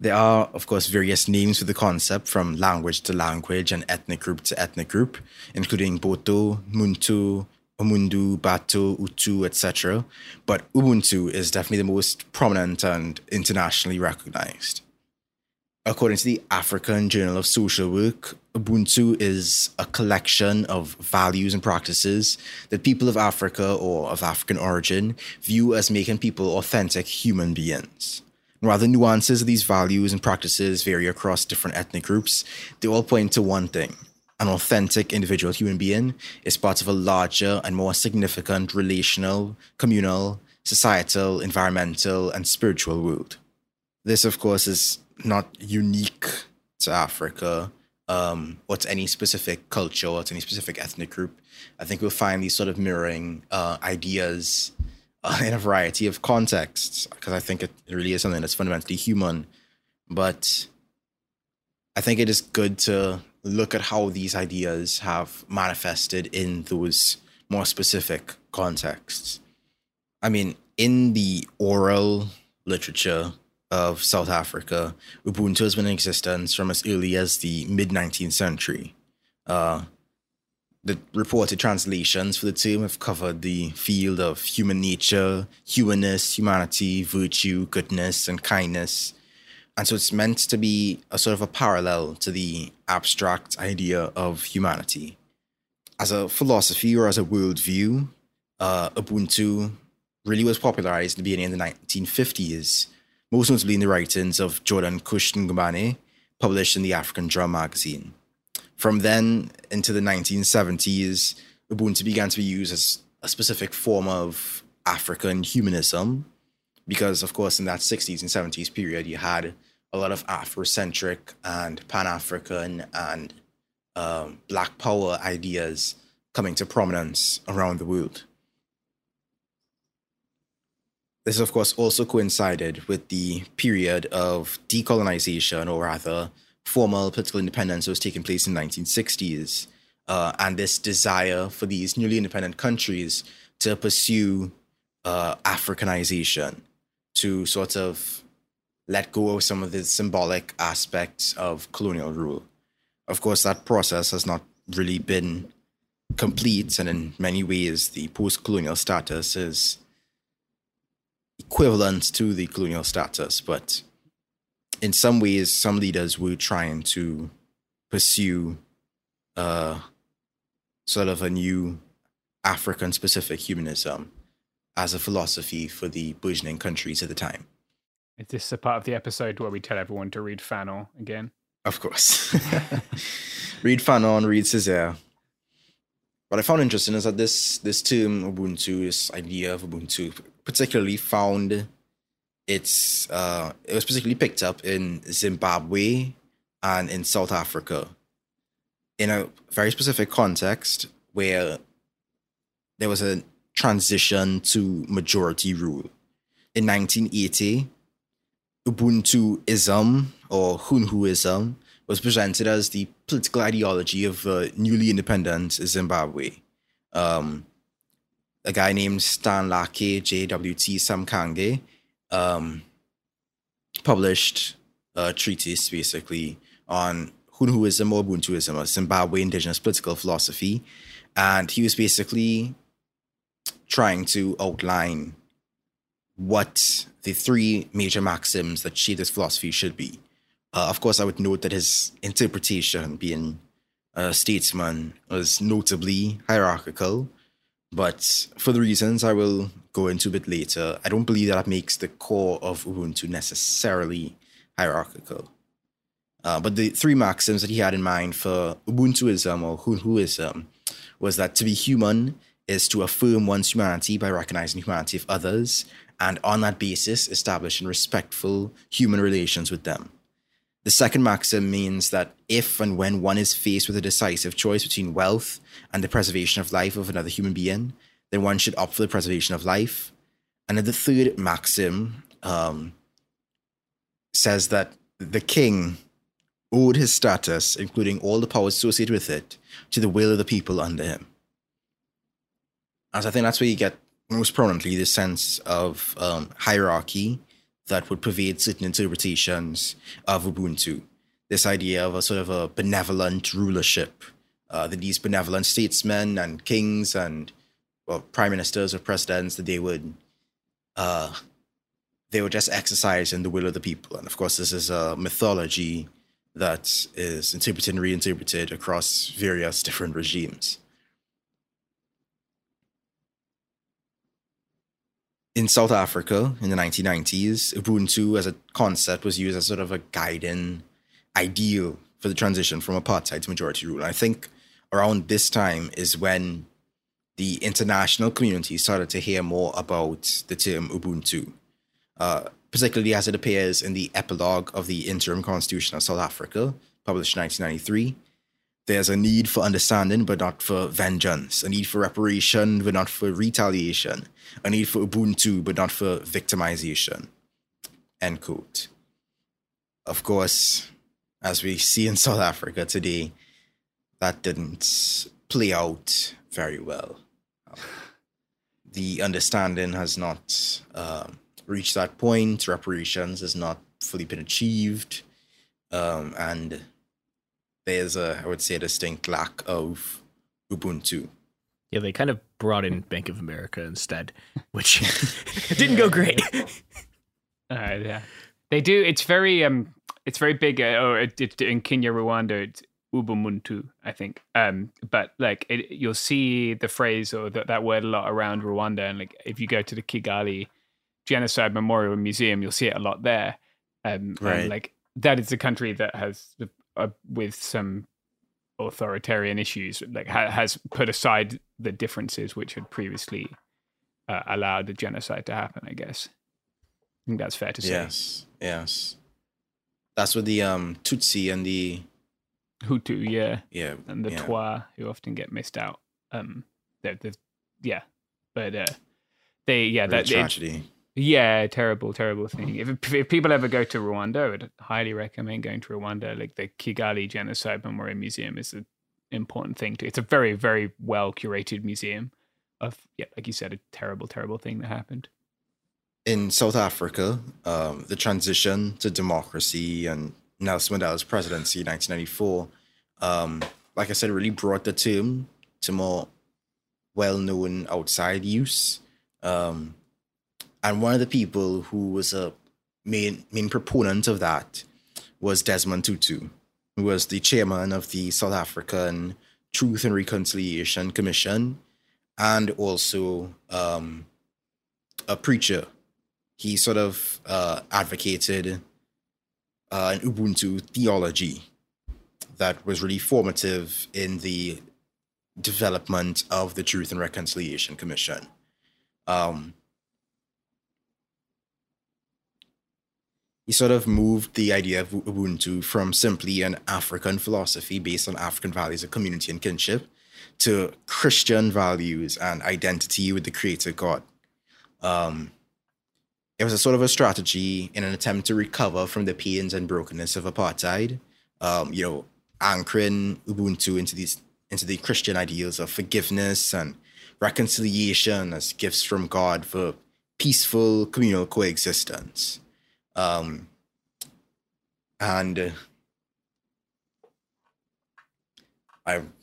There are, of course, various names for the concept from language to language and ethnic group to ethnic group, including Botho, Muntu, Umundu, Bato, Utu, etc. But Ubuntu is definitely the most prominent and internationally recognized. According to the African Journal of Social Work, Ubuntu is a collection of values and practices that people of Africa or of African origin view as making people authentic human beings. While the nuances of these values and practices vary across different ethnic groups, they all point to one thing an authentic individual human being is part of a larger and more significant relational, communal, societal, environmental, and spiritual world. This, of course, is not unique to Africa um, or to any specific culture or to any specific ethnic group. I think we'll find these sort of mirroring uh, ideas uh, in a variety of contexts because I think it really is something that's fundamentally human. But I think it is good to look at how these ideas have manifested in those more specific contexts. I mean, in the oral literature of South Africa, Ubuntu has been in existence from as early as the mid 19th century. Uh, the reported translations for the term have covered the field of human nature, humanness, humanity, virtue, goodness, and kindness, and so it's meant to be a sort of a parallel to the abstract idea of humanity. As a philosophy or as a worldview, uh, Ubuntu really was popularized in the beginning of the 1950s, most notably in the writings of Jordan Kush Ngubane, published in the African Drum magazine. From then into the 1970s, Ubuntu began to be used as a specific form of African humanism, because, of course, in that 60s and 70s period, you had a lot of Afrocentric and Pan African and um, Black Power ideas coming to prominence around the world. This, of course, also coincided with the period of decolonization, or rather, formal political independence that was taking place in the 1960s, uh, and this desire for these newly independent countries to pursue uh, Africanization, to sort of let go of some of the symbolic aspects of colonial rule. Of course, that process has not really been complete, and in many ways, the post colonial status is equivalent to the colonial status, but in some ways, some leaders were trying to pursue uh, sort of a new African specific humanism as a philosophy for the burgeoning countries at the time. Is this a part of the episode where we tell everyone to read Fanon again? Of course. read Fanon, read Césaire. What I found interesting is that this this term Ubuntu, this idea of Ubuntu, particularly found its uh, it was particularly picked up in Zimbabwe and in South Africa in a very specific context where there was a transition to majority rule. In 1980, Ubuntuism or Hunhuism was presented as the political ideology of uh, newly independent Zimbabwe. Um, a guy named Stan Stanlake JWT Samkange um, published a treatise basically on Hunhuism or Ubuntuism, a Zimbabwe indigenous political philosophy. And he was basically trying to outline what the three major maxims that shape this philosophy should be. Uh, of course, I would note that his interpretation, being a statesman, was notably hierarchical. But for the reasons I will go into a bit later, I don't believe that, makes the core of Ubuntu necessarily hierarchical. Uh, but the three maxims that he had in mind for Ubuntuism or Hunhuism was that to be human is to affirm one's humanity by recognizing humanity of others, and on that basis, establishing respectful human relations with them. The second maxim means that if and when one is faced with a decisive choice between wealth and the preservation of life of another human being, then one should opt for the preservation of life. And then the third maxim um, says that the king owed his status, including all the powers associated with it, to the will of the people under him. As I think that's where you get most prominently the sense of um, hierarchy that would pervade certain interpretations of Ubuntu. This idea of a sort of a benevolent rulership, uh, that these benevolent statesmen and kings and well, prime ministers or presidents that they would uh, they would just exercise in the will of the people. And of course, this is a mythology that is interpreted and reinterpreted across various different regimes. in South Africa in the 1990s, Ubuntu as a concept was used as sort of a guiding ideal for the transition from apartheid to majority rule. And I think around this time is when the international community started to hear more about the term Ubuntu, uh, particularly as it appears in the epilogue of the Interim Constitution of South Africa, published in 1993 there's a need for understanding, but not for vengeance, a need for reparation, but not for retaliation, a need for Ubuntu, but not for victimization. End quote. Of course, as we see in South Africa today, that didn't play out very well. The understanding has not uh, reached that point, reparations has not fully been achieved, um, and there's a, I would say, a distinct lack of Ubuntu. Yeah, they kind of brought in Bank of America instead, which didn't go great. Uh, yeah, they do. It's very um, it's very big. Uh, or it, it, in Kenya, Rwanda, it's Ubuntu, I think. Um, but like it, you'll see the phrase or that that word a lot around Rwanda, and like if you go to the Kigali Genocide Memorial Museum, you'll see it a lot there. Um, Right. and, like that is a country that has uh, with some authoritarian issues, like ha- has put aside the differences which had previously uh, allowed the genocide to happen. I guess. I think that's fair to say. Yes, yes. That's what the um, Tutsi and the Hutu, yeah, yeah and the yeah. Twa who often get missed out. Um, they're, they're, yeah, but uh, they yeah Real that it- tragedy. yeah, terrible, terrible thing. If, if people ever go to Rwanda, I would highly recommend going to Rwanda. Like the Kigali Genocide Memorial Museum is an important thing to. It's a very, very well curated museum of yeah, like you said, a terrible, terrible thing that happened. in South Africa, um, the transition to democracy and Nelson Mandela's presidency 1994, um, like I said, really brought the term to more well-known outside use. Um, and one of the people who was a main main proponent of that was Desmond Tutu, who was the chairman of the South African Truth and Reconciliation Commission, and also um, a preacher he sort of uh, advocated uh, an Ubuntu theology that was really formative in the development of the Truth and Reconciliation Commission. Um, he sort of moved the idea of Ubuntu from simply an African philosophy based on African values of community and kinship to Christian values and identity with the Creator God. Um, it was a sort of a strategy in an attempt to recover from the pains and brokenness of apartheid. Um, you know, anchoring Ubuntu into these into the Christian ideals of forgiveness and reconciliation as gifts from God for peaceful communal coexistence. Um, and uh, I'm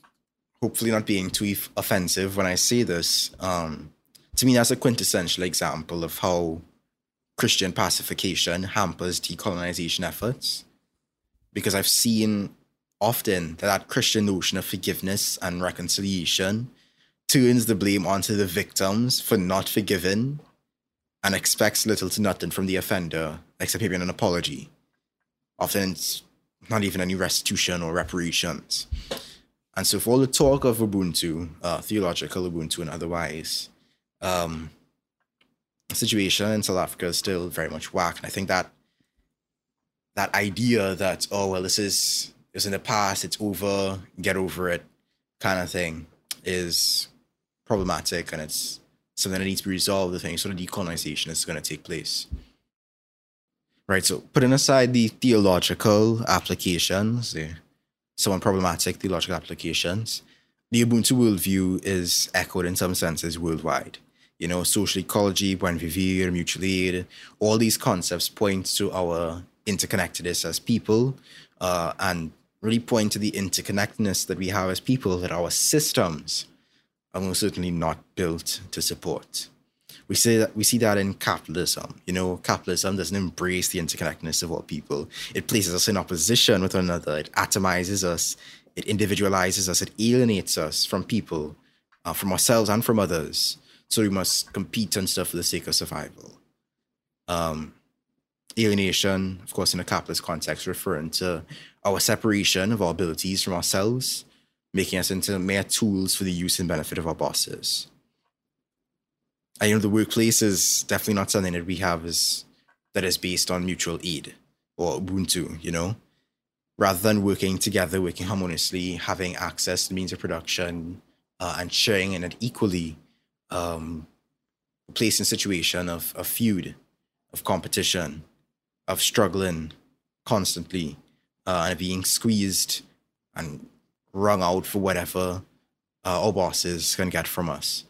hopefully not being too offensive when I say this. Um, to me, that's a quintessential example of how Christian pacification hampers decolonization efforts. Because I've seen often that that Christian notion of forgiveness and reconciliation turns the blame onto the victims for not forgiving and expects little to nothing from the offender except maybe an apology. Often it's not even any restitution or reparations. And so, for all the talk of Ubuntu, uh, theological Ubuntu and otherwise, um, situation in South Africa is still very much whack. And I think that that idea that oh well, this is is in the past, it's over, get over it, kind of thing, is problematic, and it's something that needs to be resolved. I think sort of decolonization is going to take place. Right. So, putting aside the theological applications, the somewhat problematic theological applications, the Ubuntu worldview is echoed in some senses worldwide. You know, social ecology, buen vivir, mutual aid, all these concepts point to our interconnectedness as people uh, and really point to the interconnectedness that we have as people that our systems are most certainly not built to support. We see that we see that in capitalism. You know, capitalism doesn't embrace the interconnectedness of all people. It places us in opposition with one another. It atomizes us. It individualizes us. It alienates us from people, uh, from ourselves and from others. So we must compete and stuff for the sake of survival. Um, alienation, of course, in a capitalist context, referring to our separation of our abilities from ourselves, making us into mere tools for the use and benefit of our bosses. And, you know, the workplace is definitely not something that we have as that is based on mutual aid or Ubuntu, you know? Rather than working together, working harmoniously, having access to means of production, uh, and sharing in it equally, um, place in situation of, of feud, of competition, of struggling constantly, uh, and being squeezed and wrung out for whatever uh, our bosses can get from us.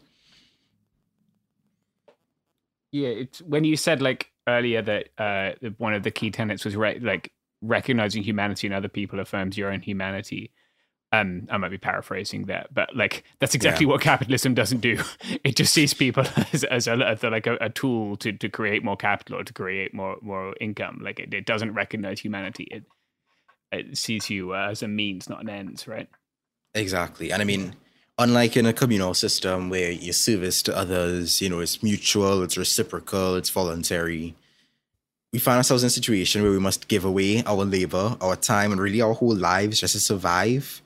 Yeah, it's when you said like earlier that uh, one of the key tenets was re- like recognizing humanity in other people affirms your own humanity. Um, I might be paraphrasing that, but like that's exactly Yeah. what capitalism doesn't do. It just sees people as, as, a, as like a, a tool to, to create more capital or to create more more income. Like it, it doesn't recognize humanity. It it sees you uh, as a means, not an ends, right? Exactly. And I mean, unlike in a communal system where your service to others, you know, it's mutual, it's reciprocal, it's voluntary, we find ourselves in a situation where we must give away our labor, our time, and really our whole lives just to survive.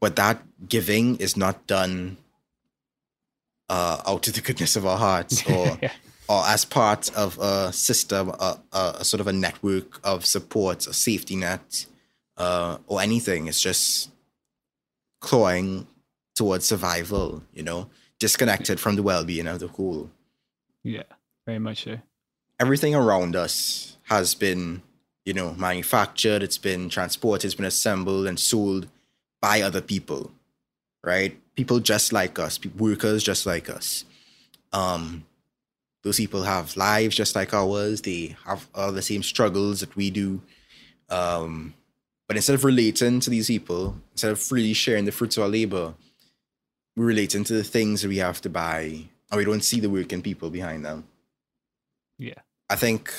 But that giving is not done uh, out of the goodness of our hearts or or as part of a system, a, a, a sort of a network of support, a safety net, uh, or anything. It's just clawing towards survival, you know, disconnected from the well being of the whole. Yeah, very much so. Everything around us has been, you know, manufactured, it's been transported, it's been assembled and sold by other people, right? People just like us, workers just like us. Um, those people have lives just like ours. They have all the same struggles that we do. Um, but instead of relating to these people, instead of really sharing the fruits of our labor, we're relating to the things that we have to buy, and we don't see the working people behind them. Yeah. I think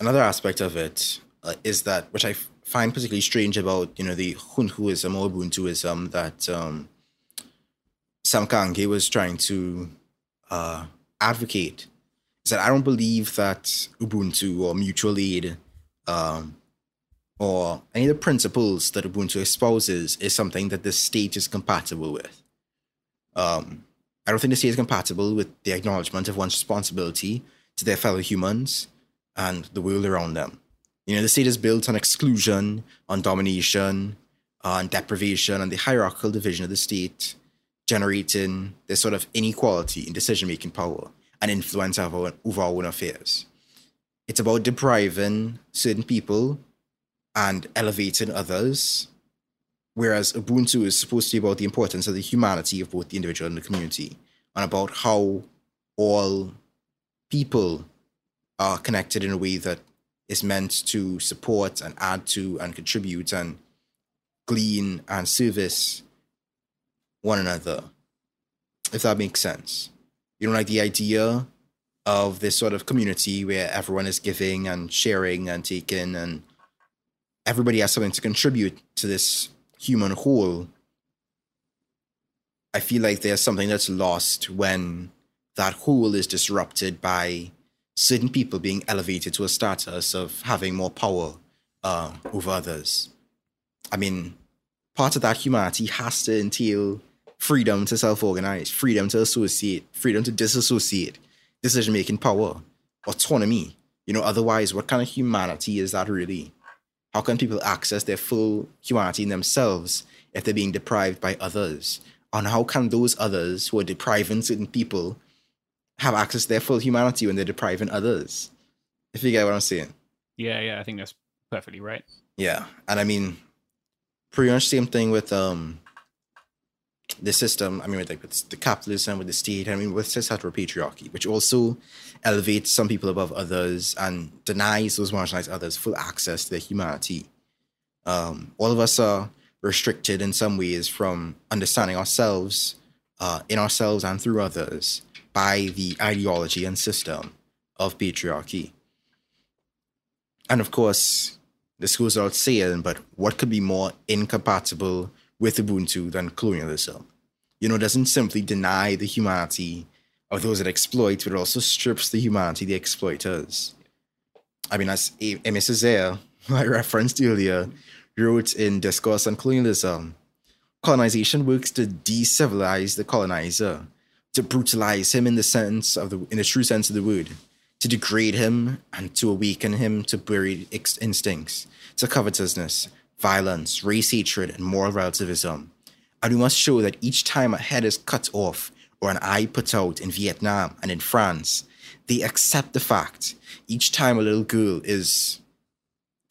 another aspect of it uh, is that, which I find particularly strange about, you know, the Hunhuism or Ubuntuism that um, Samkange was trying to uh, advocate, is that I don't believe that Ubuntu or mutual aid um, or any of the principles that Ubuntu espouses is something that the state is compatible with. Um, I don't think the state is compatible with the acknowledgement of one's responsibility to their fellow humans and the world around them. You know, the state is built on exclusion, on domination, uh, on deprivation, and the hierarchical division of the state, generating this sort of inequality in decision making power and influence over, over our own affairs. It's about depriving certain people and elevating others, whereas Ubuntu is supposed to be about the importance of the humanity of both the individual and the community, and about how all people are connected in a way that is meant to support and add to and contribute and glean and service one another, if that makes sense. You don't like the idea of this sort of community where everyone is giving and sharing and taking and everybody has something to contribute to this human whole. I feel like there's something that's lost when that whole is disrupted by certain people being elevated to a status of having more power uh, over others. I mean, part of that humanity has to entail freedom to self organize, freedom to associate, freedom to disassociate, decision making power, autonomy. You know, otherwise, what kind of humanity is that really? How can people access their full humanity in themselves if they're being deprived by others? And how can those others who are depriving certain people have access to their full humanity when they're depriving others? If you get what I'm saying. Yeah, yeah, I think that's perfectly right. Yeah, and I mean, pretty much same thing with um the system, I mean, with, like, with the capitalism, with the state, I mean, with this heteropatriarchy, which also elevates some people above others and denies those marginalized others full access to their humanity. Um, all of us are restricted in some ways from understanding ourselves, uh, in ourselves and through others, by the ideology and system of patriarchy. And of course, this goes without saying, but what could be more incompatible with Ubuntu than colonialism? You know, it doesn't simply deny the humanity of those that exploit, but it also strips the humanity the exploiters. I mean, as Aimé Césaire, I referenced earlier, wrote in Discourse on Colonialism, colonization works to decivilize the colonizer, to brutalize him in the sense of the in the true sense of the word, to degrade him and to awaken him to buried instincts, to covetousness, violence, race hatred, and moral relativism. And we must show that each time a head is cut off or an eye put out in Vietnam and in France, they accept the fact each time a little girl is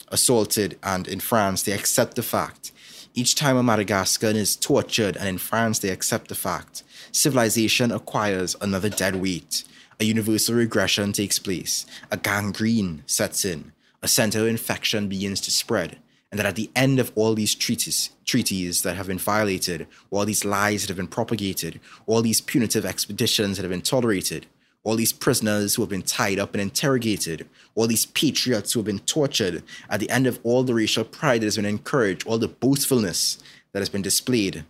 assaulted and in France they accept the fact each time a Madagascan is tortured and in France they accept the fact civilization acquires another dead weight a universal regression takes place. A gangrene sets in. A center infection begins to spread. And that at the end of all these treaties, treaties that have been violated, all these lies that have been propagated, all these punitive expeditions that have been tolerated, all these prisoners who have been tied up and interrogated, all these patriots who have been tortured, at the end of all the racial pride that has been encouraged, all the boastfulness that has been displayed,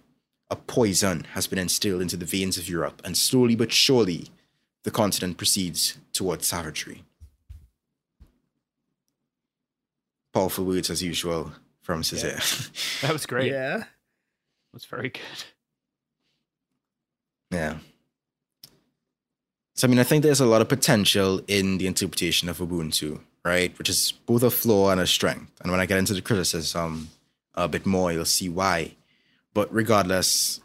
a poison has been instilled into the veins of Europe, and slowly but surely the continent proceeds towards savagery. powerful words as usual from Césaire. Yeah. That was great. yeah. That was very good. Yeah. So I mean, I think there's a lot of potential in the interpretation of Ubuntu, right? Which is both a flaw and a strength. And when I get into the criticism a bit more, you'll see why. But regardless,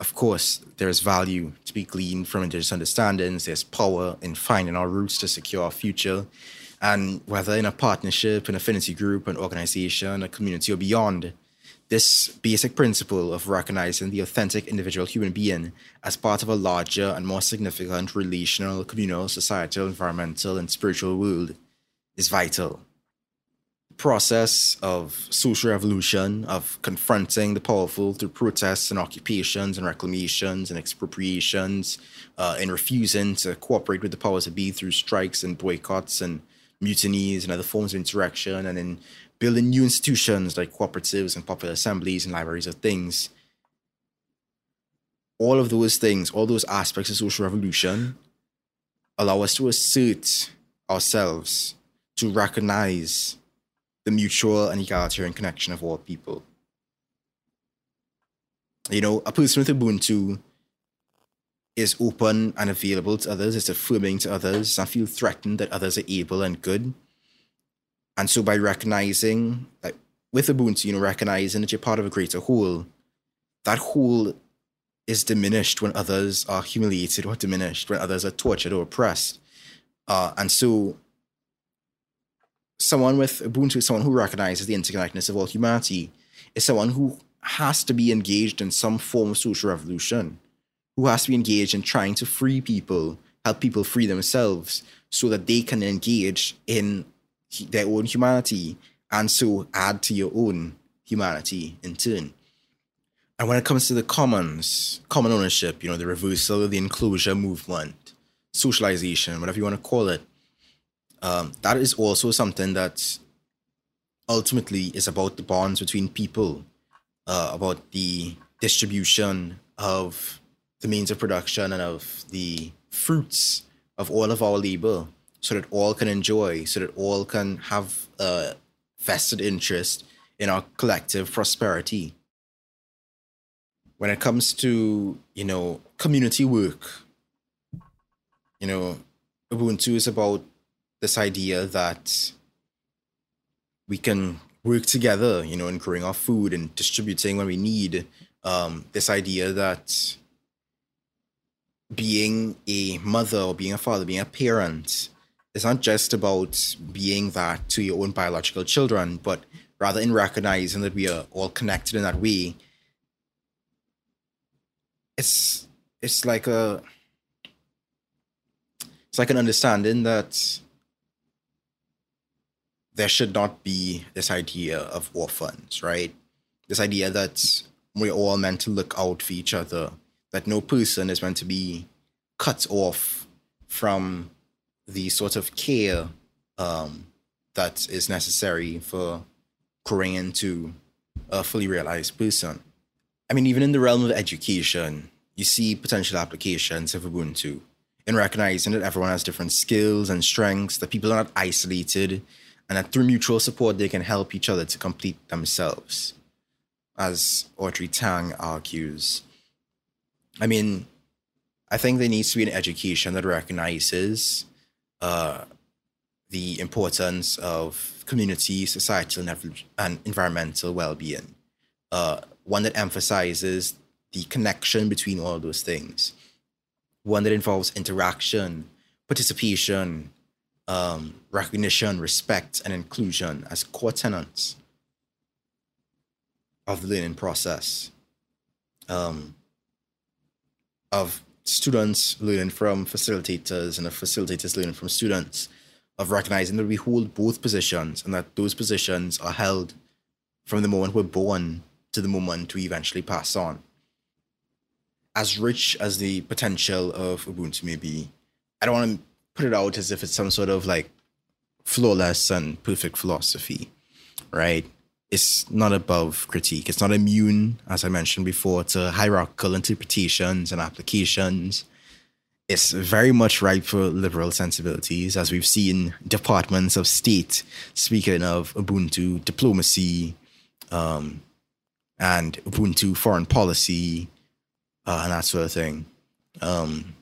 of course, there's value to be gleaned from indigenous understandings. There's power in finding our roots to secure our future. And whether in a partnership, an affinity group, an organization, a community, or beyond, this basic principle of recognizing the authentic individual human being as part of a larger and more significant relational, communal, societal, environmental, and spiritual world is vital. Process of social revolution, of confronting the powerful through protests and occupations and reclamations and expropriations, uh, and refusing to cooperate with the powers that be through strikes and boycotts and mutinies and other forms of interaction, and in building new institutions like cooperatives and popular assemblies and libraries of things. All of those things, all those aspects of social revolution, allow us to assert ourselves, to recognize the mutual and egalitarian connection of all people. You know, a person with Ubuntu is open and available to others, is affirming to others, and feel threatened that others are able and good. And so by recognizing that with Ubuntu, you know, recognizing that you're part of a greater whole, that whole is diminished when others are humiliated or diminished, when others are tortured or oppressed. Uh, and so someone with Ubuntu, someone who recognizes the interconnectedness of all humanity, is someone who has to be engaged in some form of social revolution who has to be engaged in trying to free people, help people free themselves so that they can engage in their own humanity and so add to your own humanity in turn. And when it comes to the commons, common ownership, you know, the reversal, of the enclosure movement, socialization, whatever you want to call it, um, that is also something that ultimately is about the bonds between people, uh, about the distribution of the means of production and of the fruits of all of our labor so that all can enjoy, so that all can have a vested interest in our collective prosperity. When it comes to, you know, community work, you know, Ubuntu is about this idea that we can work together, you know, in growing our food and distributing when we need. Um, this idea that being a mother or being a father, being a parent, is not just about being that to your own biological children, but rather in recognizing that we are all connected in that way. it's it's like a it's like an understanding that there should not be this idea of orphans, right? This idea that we're all meant to look out for each other, that no person is meant to be cut off from the sort of care um, that is necessary for growing to a fully realized person. I mean, even in the realm of education, you see potential applications of Ubuntu in recognizing that everyone has different skills and strengths, that people are not isolated, and that through mutual support they can help each other to complete themselves. As Audrey Tang argues. I mean, I think there needs to be an education that recognizes uh, the importance of community, societal, and environmental well being. Uh, one that emphasizes the connection between all those things. One that involves interaction, participation, um, recognition, respect, and inclusion as core tenants of the learning process. Um, of students learning from facilitators and of facilitators learning from students, of recognizing that we hold both positions and that those positions are held from the moment we're born to the moment we eventually pass on. As rich as the potential of Ubuntu may be, I don't want to put it out as if it's some sort of like flawless and perfect philosophy, right? It's not above critique. It's not immune, as I mentioned before, to hierarchical interpretations and applications. It's very much ripe for liberal sensibilities, as we've seen departments of state speaking of Ubuntu diplomacy um, and Ubuntu foreign policy uh, and that sort of thing. Um,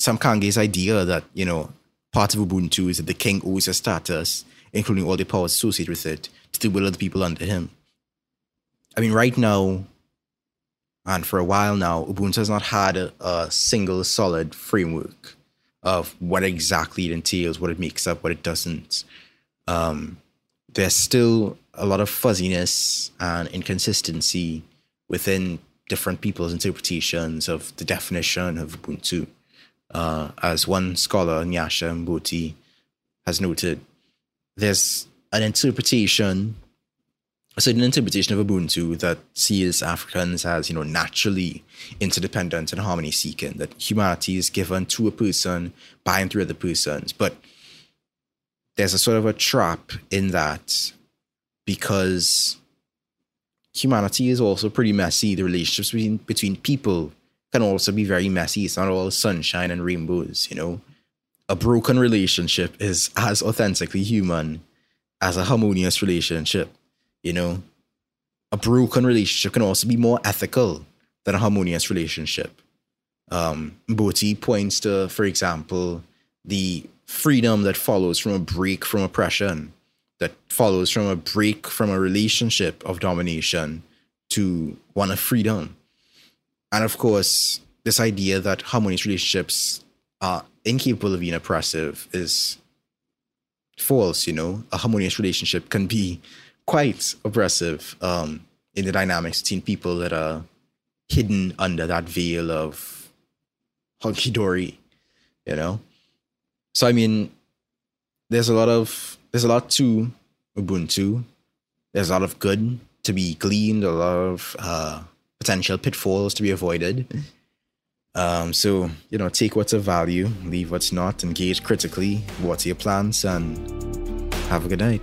Samkange's idea that, you know, part of Ubuntu is that the king owes a status, including all the powers associated with it, to the will of the people under him. I mean, right now, and for a while now, Ubuntu has not had a, a single solid framework of what exactly it entails, what it makes up, what it doesn't. Um, there's still a lot of fuzziness and inconsistency within different people's interpretations of the definition of Ubuntu. Uh, as one scholar, Nyasha Mboti, has noted, there's an interpretation, a certain interpretation of Ubuntu that sees Africans as, you know, naturally interdependent and harmony seeking, that humanity is given to a person by and through other persons. But there's a sort of a trap in that because humanity is also pretty messy. The relationships between, between people can also be very messy. It's not all sunshine and rainbows, you know. A broken relationship is as authentically human as a harmonious relationship, you know. A broken relationship can also be more ethical than a harmonious relationship. Um, Mboti points to, for example, the freedom that follows from a break from oppression, that follows from a break from a relationship of domination to one of freedom and of course, this idea that harmonious relationships are incapable of being oppressive is false. You know, a harmonious relationship can be quite oppressive um, in the dynamics between people that are hidden under that veil of hunky dory. You know, so I mean, there's a lot of there's a lot to Ubuntu. There's a lot of good to be gleaned. A lot of uh, potential pitfalls to be avoided. Um, so, you know, take what's of value, leave what's not, engage critically, what's your plans, and have a good night.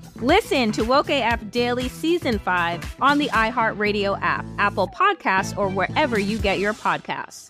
Listen to Woke AF Daily Season 5 on the iHeartRadio app, Apple Podcasts, or wherever you get your podcasts.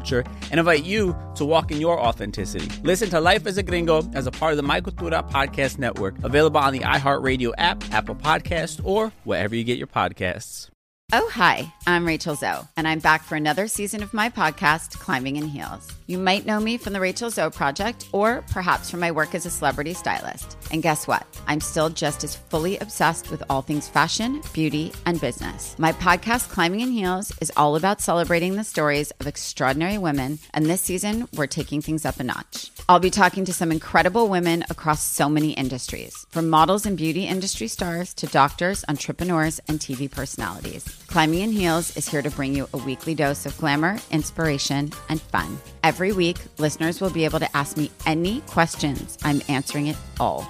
and invite you to walk in your authenticity. Listen to Life as a Gringo as a part of the My Cultura Podcast Network, available on the iHeartRadio app, Apple Podcast, or wherever you get your podcasts. Oh, hi, I'm Rachel Zoe, and I'm back for another season of my podcast, Climbing in Heels. You might know me from the Rachel Zoe Project, or perhaps from my work as a celebrity stylist. And guess what? I'm still just as fully obsessed with all things fashion, beauty, and business. My podcast, Climbing in Heels, is all about celebrating the stories of extraordinary women, and this season, we're taking things up a notch. I'll be talking to some incredible women across so many industries, from models and beauty industry stars to doctors, entrepreneurs, and TV personalities. Climbing in Heels is here to bring you a weekly dose of glamour, inspiration, and fun. Every week, listeners will be able to ask me any questions. I'm answering it all.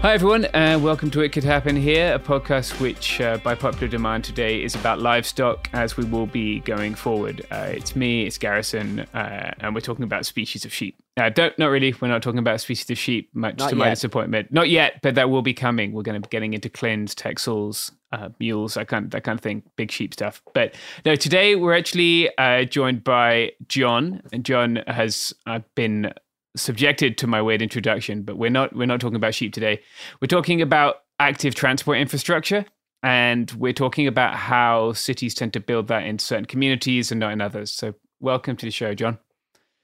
Hi, everyone, and welcome to It Could Happen Here, a podcast which, uh, by popular demand today, is about livestock as we will be going forward. Uh, it's me, it's Garrison, uh, and we're talking about species of sheep. Uh, don't, not really, we're not talking about species of sheep, much Not to my disappointment. Not yet, but that will be coming. We're going to be getting into clins, texels, uh, mules, that kind, that kind of thing, big sheep stuff. But no, today we're actually uh, joined by John, and John has uh, been subjected to my weird introduction, but we're not we're not talking about sheep today. We're talking about active transport infrastructure and we're talking about how cities tend to build that in certain communities and not in others. So welcome to the show, John.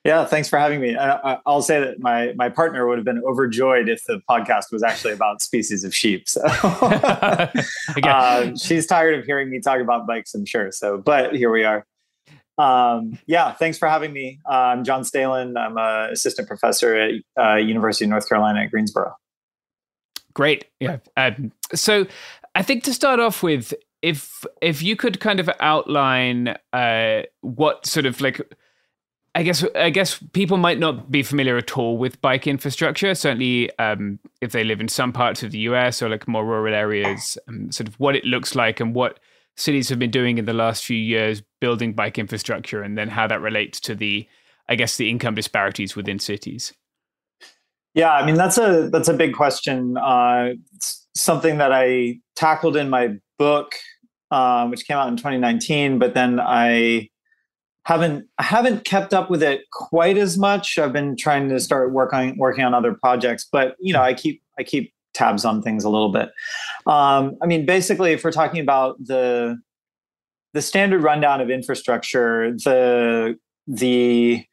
Yeah, thanks for having me. I, I- I'll say that my my partner would have been overjoyed if the podcast was actually about species of sheep. So uh, she's tired of hearing me talk about bikes, I'm sure. So, but here we are. Um, yeah, thanks for having me. Uh, I'm John Stehlin. I'm a assistant professor at uh, University of North Carolina at Greensboro. Great. Yeah. Um, so I think to start off with, if if you could kind of outline uh, what sort of like I guess I guess people might not be familiar at all with bike infrastructure. Certainly, um, if they live in some parts of the US or like more rural areas, um, sort of what it looks like and what cities have been doing in the last few years building bike infrastructure, and then how that relates to the, I guess, the income disparities within cities. Yeah, I mean that's a that's a big question. Uh, something that I tackled in my book, um, which came out in 2019. But then I haven't I haven't kept up with it quite as much. I've been trying to start working working on other projects, but you know I keep I keep tabs on things a little bit. Um, I mean, basically, if we're talking about the the standard rundown of infrastructure, the the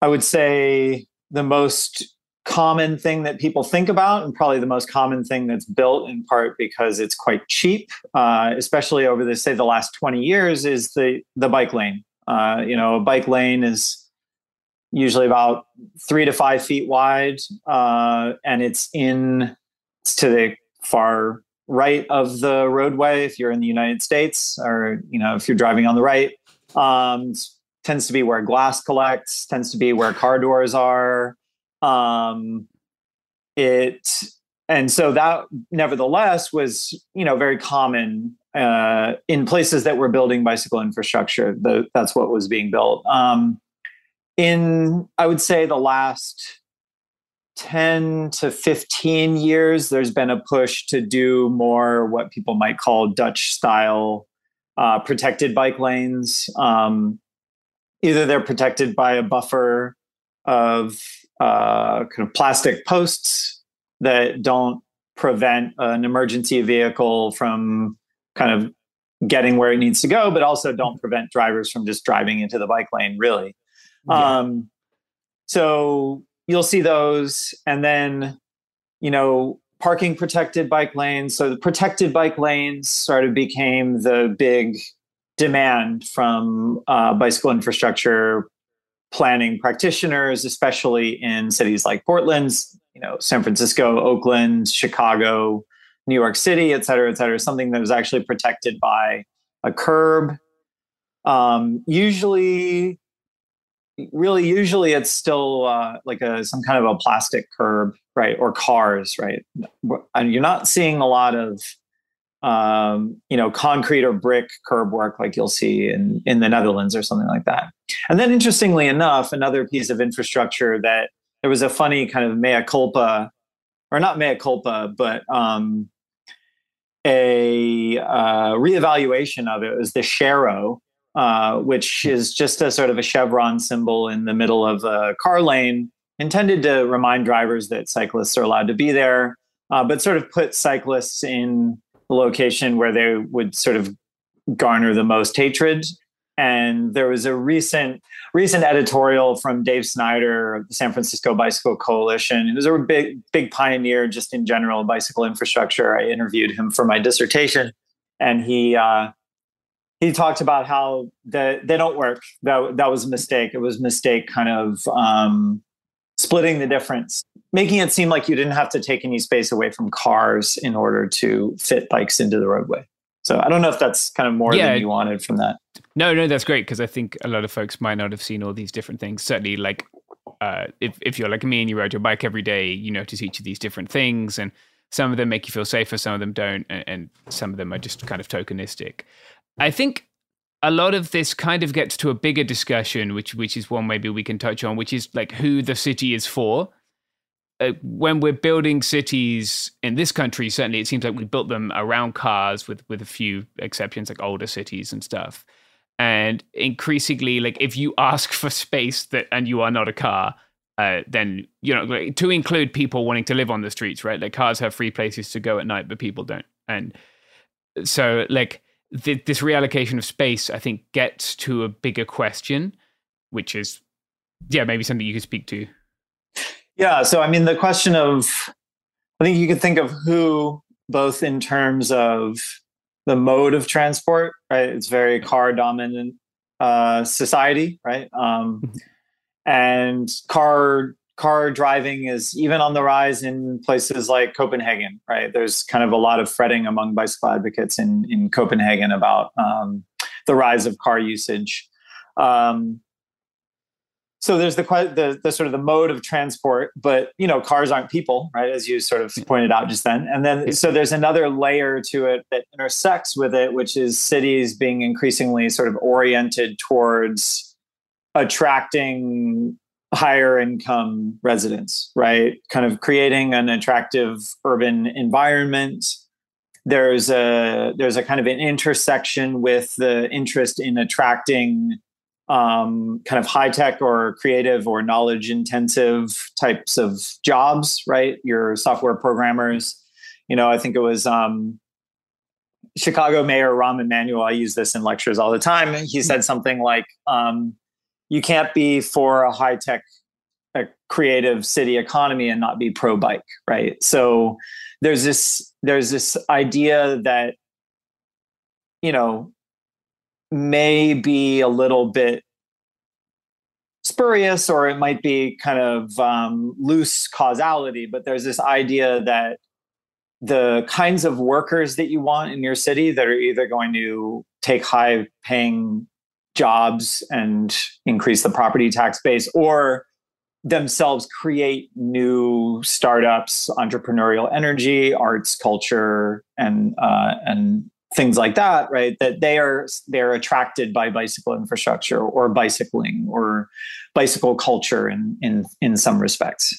I would say the most common thing that people think about, and probably the most common thing that's built in part because it's quite cheap, uh, especially over the say the last twenty years, is the the bike lane. Uh, you know, a bike lane is usually about three to five feet wide, uh, and it's in it's to the far right of the roadway if you're in the United States, or you know if you're driving on the right. Um, tends to be where glass collects. Tends to be where car doors are. Um, it and so that nevertheless was you know very common uh, in places that were building bicycle infrastructure the, that's what was being built um, in i would say the last 10 to 15 years there's been a push to do more what people might call dutch style uh, protected bike lanes um, either they're protected by a buffer of uh, kind of plastic posts that don't prevent an emergency vehicle from kind of getting where it needs to go, but also don't prevent drivers from just driving into the bike lane, really. Um, so you'll see those. And then, you know, parking protected bike lanes. So the protected bike lanes sort of became the big demand from uh, bicycle infrastructure planning practitioners, especially in cities like Portland's you know San Francisco, Oakland, Chicago, New York City, et cetera, et cetera. Something that was actually protected by a curb. Um, usually, really, usually it's still uh, like a some kind of a plastic curb, right, or cars, right. And you're not seeing a lot of um, you know, concrete or brick curb work like you'll see in, in the Netherlands or something like that. And then interestingly enough, another piece of infrastructure that there was a funny kind of mea culpa, or not mea culpa, but um, a uh, reevaluation of it was the Sharrow, uh, which is just a sort of a chevron symbol in the middle of a car lane, intended to remind drivers that cyclists are allowed to be there, uh, but sort of put cyclists in the location where they would sort of garner the most hatred and there was a recent recent editorial from Dave Snyder of the San Francisco Bicycle Coalition. He was a big big pioneer just in general bicycle infrastructure. I interviewed him for my dissertation, and he uh, he talked about how the, they don't work. That that was a mistake. It was a mistake, kind of um, splitting the difference, making it seem like you didn't have to take any space away from cars in order to fit bikes into the roadway. So I don't know if that's kind of more yeah, than you wanted from that. No, no, that's great because I think a lot of folks might not have seen all these different things. Certainly, like uh, if if you're like me and you ride your bike every day, you notice each of these different things, and some of them make you feel safer, some of them don't, and, and some of them are just kind of tokenistic. I think a lot of this kind of gets to a bigger discussion, which which is one maybe we can touch on, which is like who the city is for uh, when we're building cities in this country, certainly it seems like we built them around cars, with with a few exceptions, like older cities and stuff. And increasingly, like if you ask for space that and you are not a car, uh, then you know like, to include people wanting to live on the streets, right? Like cars have free places to go at night, but people don't. And so, like th- this reallocation of space, I think, gets to a bigger question, which is, yeah, maybe something you could speak to. Yeah. So, I mean, the question of, I think you could think of who, both in terms of the mode of transport, right? It's very car dominant uh, society, right? Um, mm-hmm. and car car driving is even on the rise in places like Copenhagen, right? There's kind of a lot of fretting among bicycle advocates in in Copenhagen about um, the rise of car usage. Um, so there's the, the, the sort of the mode of transport but you know cars aren't people right as you sort of pointed out just then and then so there's another layer to it that intersects with it which is cities being increasingly sort of oriented towards attracting higher income residents right kind of creating an attractive urban environment there's a there's a kind of an intersection with the interest in attracting um, kind of high tech or creative or knowledge intensive types of jobs, right? Your software programmers. You know, I think it was um, Chicago Mayor Rahm Emanuel. I use this in lectures all the time. He said something like, um, "You can't be for a high tech, a creative city economy and not be pro bike, right?" So there's this there's this idea that you know may be a little bit spurious or it might be kind of um, loose causality, but there's this idea that the kinds of workers that you want in your city that are either going to take high paying jobs and increase the property tax base or themselves create new startups, entrepreneurial energy, arts, culture, and uh, and things like that, right? That they are they're attracted by bicycle infrastructure or bicycling or bicycle culture in in in some respects.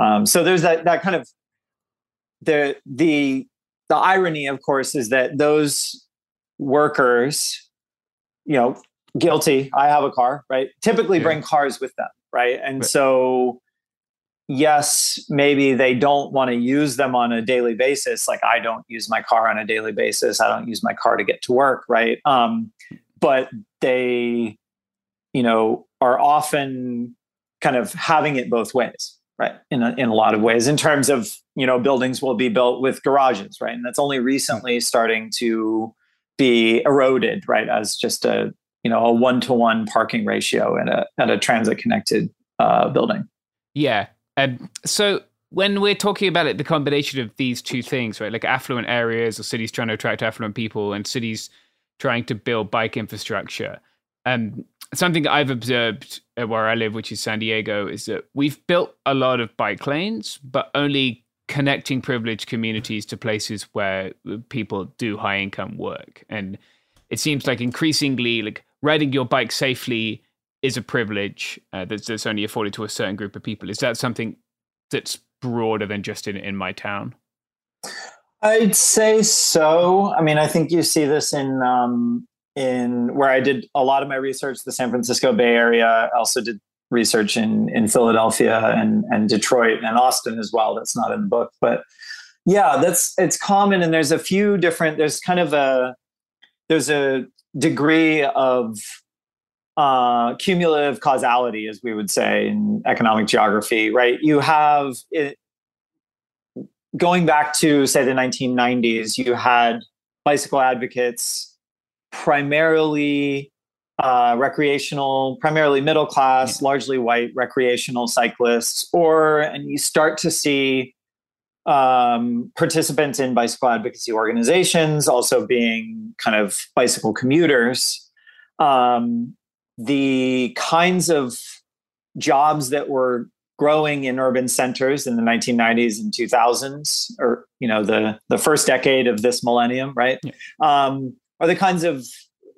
Um, so there's that that kind of the the the irony, of course, is that those workers, you know, guilty. I have a car, right? Typically yeah. bring cars with them, right? And right. so yes, maybe they don't want to use them on a daily basis. Like I don't use my car on a daily basis. I don't use my car to get to work, right? Um, but they, you know, are often kind of having it both ways, right? In a, in a lot of ways, in terms of you know, buildings will be built with garages, right? And that's only recently starting to be eroded, right, as just a you know a one to one parking ratio at a at a transit connected uh, building. Yeah, um, so when we're talking about it, the combination of these two things, right, like affluent areas or cities trying to attract affluent people and cities trying to build bike infrastructure. Um, something I've observed where I live, which is San Diego, is that we've built a lot of bike lanes, but only connecting privileged communities to places where people do high income work. And it seems like increasingly, like riding your bike safely is a privilege uh, that's, that's only afforded to a certain group of people. Is that something that's broader than just in, in my town? I'd say so. I mean, I think you see this in um, in where I did a lot of my research, the San Francisco Bay Area. I also did research in in Philadelphia and and Detroit and Austin as well. That's not in the book, but yeah, that's it's common. And there's a few different. There's kind of a there's a degree of uh, cumulative causality, as we would say in economic geography, right? You have it, going back to say the 1990s, you had bicycle advocates primarily uh, recreational, primarily middle class, yeah. largely white recreational cyclists, or and you start to see um, participants in bicycle advocacy organizations also being kind of bicycle commuters. Um, the kinds of jobs that were growing in urban centers in the 1990s and 2000s or you know the the first decade of this millennium right yeah. um, are the kinds of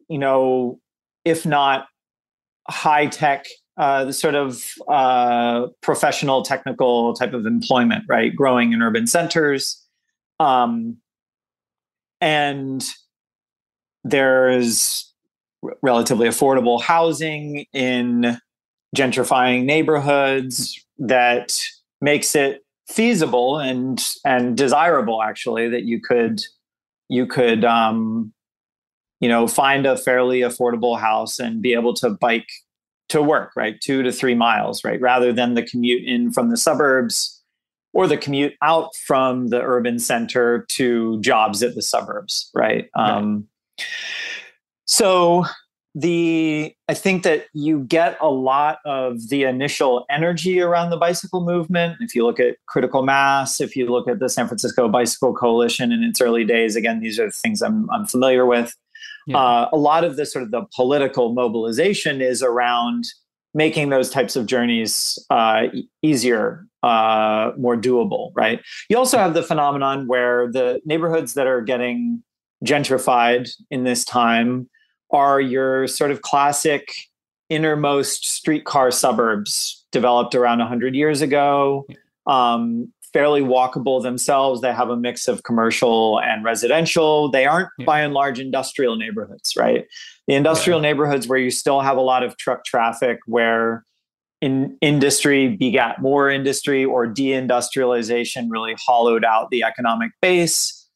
you know if not high tech uh, the sort of uh, professional technical type of employment right? Growing in urban centers. Um, and there's relatively affordable housing in gentrifying neighborhoods that makes it feasible and and desirable actually that you could you could um, you know find a fairly affordable house and be able to bike to work right two to three miles right rather than the commute in from the suburbs or the commute out from the urban center to jobs at the suburbs right, right. Um, so the I think that you get a lot of the initial energy around the bicycle movement. If you look at critical mass, if you look at the San Francisco Bicycle Coalition in its early days, again, these are the things I'm, I'm familiar with. Yeah. Uh, a lot of the sort of the political mobilization is around making those types of journeys uh, easier, uh, more doable, right? You also have the phenomenon where the neighborhoods that are getting gentrified in this time are your sort of classic innermost streetcar suburbs developed around 100 years ago um, fairly walkable themselves they have a mix of commercial and residential they aren't yeah. by and large industrial neighborhoods right the industrial yeah. neighborhoods where you still have a lot of truck traffic where in industry begat more industry or deindustrialization really hollowed out the economic base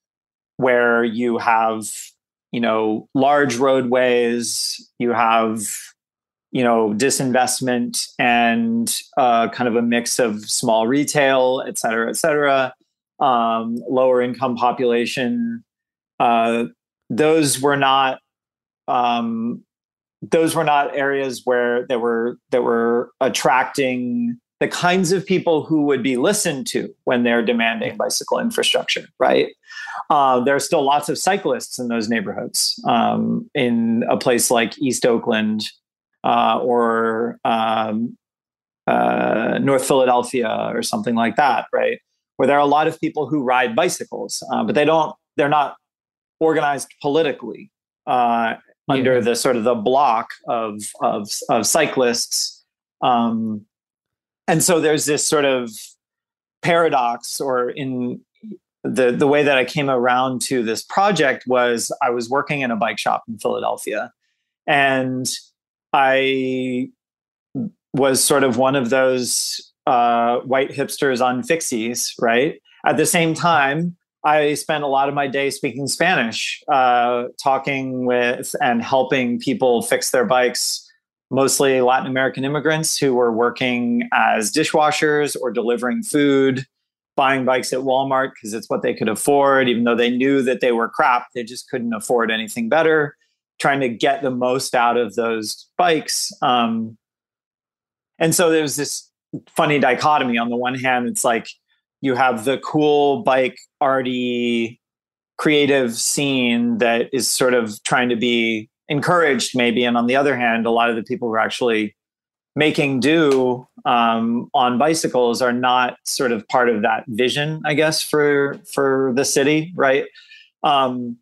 where you have you know large roadways you have you know disinvestment and uh, kind of a mix of small retail et cetera et cetera um, lower income population uh, those were not um, those were not areas where they were that were attracting the kinds of people who would be listened to when they're demanding bicycle infrastructure, right? Uh, there are still lots of cyclists in those neighborhoods. Um, in a place like East Oakland uh, or um, uh, North Philadelphia or something like that, right? Where there are a lot of people who ride bicycles, uh, but they don't. They're not organized politically uh, under the sort of the block of of, of cyclists, um, and so there's this sort of paradox, or in the the way that I came around to this project was I was working in a bike shop in Philadelphia, and I was sort of one of those uh, white hipsters on fixies, right? At the same time, I spent a lot of my day speaking Spanish, uh, talking with and helping people fix their bikes, mostly Latin American immigrants who were working as dishwashers or delivering food, buying bikes at Walmart because it's what they could afford, even though they knew that they were crap, they just couldn't afford anything better, trying to get the most out of those bikes. Um, and so there's this funny dichotomy. On the one hand, it's like you have the cool bike arty creative scene that is sort of trying to be encouraged, maybe. And on the other hand, a lot of the people who are actually making do um, on bicycles are not sort of part of that vision, I guess, for for the city, right? Um,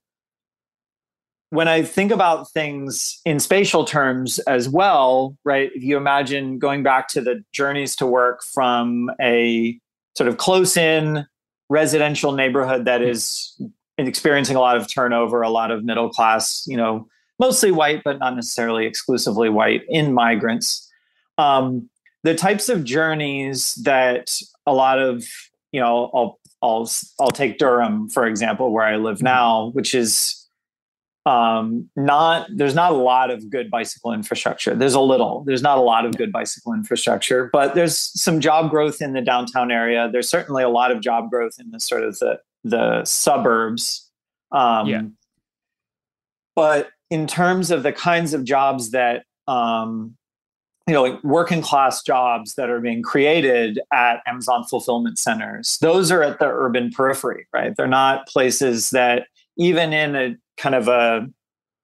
when I think about things in spatial terms as well, right? If you imagine going back to the journeys to work from a sort of close in residential neighborhood that is experiencing a lot of turnover, a lot of middle class, you know, mostly white, but not necessarily exclusively white in migrants. Um, the types of journeys that a lot of, you know, I'll, I'll, I'll take Durham, for example, where I live now, which is um, not there's not a lot of good bicycle infrastructure. There's a little. There's not a lot of good bicycle infrastructure, but there's some job growth in the downtown area. There's certainly a lot of job growth in the sort of the the suburbs. Um, Yeah. But in terms of the kinds of jobs that um, you know, like working class jobs that are being created at Amazon fulfillment centers, those are at the urban periphery, right? They're not places that even in a kind of a,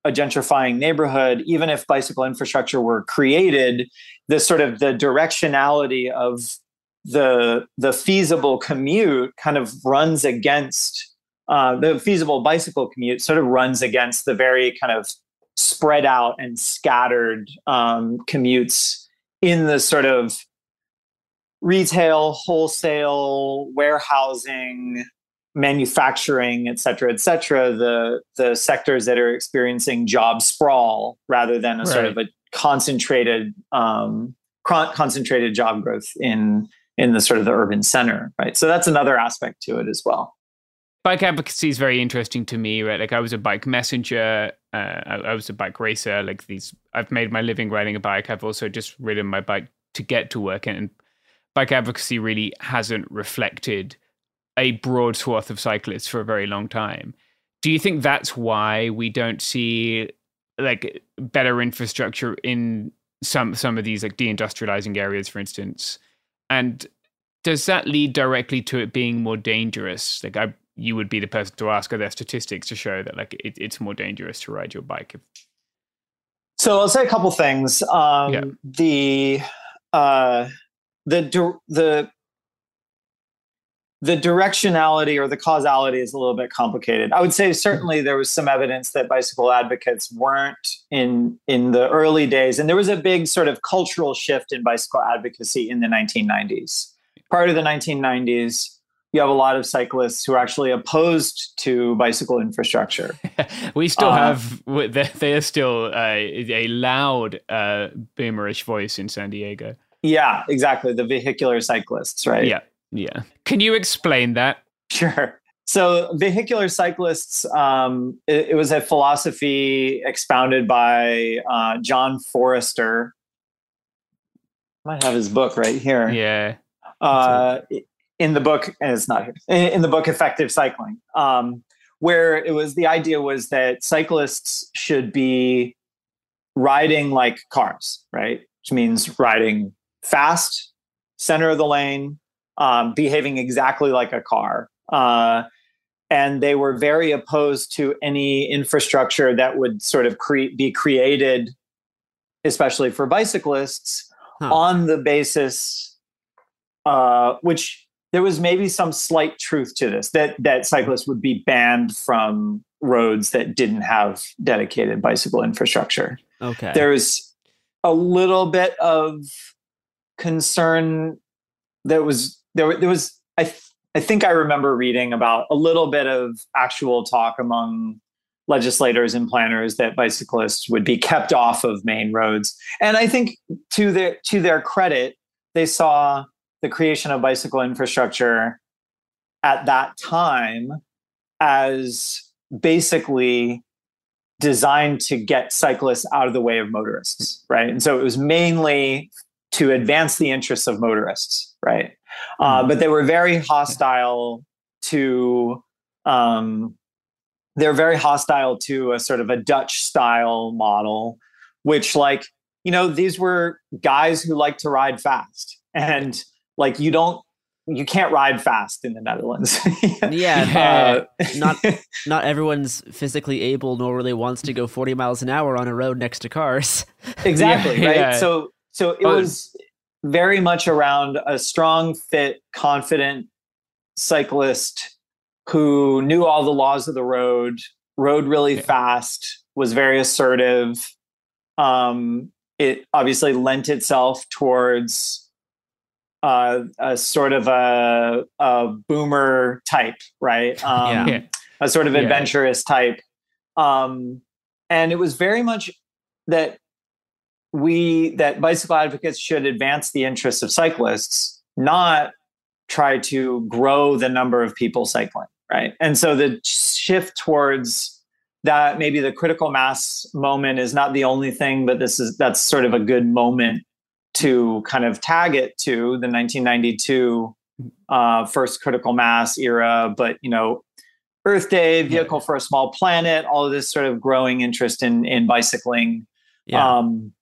a gentrifying neighborhood, even if bicycle infrastructure were created, the sort of the directionality of the the feasible commute kind of runs against uh, the feasible bicycle commute sort of runs against the very kind of spread out and scattered um, commutes in the sort of retail, wholesale, warehousing, manufacturing, et cetera, et cetera, the the sectors that are experiencing job sprawl rather than a sort of a concentrated um, concentrated job growth in in the sort of the urban center, right? So that's another aspect to it as well. bike advocacy is very interesting to me right like i was a bike messenger uh, I, I was a bike racer like these i've made my living riding a bike i've also just ridden my bike to get to work and bike advocacy really hasn't reflected a broad swath of cyclists for a very long time do you think that's why we don't see like better infrastructure in some some of these like deindustrializing areas for instance and does that lead directly to it being more dangerous like i you would be the person to ask are there statistics to show that like it, it's more dangerous to ride your bike if, So I'll say a couple things. Um, Yeah. The uh, the the the directionality or the causality is a little bit complicated. I would say certainly there was some evidence that bicycle advocates weren't in in the early days, and there was a big sort of cultural shift in bicycle advocacy in the 1990s. Prior to the 1990s, you have a lot of cyclists who are actually opposed to bicycle infrastructure. we still Uh, have there, there's still uh, a loud uh, boomerish voice in san diego Yeah, exactly. The vehicular cyclists, right? yeah yeah can you explain that Sure. So, vehicular cyclists, um, it, it was a philosophy expounded by uh, John Forester. I might have his book right here. yeah Uh, in the book, and it's not here, in, in the book Effective Cycling, um, where it was the idea was that cyclists should be riding like cars, right? Which means riding fast, center of the lane, um, behaving exactly like a car. Uh, and they were very opposed to any infrastructure that would sort of cre- be created, especially for bicyclists, on the basis, uh, which there was maybe some slight truth to this that that cyclists would be banned from roads that didn't have dedicated bicycle infrastructure. Okay. There's a little bit of concern that was there. There was I th- I think I remember reading about a little bit of actual talk among legislators and planners that bicyclists would be kept off of main roads. And I think to their to their credit, they saw the creation of bicycle infrastructure at that time as basically designed to get cyclists out of the way of motorists, right? And so it was mainly to advance the interests of motorists, right? Uh, but they were very hostile to um, they're very hostile to a sort of a Dutch style model, which like you know these were guys who like to ride fast, and like you don't you can't ride fast in the Netherlands. yeah, uh, not not everyone's physically able nor really wants to go 40 miles an hour on a road next to cars. Exactly, Yeah, right? yeah. So so it Oh. was very much around a strong, fit, confident cyclist who knew all the laws of the road, rode really fast, was very assertive. Um, it obviously lent itself towards uh, a sort of a, a boomer type, right? Um, Yeah. A sort of Yeah. adventurous type. Um, and it was very much that we that bicycle advocates should advance the interests of cyclists, not try to grow the number of people cycling, right? And so the shift towards that maybe the critical mass moment is not the only thing, but this is that's sort of a good moment to kind of tag it to the 1992 uh, first critical mass era. But you know, Earth Day, Vehicle for a Small Planet, all of this sort of growing interest in in bicycling. Yeah. Um,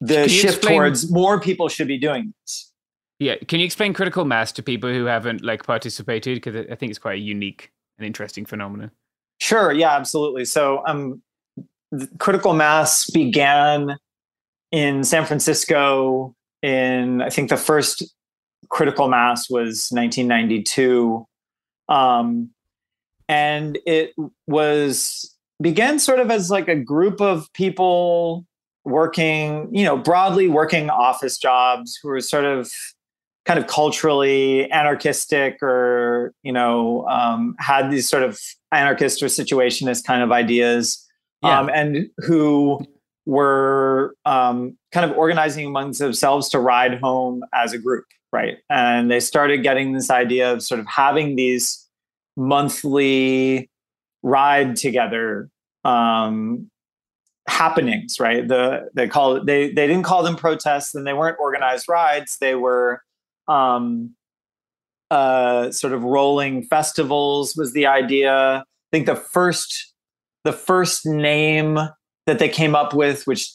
the shift explain- towards more people should be doing this. Yeah, can you explain critical mass to people who haven't like participated? Because I think it's quite a unique and interesting phenomenon. Sure. Yeah, absolutely. So, um, critical mass began in San Francisco. In I think the first critical mass was 1992, um, and it was began sort of as like a group of people working, you know, broadly working office jobs who were sort of kind of culturally anarchistic or you know um, had these sort of anarchist or situationist kind of ideas um, and who were um, kind of organizing amongst themselves to ride home as a group right? And they started getting this idea of sort of having these monthly ride together um, happenings right? The they call it they they didn't call them protests and they weren't organized rides. They were um uh sort of rolling festivals was the idea. I think the first the first name that they came up with which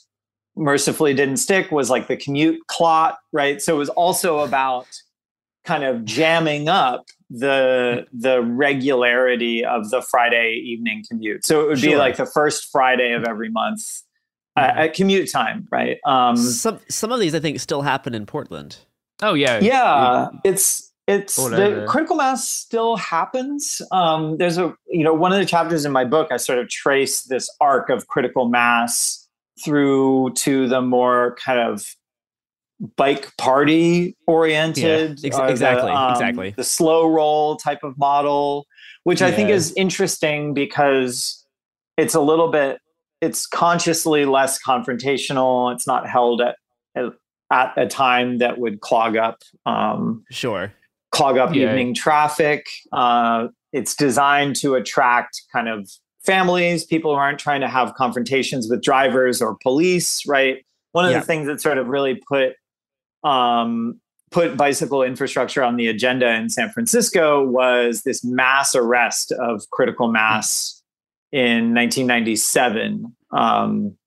mercifully didn't stick was like the commute clot right? So it was also about kind of jamming up the the regularity of the Friday evening commute. So it would be like the first Friday of every month uh, at commute time, right? Um, some some of these I think still happen in Portland. Oh yeah, yeah, it's it's All the over. critical mass still happens. Um, there's a you know one of the chapters in my book I sort of trace this arc of critical mass through to the more kind of bike party oriented Yeah, ex- or the, exactly, um, exactly. the slow roll type of model which i think is interesting because it's a little bit it's consciously less confrontational it's not held at at, a time that would clog up um, Sure. clog up Yeah. evening traffic. Uh, it's designed to attract kind of families, people who aren't trying to have confrontations with drivers or police, right? One of Yeah. the things that sort of really put um, put bicycle infrastructure on the agenda in San Francisco was this mass arrest of critical mass in 1997. Um,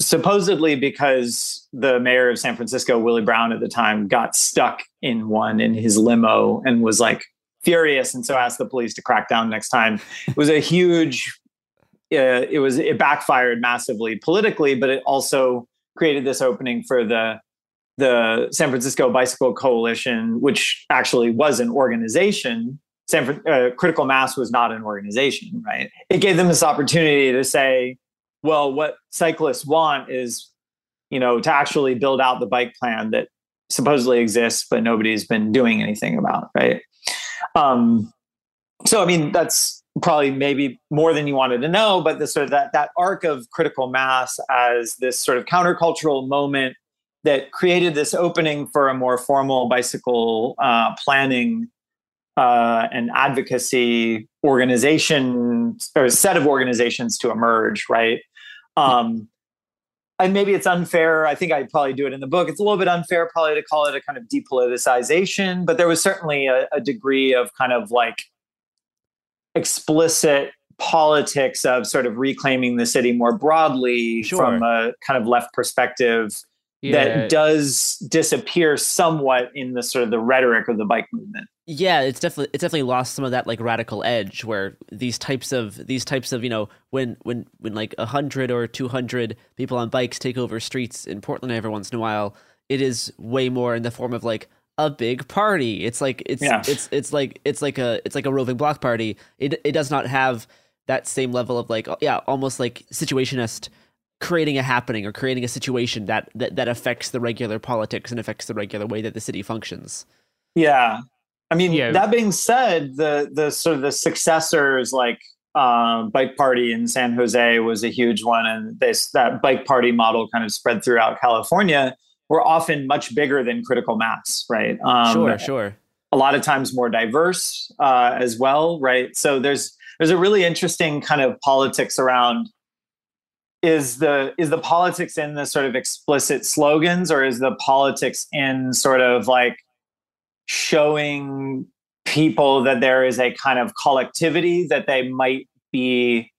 supposedly because the mayor of San Francisco, Willie Brown at the time, got stuck in one in his limo and was like furious, and so asked the police to crack down next time. It was a huge. Uh, it was it backfired massively politically, but it also created this opening for the the San Francisco Bicycle Coalition, which actually was an organization. San uh, Critical Mass was not an organization, right? It gave them this opportunity to say, well, what cyclists want is, you know, to actually build out the bike plan that supposedly exists, but nobody's been doing anything about, right? Um, so, I mean, that's probably maybe more than you wanted to know, but the sort of that that arc of critical mass as this sort of countercultural moment that created this opening for a more formal bicycle uh, planning uh, and advocacy organization or set of organizations to emerge, right? Um, and maybe it's unfair. I think I'd probably do it in the book. It's a little bit unfair, probably, to call it a kind of depoliticization, but there was certainly a, a degree of kind of like explicit politics of sort of reclaiming the city more broadly sure. from a kind of left perspective yeah. that does disappear somewhat in the sort of the rhetoric of the bike movement. Yeah, it's definitely it's definitely lost some of that like radical edge where these types of these types of you know when when when like a hundred or two hundred people on bikes take over streets in Portland every once in a while, it is way more in the form of like a big party. It's like it's yeah. it's it's like it's like a it's like a roving block party. It it does not have that same level of like yeah almost like situationist creating a happening or creating a situation that, that that affects the regular politics and affects the regular way that the city functions. Yeah. I mean, yeah. that being said, the the sort of the successors like uh, bike party in San Jose was a huge one, and this that bike party model kind of spread throughout California. Were often much bigger than critical mass, right? Um, sure, sure. A lot of times more diverse uh, as well, right? So there's there's a really interesting kind of politics around is the is the politics in the sort of explicit slogans or is the politics in sort of like showing people that there is a kind of collectivity that they might be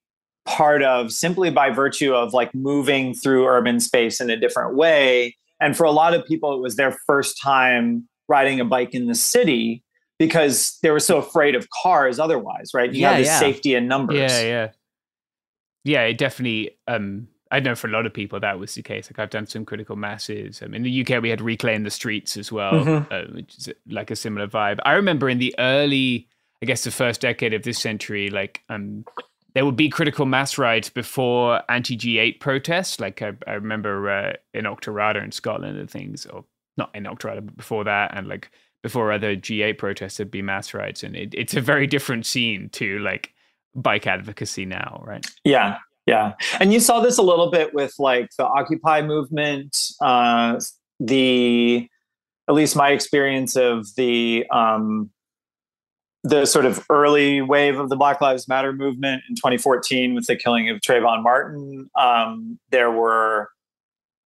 part of simply by virtue of like moving through urban space in a different way? And for a lot of people it was their first time riding a bike in the city because they were so afraid of cars otherwise right? You yeah, have this yeah. safety in numbers. Yeah yeah yeah, it definitely. Um, I know for a lot of people that was the case. Like I've done some critical masses. Um, in the UK, we had reclaim the streets as well, mm-hmm. uh, which is like a similar vibe. I remember in the early, I guess, the first decade of this century, like um, there would be critical mass rides before anti G8 protests. Like I, I remember uh, in Auchterarder in Scotland and things, or not in Auchterarder, but before that, and like before other G8 protests, there'd be mass rides, and it, it's a very different scene to like bike advocacy now, right? Yeah, yeah. And you saw this a little bit with like the Occupy movement, uh, the at least my experience of the um, the sort of early wave of the Black Lives Matter movement in 2014 with the killing of Trayvon Martin. Um, there were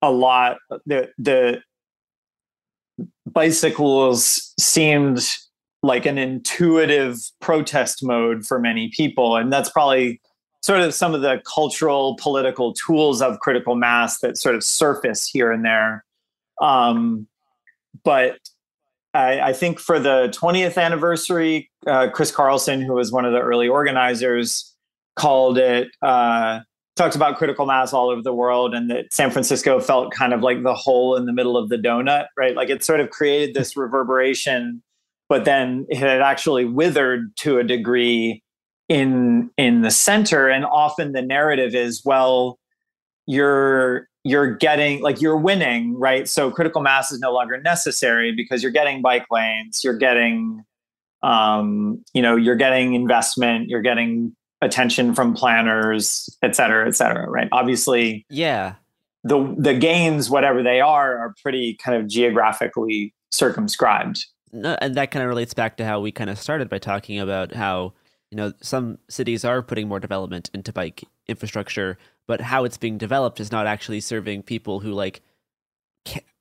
a lot the the bicycles seemed like an intuitive protest mode for many people. And that's probably sort of some of the cultural political tools of critical mass that sort of surface here and there. Um, but I, I, think for the 20th anniversary uh, chris carlsson who was one of the early organizers called it uh, talked about critical mass all over the world and that san francisco felt kind of like the hole in the middle of the donut right? Like it sort of created this reverberation but then it had actually withered to a degree in in the center. And often the narrative is well you're you're getting like you're winning right? So critical mass is no longer necessary because you're getting bike lanes you're getting um you know you're getting investment you're getting attention from planners et cetera et cetera right? Obviously yeah. the the gains whatever they are are pretty kind of geographically circumscribed and that kind of relates back to how we kind of started by talking about how you know some cities are putting more development into bike infrastructure, but how it's being developed is not actually serving people who like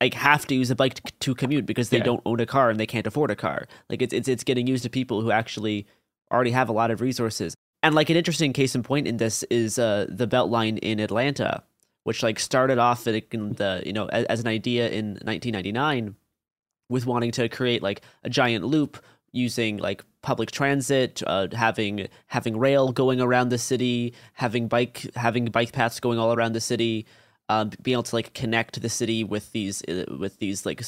like have to use a bike to, to commute because they yeah. don't own a car and they can't afford a car. Like it's it's it's getting used to people who actually already have a lot of resources. And like an interesting case in point in this is uh, the Beltline in Atlanta, which like started off in the you know as, as an idea in 1999 with wanting to create like a giant loop using like public transit, uh, having having rail going around the city, having bike having bike paths going all around the city. um, being able to like connect the city with these uh, with these like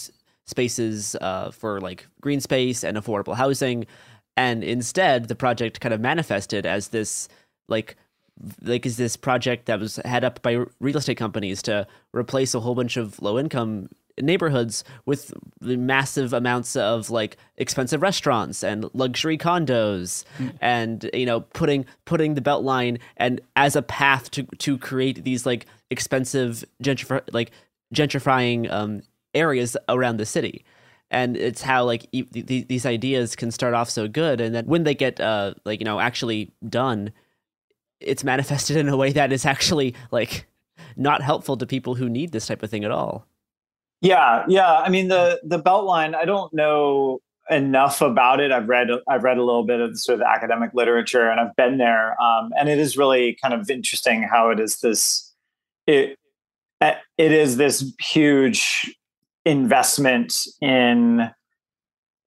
spaces uh, for like green space and affordable housing, and instead the project kind of manifested as this like like is this project that was head up by real estate companies to replace a whole bunch of low income neighborhoods with the massive amounts of like expensive restaurants and luxury condos and you know putting putting the beltline and as a path to to create these like expensive gentrify like gentrifying um areas around the city. And it's how like e- th- these ideas can start off so good and then when they get uh like you know actually done it's manifested in a way that is actually like not helpful to people who need this type of thing at all Yeah, yeah. I mean the the Beltline. I don't know enough about it. I've read I've read a little bit of the sort of academic literature, and I've been there. Um, and it is really kind of interesting how it is this it it is this huge investment in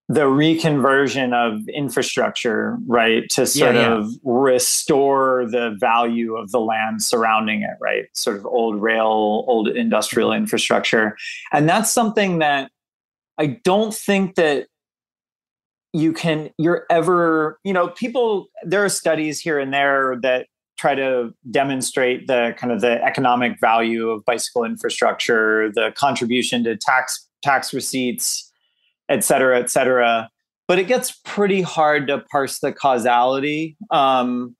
the reconversion of infrastructure, right, to sort yeah. of restore the value of the land surrounding it, right? Sort of old rail, old industrial infrastructure. And that's something that I don't think that you can, you're ever, you know, people, there are studies here and there that try to demonstrate the kind of the economic value of bicycle infrastructure, the contribution to tax tax receipts, et cetera, et cetera. But it gets pretty hard to parse the causality, um,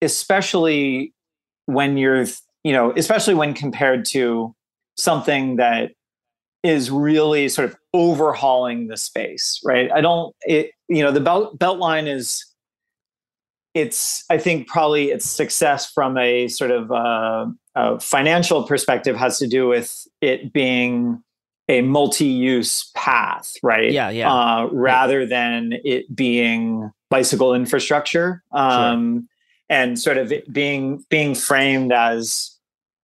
especially when you're, you know, especially when compared to something that is really sort of overhauling the space, right? I don't, it, you know, the belt Beltline is, it's, I think probably its success from a sort of uh, a financial perspective has to do with it being a multi-use path, right? Yeah, yeah. Uh, rather than it being bicycle infrastructure, um, and sort of it being being framed as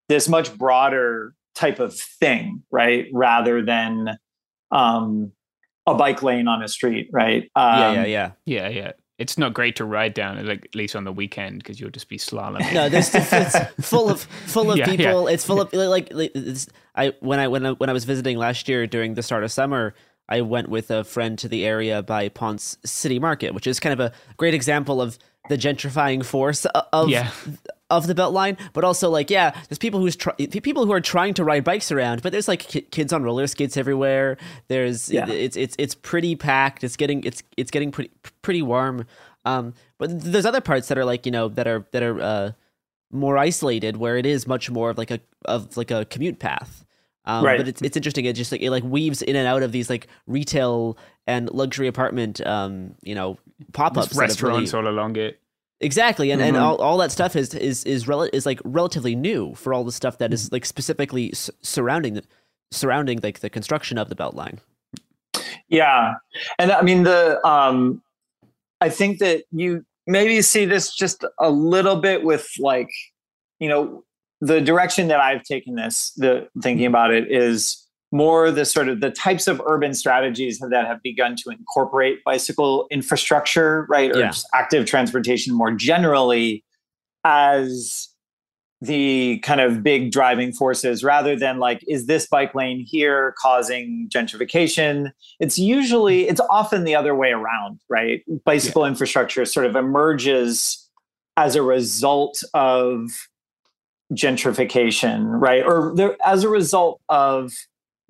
this much broader type of thing, right? Rather than um, a bike lane on a street, right? yeah Um, yeah yeah Yeah, yeah. It's not great to ride down, like at least on the weekend, because you'll just be slaloming. no there's it's full of full of Yeah, people yeah. it's full of like, like i when i when I, when i was visiting last year during the start of summer i went with a friend to the area by ponce city market which is kind of a great example of the gentrifying force of Yeah. Of the beltline but also like yeah there's people who's try- people who are trying to ride bikes around but there's like ki- kids on roller skates everywhere there's Yeah. it's it's it's pretty packed it's getting it's it's getting pretty pretty warm um but there's other parts that are like you know that are that are uh more isolated where it is much more of like a of like a commute path um, Right. but it's it's interesting it just like it like weaves in and out of these like retail and luxury apartment um you know pop-ups There's that have really- restaurants all along it. Exactly, and, and Mhm. all, all that stuff is is is rel- is like relatively new for all the stuff that is like specifically s- surrounding the surrounding like the construction of the Beltline. Yeah. And I mean the um I think that you maybe see this just a little bit with like, you know, the direction that I've taken this, the thinking about it is more the sort of the types of urban strategies that have begun to incorporate bicycle infrastructure, right? Or Yeah. just active transportation more generally as the kind of big driving forces rather than like is this bike lane here causing gentrification? It's usually mm. it's often the other way around right? Bicycle infrastructure sort of emerges as a result of gentrification right? Or there, as a result of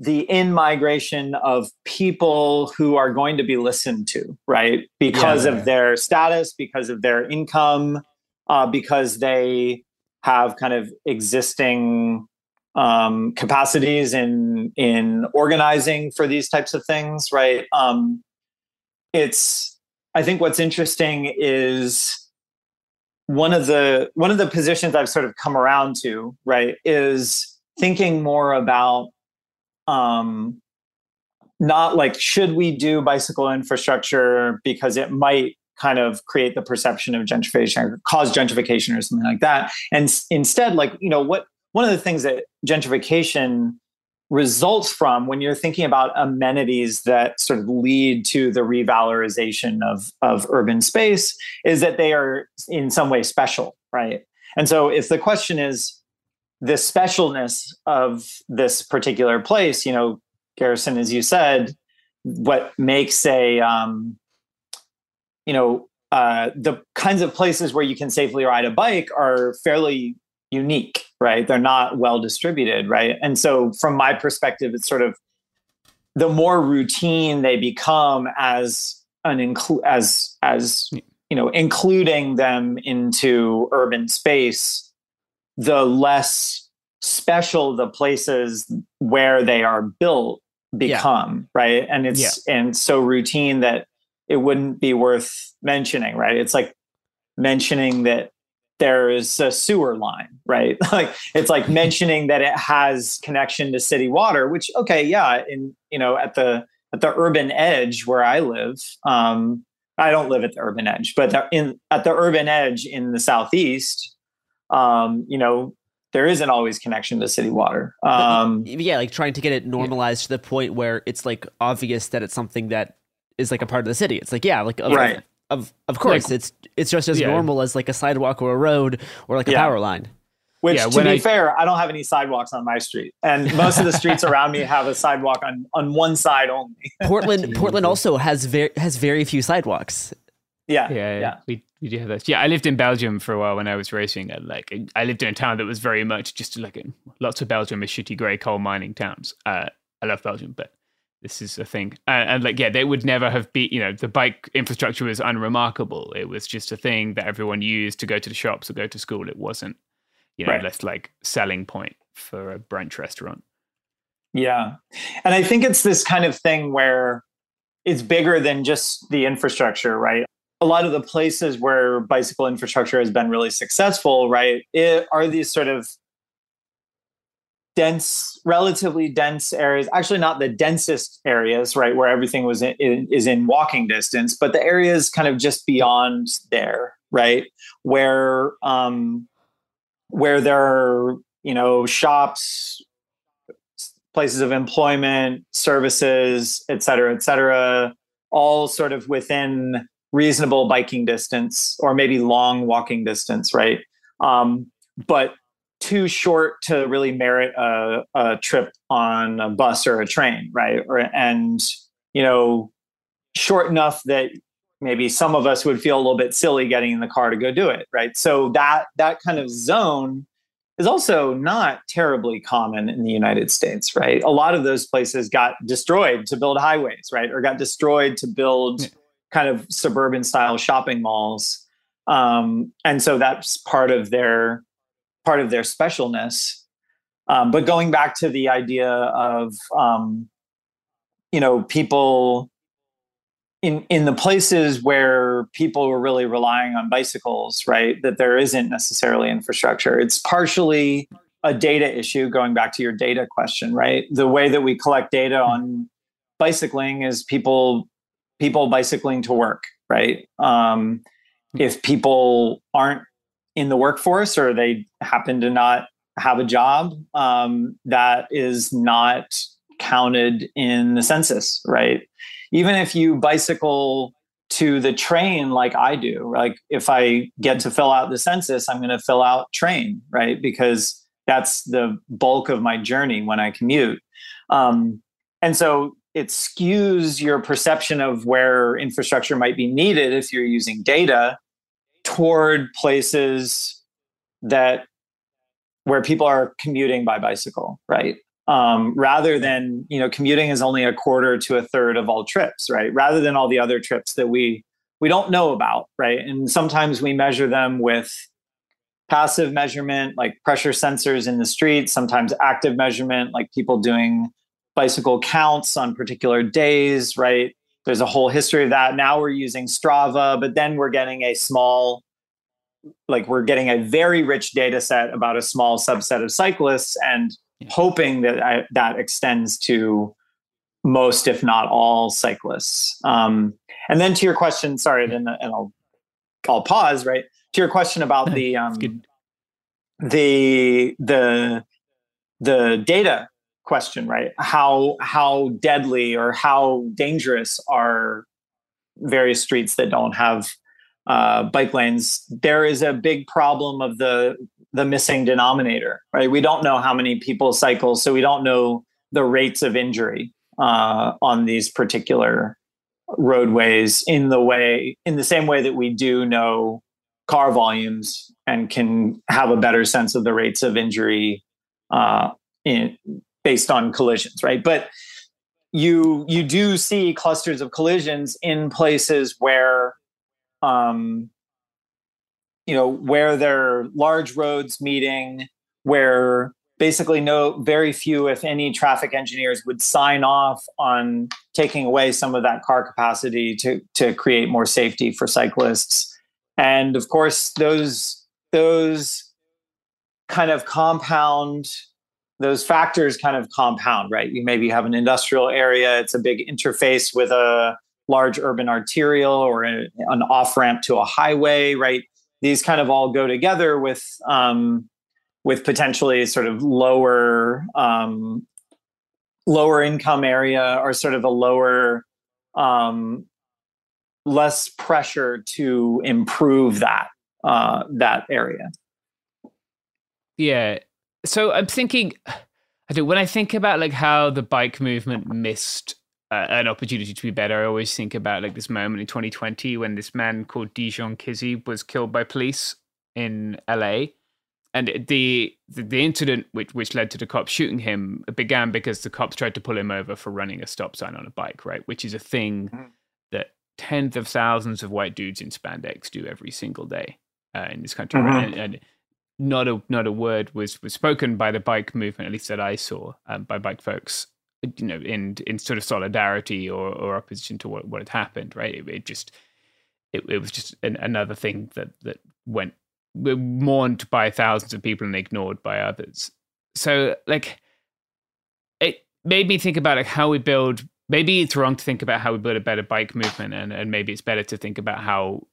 the in migration of people who are going to be listened to right because Yeah. of their status because of their income uh, because they have kind of existing um, capacities in in organizing for these types of things, right? Um, it's I think what's interesting is one of the one of the positions I've sort of come around to, right, is thinking more about um, not like should we do bicycle infrastructure because it might kind of create the perception of gentrification or cause gentrification or something like that? And instead like you know what one of the things that gentrification results from when you're thinking about amenities that sort of lead to the revalorization of of urban space is that they are in some way special right? And so if the question is the specialness of this particular place, you know, Garrison, as you said, what makes a, um, you know, uh, the kinds of places where you can safely ride a bike are fairly unique, right? They're not well distributed, right? And so, from my perspective, it's sort of the more routine they become as an include as as you know including them into urban space the less special the places where they are built become yeah. right and it's yeah. and so routine that it wouldn't be worth mentioning right it's like mentioning that there is a sewer line right like it's like mentioning that it has connection to city water which okay yeah in you know at the at the urban edge where i live um i don't live at the urban edge but in at the urban edge in the southeast um you know there isn't always connection to city water. Um, yeah, like trying to get it normalized yeah. to the point where it's like obvious that it's something that is like a part of the city. It's like yeah, like of, right. of of course, like, it's it's just as yeah. normal as like a sidewalk or a road or like a yeah. power line. Which, yeah, to be I, fair, I don't have any sidewalks on my street, and most of the streets around me have a sidewalk on on one side only. Portland, Portland also has very has very few sidewalks. Yeah, yeah, yeah. We we do have that. Yeah, I lived in Belgium for a while when I was racing. And like, I lived in a town that was very much just like lots of Belgium is shitty grey coal mining towns. Uh, I love Belgium, but this is a thing. Uh, and like, yeah, they would never have been. You know, the bike infrastructure was unremarkable. It was just a thing that everyone used to go to the shops or go to school. It wasn't, you know, right. less like selling point for a brunch restaurant. Yeah, and I think it's this kind of thing where it's bigger than just the infrastructure, right? A lot of the places where bicycle infrastructure has been really successful, right, it are these sort of dense, relatively dense areas. Actually, not the densest areas, right, where everything was in, in, is in walking distance, but the areas kind of just beyond there, right, where um, where there are you know shops, places of employment, services, et cetera, et cetera, all sort of within reasonable biking distance or maybe long walking distance, right? Um, but too short to really merit a, a, trip on a bus or a train, right? Or, and you know, short enough that maybe some of us would feel a little bit silly getting in the car to go do it, right? So that that kind of zone is also not terribly common in the United States, right? A lot of those places got destroyed to build highways, right? Or got destroyed to build kind of suburban style shopping malls. Um, and so that's part of their part of their specialness. Um, but going back to the idea of um, you know people in in the places where people were really relying on bicycles, right? That there isn't necessarily infrastructure. It's partially a data issue. Going back to your data question, right? The way that we collect data on bicycling is people people bicycling to work, right? Um, if people aren't in the workforce or they happen to not have a job, um, that is not counted in the census, right? Even if you bicycle to the train like I do, like if I get to fill out the census, I'm going to fill out train, right? Because that's the bulk of my journey when I commute. Um, and so it skews your perception of where infrastructure might be needed if you're using data toward places that where people are commuting by bicycle right? Um, rather than you know commuting is only a quarter to a third of all trips right? Rather than all the other trips that we we don't know about right? And sometimes we measure them with passive measurement like pressure sensors in the street sometimes active measurement like people doing bicycle counts on particular days, right? There's a whole history of that. Now we're using Strava, but then we're getting a small, like we're getting a very rich data set about a small subset of cyclists and hoping that I, that extends to most, if not all, cyclists. Um, and then to your question, sorry, then and I'll I'll pause. Right to your question about the um, the the the data question, right? How how deadly or how dangerous are various streets that don't have uh, bike lanes? There is a big problem of the the missing denominator, right? We don't know how many people cycle, so we don't know the rates of injury uh, on these particular roadways in the way in the same way that we do know car volumes and can have a better sense of the rates of injury uh, in, based on collisions, right? But you you do see clusters of collisions in places where um, you know where there are large roads meeting where basically no very few if any traffic engineers would sign off on taking away some of that car capacity to to create more safety for cyclists and of course those those kind of compound those factors kind of compound right you maybe have an industrial area it's a big interface with a large urban arterial or a, an off ramp to a highway right these kind of all go together with um, with potentially sort of lower um, lower income area or sort of a lower um, less pressure to improve that uh, that area. Yeah. So I'm thinking, I do when I think about like how the bike movement missed uh, an opportunity to be better. I always think about like this moment in 2020 when this man called Dijon Kizzee was killed by police in LA and the, the, the incident which which led to the cops shooting him began because the cops tried to pull him over for running a stop sign on a bike, right? Which is a thing mm-hmm. that tens of thousands of white dudes in spandex do every single day uh, in this country, mm-hmm. right? and, and, not a not a word was was spoken by the bike movement, at least that I saw um, by bike folks, you know, in in sort of solidarity or, or opposition to what, what had happened, right? It, it just it, it was just an, another thing that that went mourned by thousands of people and ignored by others. So, like, it made me think about like how we build. Maybe it's wrong to think about how we build a better bike movement, and, and maybe it's better to think about how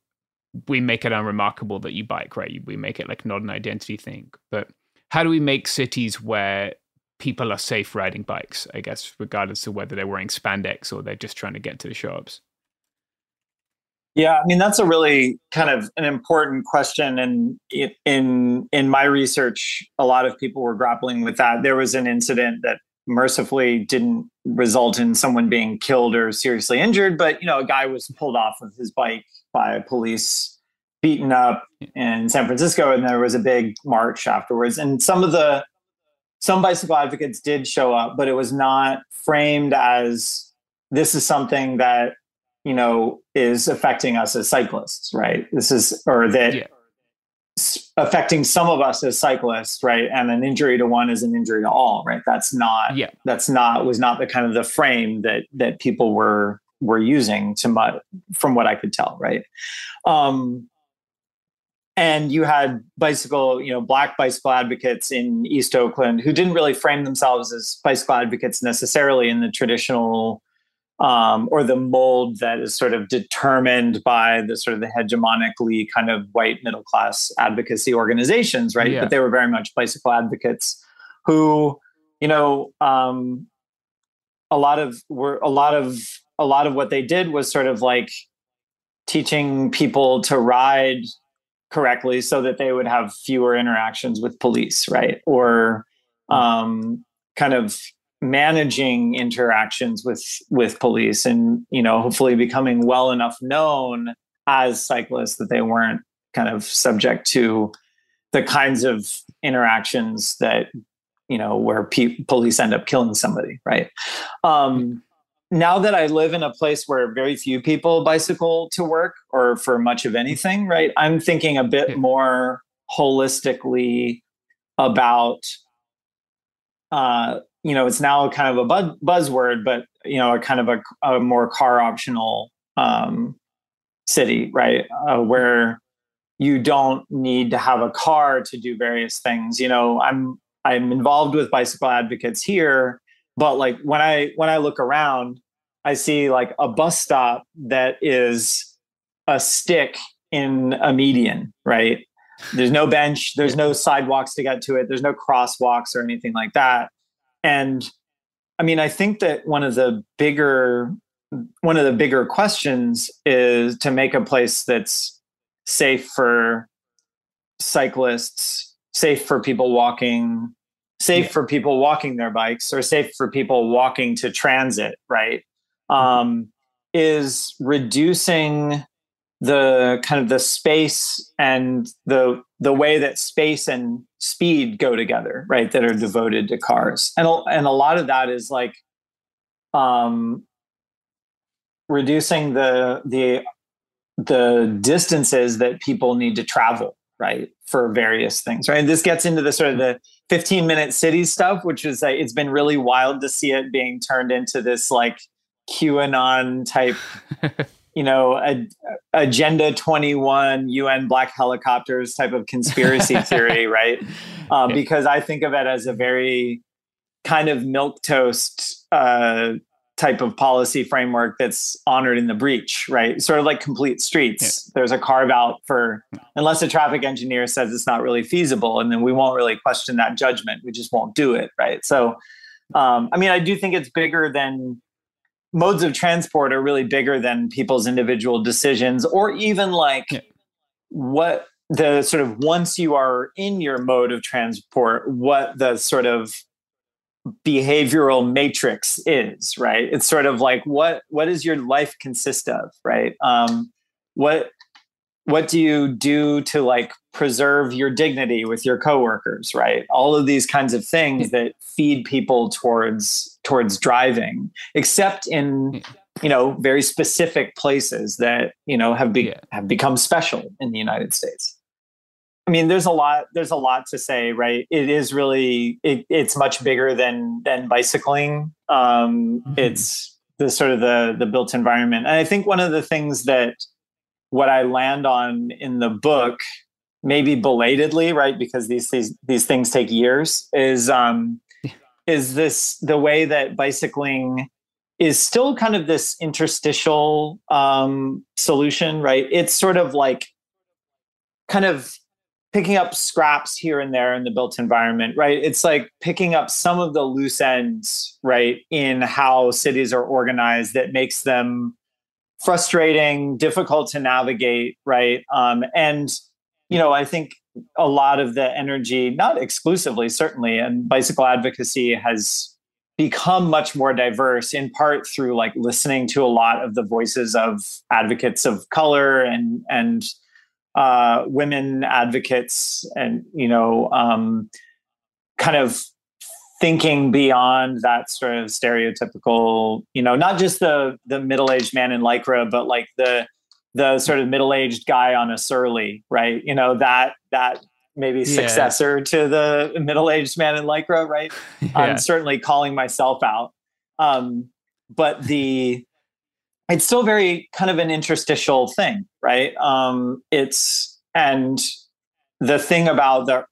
we make it unremarkable that you bike, right? We make it like not an identity thing. But how do we make cities where people are safe riding bikes? I guess, regardless of whether they're wearing spandex or they're just trying to get to the shops. Yeah, I mean that's a really kind of an important question, and in in my research, a lot of people were grappling with that. There was an incident that mercifully didn't result in someone being killed or seriously injured, but you know, a guy was pulled off of his bike by police, beaten up in San Francisco, and there was a big march afterwards. And some of the some bicycle advocates did show up, but it was not framed as this is something that you know is affecting us as cyclists right? This is or that yeah. affecting some of us as cyclists right? And an injury to one is an injury to all right? That's not yeah. that's not was not the kind of the frame that that people were were using to my from what i could tell right um and you had bicycle you know black bicycle advocates in east oakland who didn't really frame themselves as bicycle advocates necessarily in the traditional um, or the mold that is sort of determined by the sort of the hegemonically kind of white middle class advocacy organizations, right? Yeah. But they were very much bicycle advocates who, you know, um, a lot of were a lot of a lot of what they did was sort of like teaching people to ride correctly so that they would have fewer interactions with police, right? Or hmm. um, kind of managing interactions with with police and you know hopefully becoming well enough known as cyclists that they weren't kind of subject to the kinds of interactions that you know where pe- police end up killing somebody right um, now that i live in a place where very few people bicycle to work or for much of anything right i'm thinking a bit more holistically about uh, you know it's now kind of a buzz, buzzword but you know a kind of a, a more car optional um, city right uh, where you don't need to have a car to do various things. You know i'm i'm involved with bicycle advocates here but like when i when i look around i see like a bus stop that is a stick in a median right? There's no bench there's no sidewalks to get to it there's no crosswalks or anything like that. And I mean, I think that one of the bigger one of the bigger questions is to make a place that's safe for cyclists safe for people walking safe yeah. for people walking their bikes or safe for people walking to transit right? Um, is reducing the kind of the space and the the way that space and speed go together right that are devoted to cars. And and a lot of that is like um reducing the the the distances that people need to travel right for various things right and this gets into the sort of the 15 minute city stuff which is like it's been really wild to see it being turned into this like qanon type you know, a, Agenda 21 UN black helicopters type of conspiracy theory, right? Um, yeah. Because I think of it as a very kind of milk toast uh, type of policy framework that's honored in the breach, right? Sort of like complete streets. Yeah. There's a carve out for, unless a traffic engineer says it's not really feasible, and then we won't really question that judgment. We just won't do it, right? So, um, I mean, I do think it's bigger than modes of transport are really bigger than people's individual decisions or even like yeah. what the sort of once you are in your mode of transport what the sort of behavioral matrix is right? It's sort of like what what does your life consist of right? Um what what do you do to like preserve your dignity with your coworkers right? All of these kinds of things that feed people towards towards driving except in you know very specific places that you know have be, yeah. have become special in the united states i mean there's a lot there's a lot to say right it is really it, it's much bigger than than bicycling um mm-hmm. it's the sort of the the built environment and i think one of the things that what I land on in the book, maybe belatedly, right? Because these these these things take years. Is um, is this the way that bicycling is still kind of this interstitial um, solution, right? It's sort of like kind of picking up scraps here and there in the built environment, right? It's like picking up some of the loose ends, right, in how cities are organized that makes them frustrating, difficult to navigate, right? Um, and you know, I think a lot of the energy, not exclusively, certainly, and bicycle advocacy has become much more diverse in part through like listening to a lot of the voices of advocates of color and and uh, women advocates and you know um, kind of thinking beyond that sort of stereotypical, you know, not just the the middle-aged man in lycra, but like the the sort of middle-aged guy on a surly, right? You know, that that maybe successor yeah. to the middle-aged man in lycra, right? Yeah. I'm certainly calling myself out. Um, but the it's still very kind of an interstitial thing, right? Um, it's and the thing about the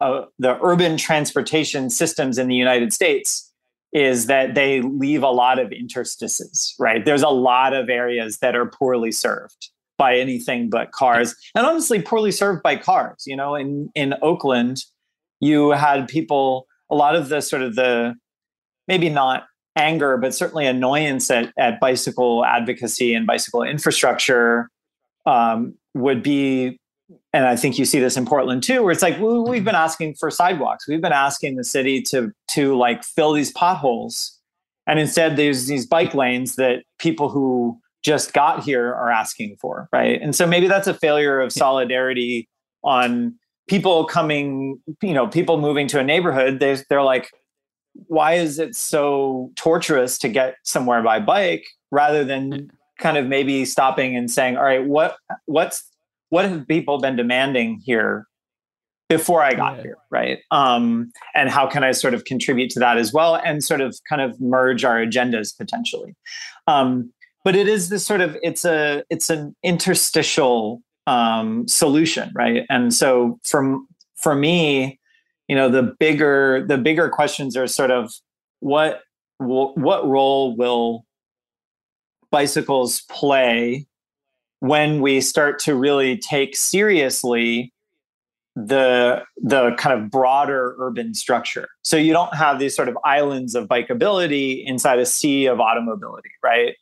uh, the urban transportation systems in the United States is that they leave a lot of interstices, right? There's a lot of areas that are poorly served by anything but cars, and honestly, poorly served by cars. You know, in in Oakland, you had people, a lot of the sort of the maybe not anger, but certainly annoyance at, at bicycle advocacy and bicycle infrastructure um, would be and I think you see this in Portland too, where it's like we've been asking for sidewalks. We've been asking the city to to like fill these potholes, and instead there's these bike lanes that people who just got here are asking for, right? And so maybe that's a failure of solidarity on people coming, you know, people moving to a neighborhood. They they're like, why is it so torturous to get somewhere by bike rather than kind of maybe stopping and saying, all right, what what's what have people been demanding here before I got yeah. here, right? Um, and how can I sort of contribute to that as well, and sort of kind of merge our agendas potentially. Um, but it is this sort of it's a it's an interstitial um, solution, right? And so from for me, you know, the bigger the bigger questions are sort of what what role will bicycles play when we start to really take seriously the the kind of broader urban structure. So you don't have these sort of islands of bikeability inside a sea of automobility, right?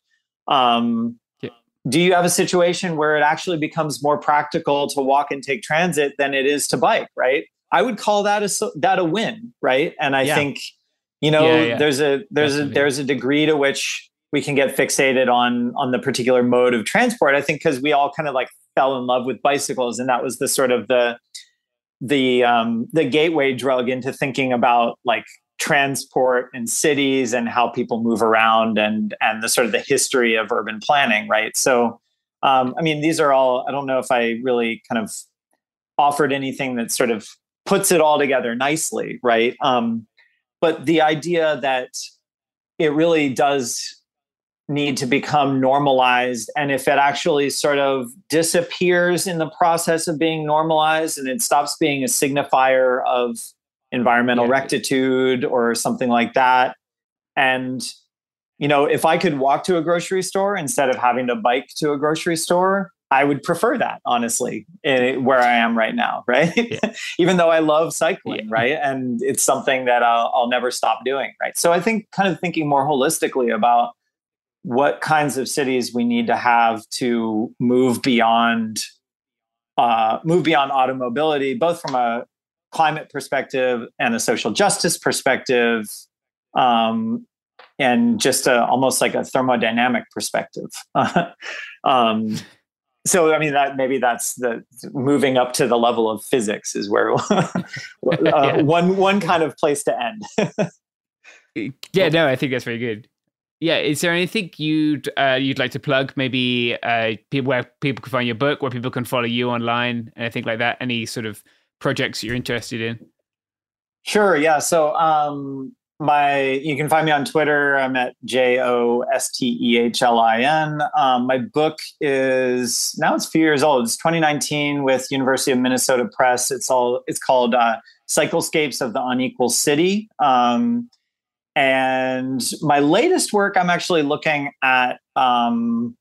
Um, yeah. Do you have a situation where it actually becomes more practical to walk and take transit than it is to bike, right? I would call that a that a win, right? And I Yeah. think you know Yeah, yeah. there's a there's Definitely. a there's a degree to which we can get fixated on on the particular mode of transport. I think because we all kind of like fell in love with bicycles, and that was the sort of the the um, the gateway drug into thinking about like transport in cities and how people move around and and the sort of the history of urban planning, right? So, um, I mean, these are all. I don't know if I really kind of offered anything that sort of puts it all together nicely, right? Um, but the idea that it really does need to become normalized and if it actually sort of disappears in the process of being normalized and it stops being a signifier of environmental rectitude or something like that and you know if i could walk to a grocery store instead of having to bike to a grocery store i would prefer that honestly where i am right now right? Even though i love cycling right? And it's something that I'll, I'll never stop doing right? So i think kind of thinking more holistically about what kinds of cities we need to have to move beyond uh, move beyond automobility, both from a climate perspective and a social justice perspective, um, and just a, almost like a thermodynamic perspective. um, so, I mean, that maybe that's the moving up to the level of physics is where uh, one one kind of place to end. Yeah, no, I think that's very good. Yeah, is there anything you'd uh, you'd like to plug? Maybe uh, people where people can find your book, where people can follow you online, anything like that. Any sort of projects you're interested in? Sure. Yeah. So um, my you can find me on Twitter. I'm at J O S T E H L I N. Um, my book is now it's a few years old. It's 2019 with University of Minnesota Press. It's all it's called uh, Cyclescapes of the Unequal City. Um, and my latest work, I'm actually looking at um,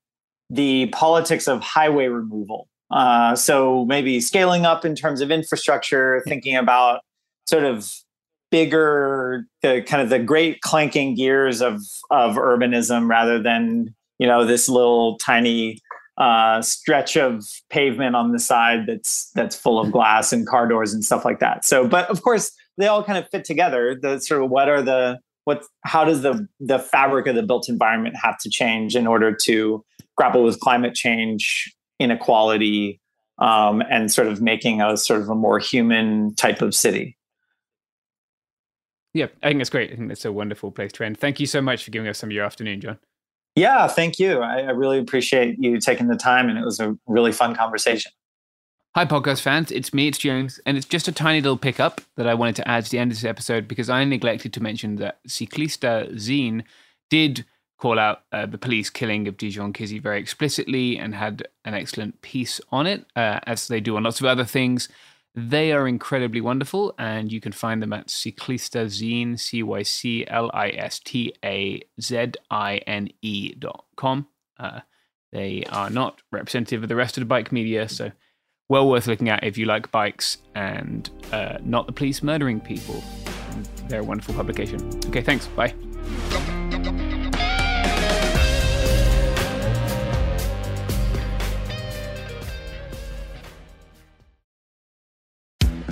the politics of highway removal. Uh, so maybe scaling up in terms of infrastructure, thinking about sort of bigger, the kind of the great clanking gears of of urbanism, rather than you know this little tiny uh, stretch of pavement on the side that's that's full of glass and car doors and stuff like that. So, but of course, they all kind of fit together. The sort of what are the what how does the the fabric of the built environment have to change in order to grapple with climate change inequality um, and sort of making a sort of a more human type of city Yeah, I think that's great. I think that's a wonderful place to end. Thank you so much for giving us some of your afternoon, John. yeah thank you I, I really appreciate you taking the time and it was a really fun conversation Hi, podcast fans. It's me, it's Jones, and it's just a tiny little pickup that I wanted to add to the end of this episode because I neglected to mention that Cyclista Zine did call out uh, the police killing of Dijon Kizzee very explicitly and had an excellent piece on it, uh, as they do on lots of other things. They are incredibly wonderful, and you can find them at Cyclista Zine, C Y C L I S T A Z I N E dot com. Uh, they are not representative of the rest of the bike media, so well worth looking at if you like bikes and uh, not the police murdering people. They're a wonderful publication. Okay, thanks. Bye.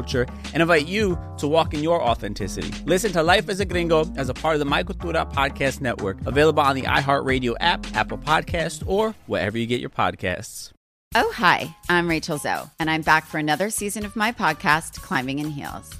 culture and invite you to walk in your authenticity. Listen to Life as a Gringo as a part of the My Cultura Podcast Network, available on the iHeartRadio app, Apple Podcast, or wherever you get your podcasts. Oh, hi, I'm Rachel Zoe, and I'm back for another season of my podcast, Climbing in Heels.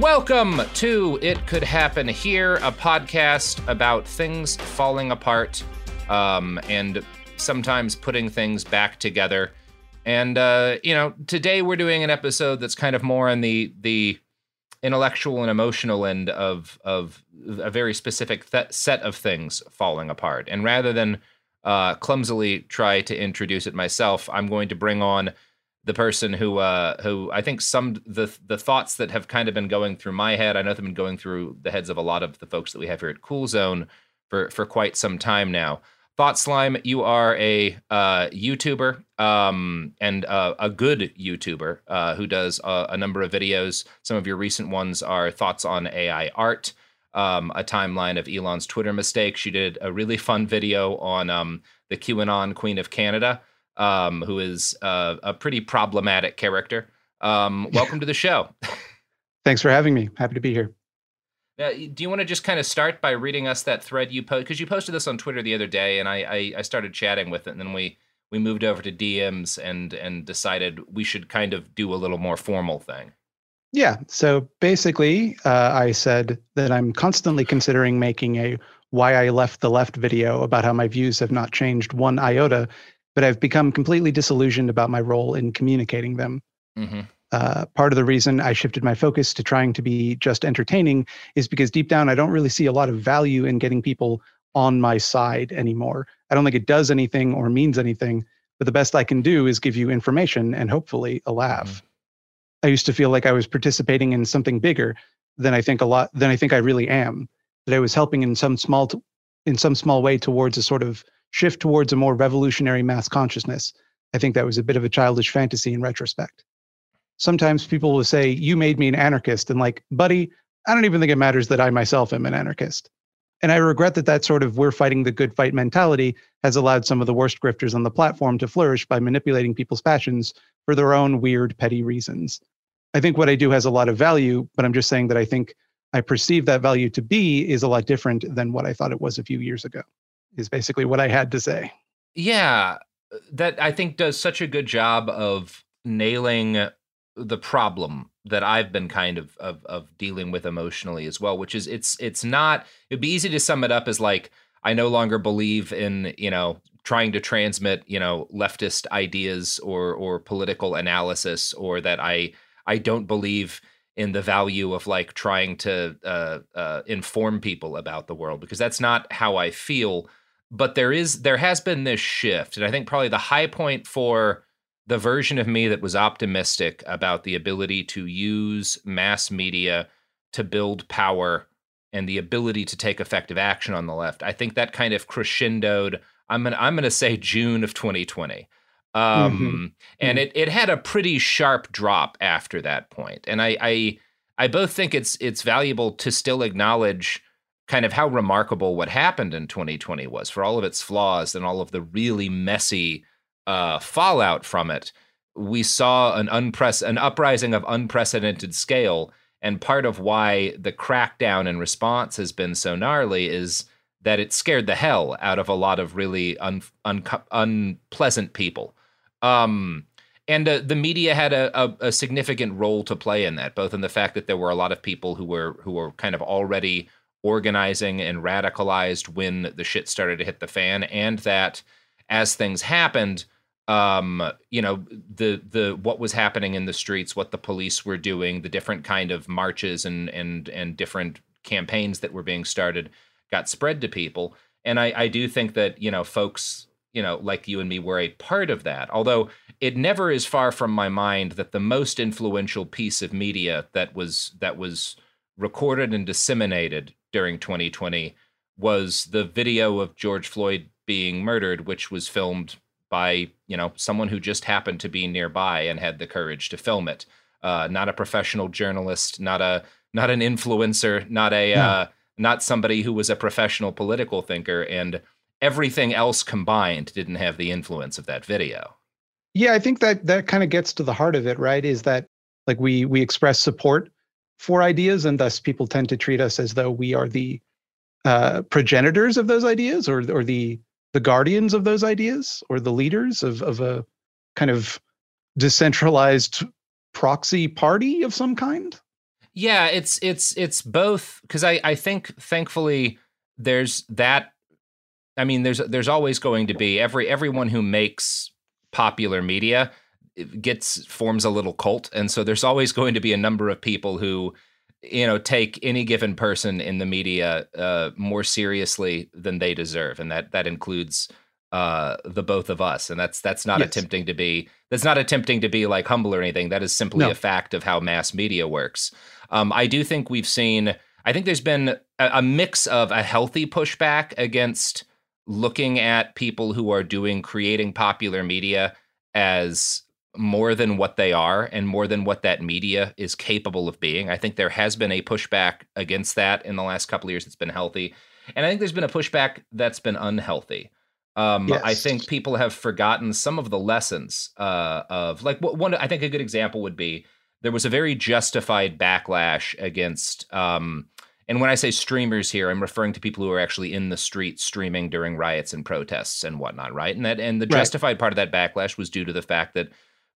Welcome to It Could Happen Here, a podcast about things falling apart um, and sometimes putting things back together. And uh, you know, today we're doing an episode that's kind of more on the the intellectual and emotional end of of a very specific th- set of things falling apart. And rather than uh, clumsily try to introduce it myself, I'm going to bring on the person who uh, who I think some the the thoughts that have kind of been going through my head. I know they've been going through the heads of a lot of the folks that we have here at Cool Zone for for quite some time now. Thought Slime, you are a uh, YouTuber um, and uh, a good YouTuber uh, who does a, a, number of videos. Some of your recent ones are thoughts on AI art, um, a timeline of Elon's Twitter mistakes. You did a really fun video on um, the QAnon Queen of Canada um, who is uh, a pretty problematic character. Um, welcome to the show. Thanks for having me. Happy to be here. Now, do you want to just kind of start by reading us that thread you posted? Because you posted this on Twitter the other day, and I, I, I started chatting with it, and then we we moved over to DMs and and decided we should kind of do a little more formal thing. Yeah. So basically, uh, I said that I'm constantly considering making a why I left the left video about how my views have not changed one iota but I've become completely disillusioned about my role in communicating them. Mm-hmm. Uh, part of the reason I shifted my focus to trying to be just entertaining is because deep down, I don't really see a lot of value in getting people on my side anymore. I don't think it does anything or means anything, but the best I can do is give you information and hopefully a laugh. Mm-hmm. I used to feel like I was participating in something bigger than I think a lot than I think I really am. That I was helping in some small t- in some small way towards a sort of shift towards a more revolutionary mass consciousness. I think that was a bit of a childish fantasy in retrospect. Sometimes people will say, You made me an anarchist. And like, buddy, I don't even think it matters that I myself am an anarchist. And I regret that that sort of we're fighting the good fight mentality has allowed some of the worst grifters on the platform to flourish by manipulating people's passions for their own weird, petty reasons. I think what I do has a lot of value, but I'm just saying that I think I perceive that value to be is a lot different than what I thought it was a few years ago is basically what I had to say. Yeah, that I think does such a good job of nailing the problem that I've been kind of, of of dealing with emotionally as well, which is it's it's not it'd be easy to sum it up as like I no longer believe in, you know, trying to transmit, you know, leftist ideas or or political analysis or that I I don't believe in the value of like trying to uh, uh, inform people about the world because that's not how I feel. But there is there has been this shift, and I think probably the high point for the version of me that was optimistic about the ability to use mass media to build power and the ability to take effective action on the left. I think that kind of crescendoed. I'm gonna I'm gonna say June of 2020. Um, mm-hmm. and mm-hmm. it it had a pretty sharp drop after that point. And I I I both think it's it's valuable to still acknowledge kind of how remarkable what happened in 2020 was for all of its flaws and all of the really messy uh, fallout from it. We saw an an uprising of unprecedented scale and part of why the crackdown and response has been so gnarly is that it scared the hell out of a lot of really un, un, unpleasant people. Um, and uh, the media had a, a, a, significant role to play in that, both in the fact that there were a lot of people who were who were kind of already organizing and radicalized when the shit started to hit the fan, and that as things happened, um, you know, the the what was happening in the streets, what the police were doing, the different kind of marches and and and different campaigns that were being started got spread to people. And I, I do think that, you know, folks, you know, like you and me were a part of that. Although it never is far from my mind that the most influential piece of media that was that was recorded and disseminated during 2020 was the video of George Floyd being murdered, which was filmed by you know someone who just happened to be nearby and had the courage to film it. Uh, not a professional journalist, not a not an influencer, not a no. uh, not somebody who was a professional political thinker, and everything else combined didn't have the influence of that video. Yeah, I think that that kind of gets to the heart of it, right? Is that like we we express support for ideas, and thus people tend to treat us as though we are the uh, progenitors of those ideas, or or the the guardians of those ideas or the leaders of, of a kind of decentralized proxy party of some kind? Yeah it's it's it's both because i i think thankfully there's that i mean there's there's always going to be every everyone who makes popular media gets forms a little cult and so there's always going to be a number of people who you know take any given person in the media uh, more seriously than they deserve, and that that includes uh, the both of us. And that's that's not yes. attempting to be that's not attempting to be like humble or anything. That is simply no. a fact of how mass media works. Um, I do think we've seen. I think there's been a, a mix of a healthy pushback against looking at people who are doing creating popular media as more than what they are and more than what that media is capable of being. I think there has been a pushback against that in the last couple of years. It's been healthy. And I think there's been a pushback that's been unhealthy. Um, yes. I think people have forgotten some of the lessons uh, of like one. I think a good example would be there was a very justified backlash against. Um, and when I say streamers here, I'm referring to people who are actually in the street streaming during riots and protests and whatnot, right? And that and the right. justified part of that backlash was due to the fact that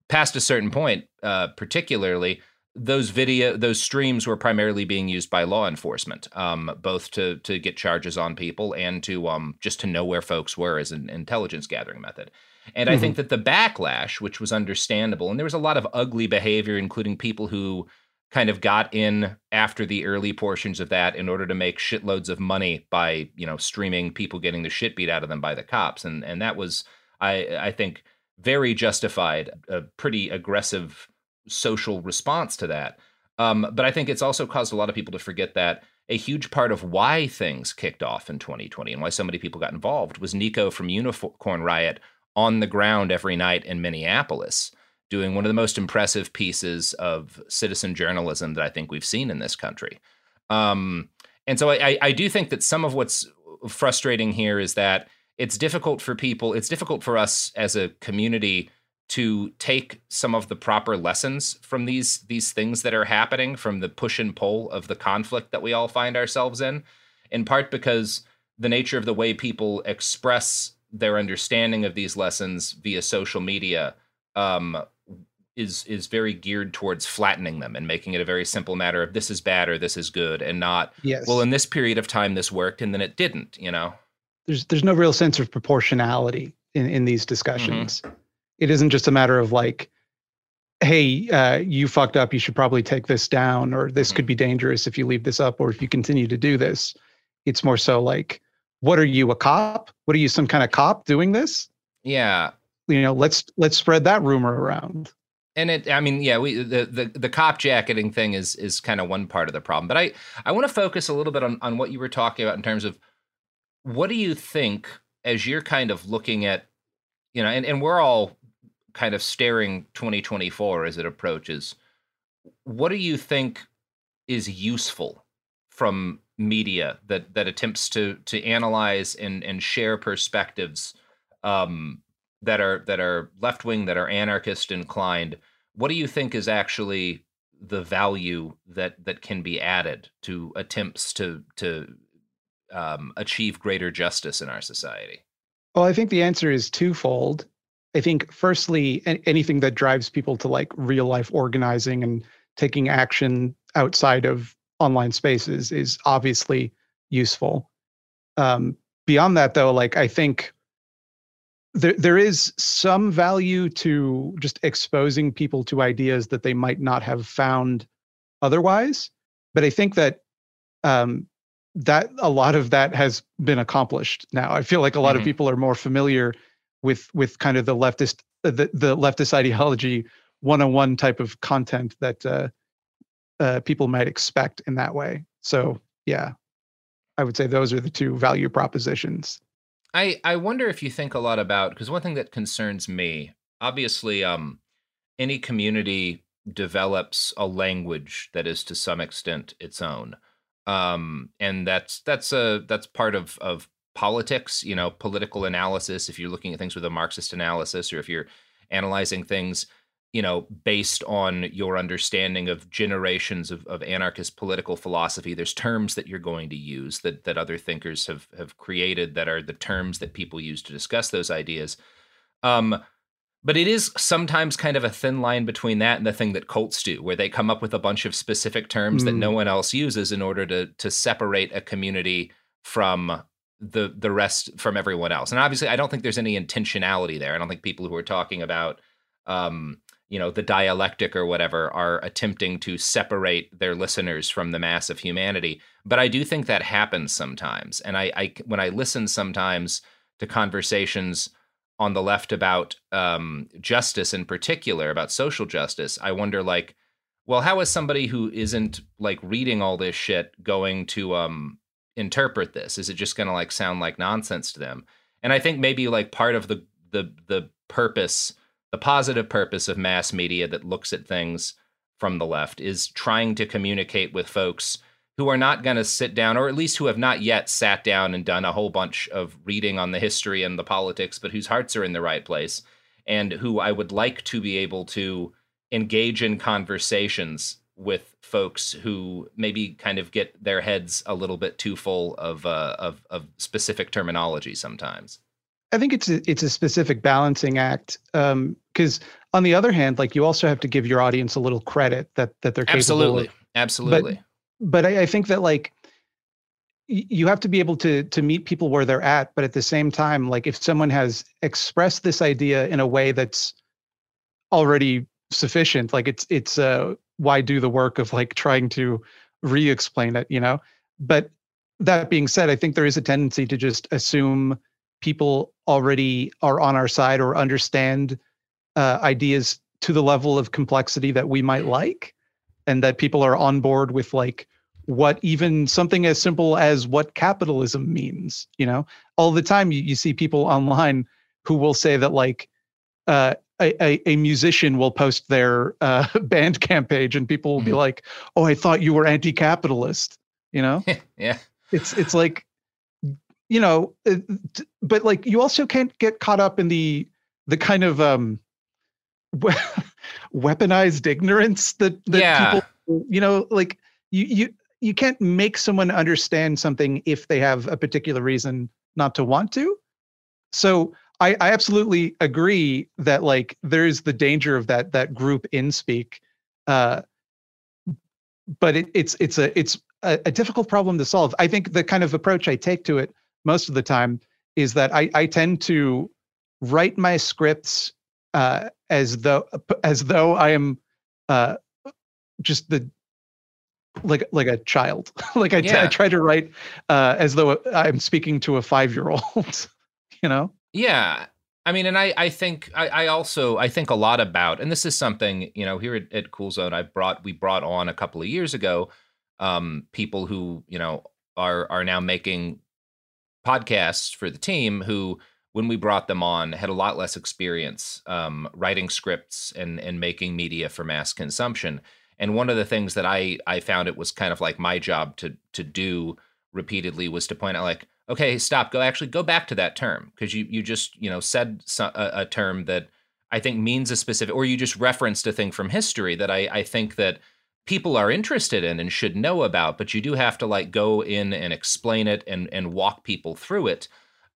past a certain point, uh, particularly, those video those streams were primarily being used by law enforcement, um, both to to get charges on people and to um, just to know where folks were as an intelligence gathering method. And mm-hmm. I think mm-hmm. that the backlash, which was understandable, and there was a lot of ugly behavior, including people who kind of got in after the early portions of that in order to make shitloads of money by you know streaming people getting the shit beat out of them by the cops, and and that was I I think very justified, a pretty aggressive social response to that. Um, but I think it's also caused a lot of people to forget that a huge part of why things kicked off in 2020 and why so many people got involved was Niko from Unicorn Riot on the ground every night in Minneapolis, doing one of the most impressive pieces of citizen journalism that I think we've seen in this country. Um, and so I, I do think that some of what's frustrating here is that it's difficult for people it's difficult for us as a community to take some of the proper lessons from these these things that are happening from the push and pull of the conflict that we all find ourselves in in part because the nature of the way people express their understanding of these lessons via social media um, is is very geared towards flattening them and making it a very simple matter of this is bad or this is good and not yes. well in this period of time this worked and then it didn't you know there's there's no real sense of proportionality in in these discussions. Mm-hmm. It isn't just a matter of like hey, uh, you fucked up. You should probably take this down, or this could be dangerous if you leave this up, or if you continue to do this. It's more so like, what are you, a cop? What are you, some kind of cop doing this? Yeah. You know, let's let's spread that rumor around. And it, I mean, yeah, we the the, the cop jacketing thing is is kind of one part of the problem. But I I want to focus a little bit on on what you were talking about in terms of what do you think as you're kind of looking at, you know, and, and we're all kind of staring 2024 as it approaches. What do you think is useful from media that that attempts to to analyze and and share perspectives um, that are that are left wing, that are anarchist inclined? What do you think is actually the value that that can be added to attempts to to um, achieve greater justice in our society? Well, I think the answer is twofold. I think, firstly, anything that drives people to like real life organizing and taking action outside of online spaces is obviously useful. Um, beyond that, though, like I think there there is some value to just exposing people to ideas that they might not have found otherwise. But I think that um, that a lot of that has been accomplished now. I feel like a lot mm-hmm. of people are more familiar with with kind of the leftist uh, the, the leftist ideology one-on-one type of content that uh, uh, people might expect in that way. So yeah, I would say those are the two value propositions. I I wonder if you think a lot about because one thing that concerns me, obviously, um, any community develops a language that is to some extent its own um, and that's that's a that's part of of politics you know political analysis if you're looking at things with a marxist analysis or if you're analyzing things you know based on your understanding of generations of, of anarchist political philosophy there's terms that you're going to use that that other thinkers have have created that are the terms that people use to discuss those ideas. Um but it is sometimes kind of a thin line between that and the thing that cults do, where they come up with a bunch of specific terms mm. that no mm. one else uses in order to to separate a community from the the rest from everyone else. And obviously, I don't think there's any intentionality there. I don't think people who are talking about um, you know the dialectic or whatever are attempting to separate their listeners from the mass of humanity. But I do think that happens sometimes. And I, I when I listen sometimes to conversations on the left about um, justice in particular, about social justice, I wonder like, well, how is somebody who isn't like reading all this shit going to um, interpret this? Is it just going to like sound like nonsense to them? And I think maybe like part of the the the purpose, the positive purpose of mass media that looks at things from the left is trying to communicate with folks who are not going to sit down, or at least who have not yet sat down and done a whole bunch of reading on the history and the politics, but whose hearts are in the right place, and who I would like to be able to engage in conversations with folks who maybe kind of get their heads a little bit too full of uh, of, of specific terminology sometimes. I think it's a, it's a specific balancing act because um, on the other hand, like you also have to give your audience a little credit that that they're capable absolutely, of, absolutely. But, but I, I think that like you have to be able to to meet people where they're at but at the same time like if someone has expressed this idea in a way that's already sufficient like it's it's uh why do the work of like trying to re-explain it you know? But that being said i think there is a tendency to just assume people already are on our side or understand uh, ideas to the level of complexity that we might like and that people are on board with like what even something as simple as what capitalism means you know? All the time you, you see people online who will say that like uh, a, a, musician will post their uh, Bandcamp page and people will mm-hmm. be like oh i thought you were anti-capitalist you know? Yeah. It's it's like you know uh, but like you also can't get caught up in the the kind of um weaponized ignorance that, that yeah. people you know like you you you can't make someone understand something if they have a particular reason not to want to so i i absolutely agree that like there's the danger of that that group in speak uh but it, it's it's a it's a, a difficult problem to solve i think the kind of approach i take to it most of the time is that i i tend to write my scripts uh, as though as though I am uh, just the like like a child. like I, Yeah. I try to write uh, as though I'm speaking to a five year old. you know? Yeah. I mean, and I, I think I, I also I think a lot about, and this is something you know here at, at Cool Zone I brought we brought on a couple of years ago, um, people who you know are are now making podcasts for the team who when we brought them on had a lot less experience um, writing scripts and and making media for mass consumption. And one of the things that I I found it was kind of like my job to to do repeatedly was to point out like okay stop go actually go back to that term because you you just you know said so, a, a term that I think means a specific or you just referenced a thing from history that I I think that people are interested in and should know about but you do have to like go in and explain it and and walk people through it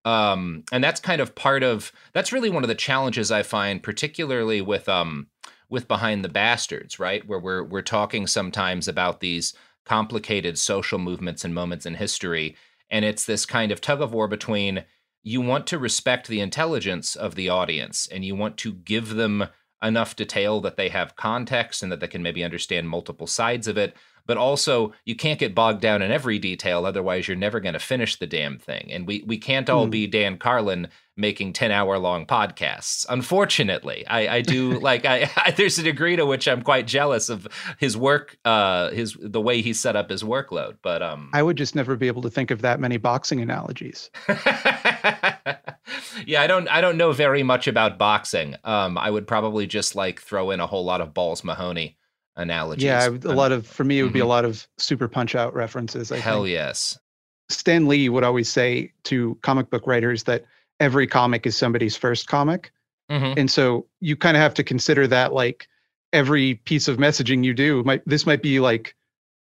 um and that's kind of part of that's really one of the challenges i find particularly with um with behind the bastards right? Where we're we're talking sometimes about these complicated social movements and moments in history. And it's this kind of tug of war between you want to respect the intelligence of the audience and you want to give them enough detail that they have context and that they can maybe understand multiple sides of it but also you can't get bogged down in every detail otherwise you're never going to finish the damn thing and we we can't all Hmm. be dan carlin making 10 hour long podcasts unfortunately i i do like I, I there's a degree to which i'm quite jealous of his work uh his the way he set up his workload but um I would just never be able to think of that many boxing analogies. yeah i don't i don't know very much about boxing um i would probably just like throw in a whole lot of balls mahoney analogies Yeah, a lot of for me it would be a mhm. lot of super punch out references. I hell think. yes Stan Lee would always say to comic book writers that every comic is somebody's first comic. Mhm. And so you kind of have to consider that like every piece of messaging you do might this might be like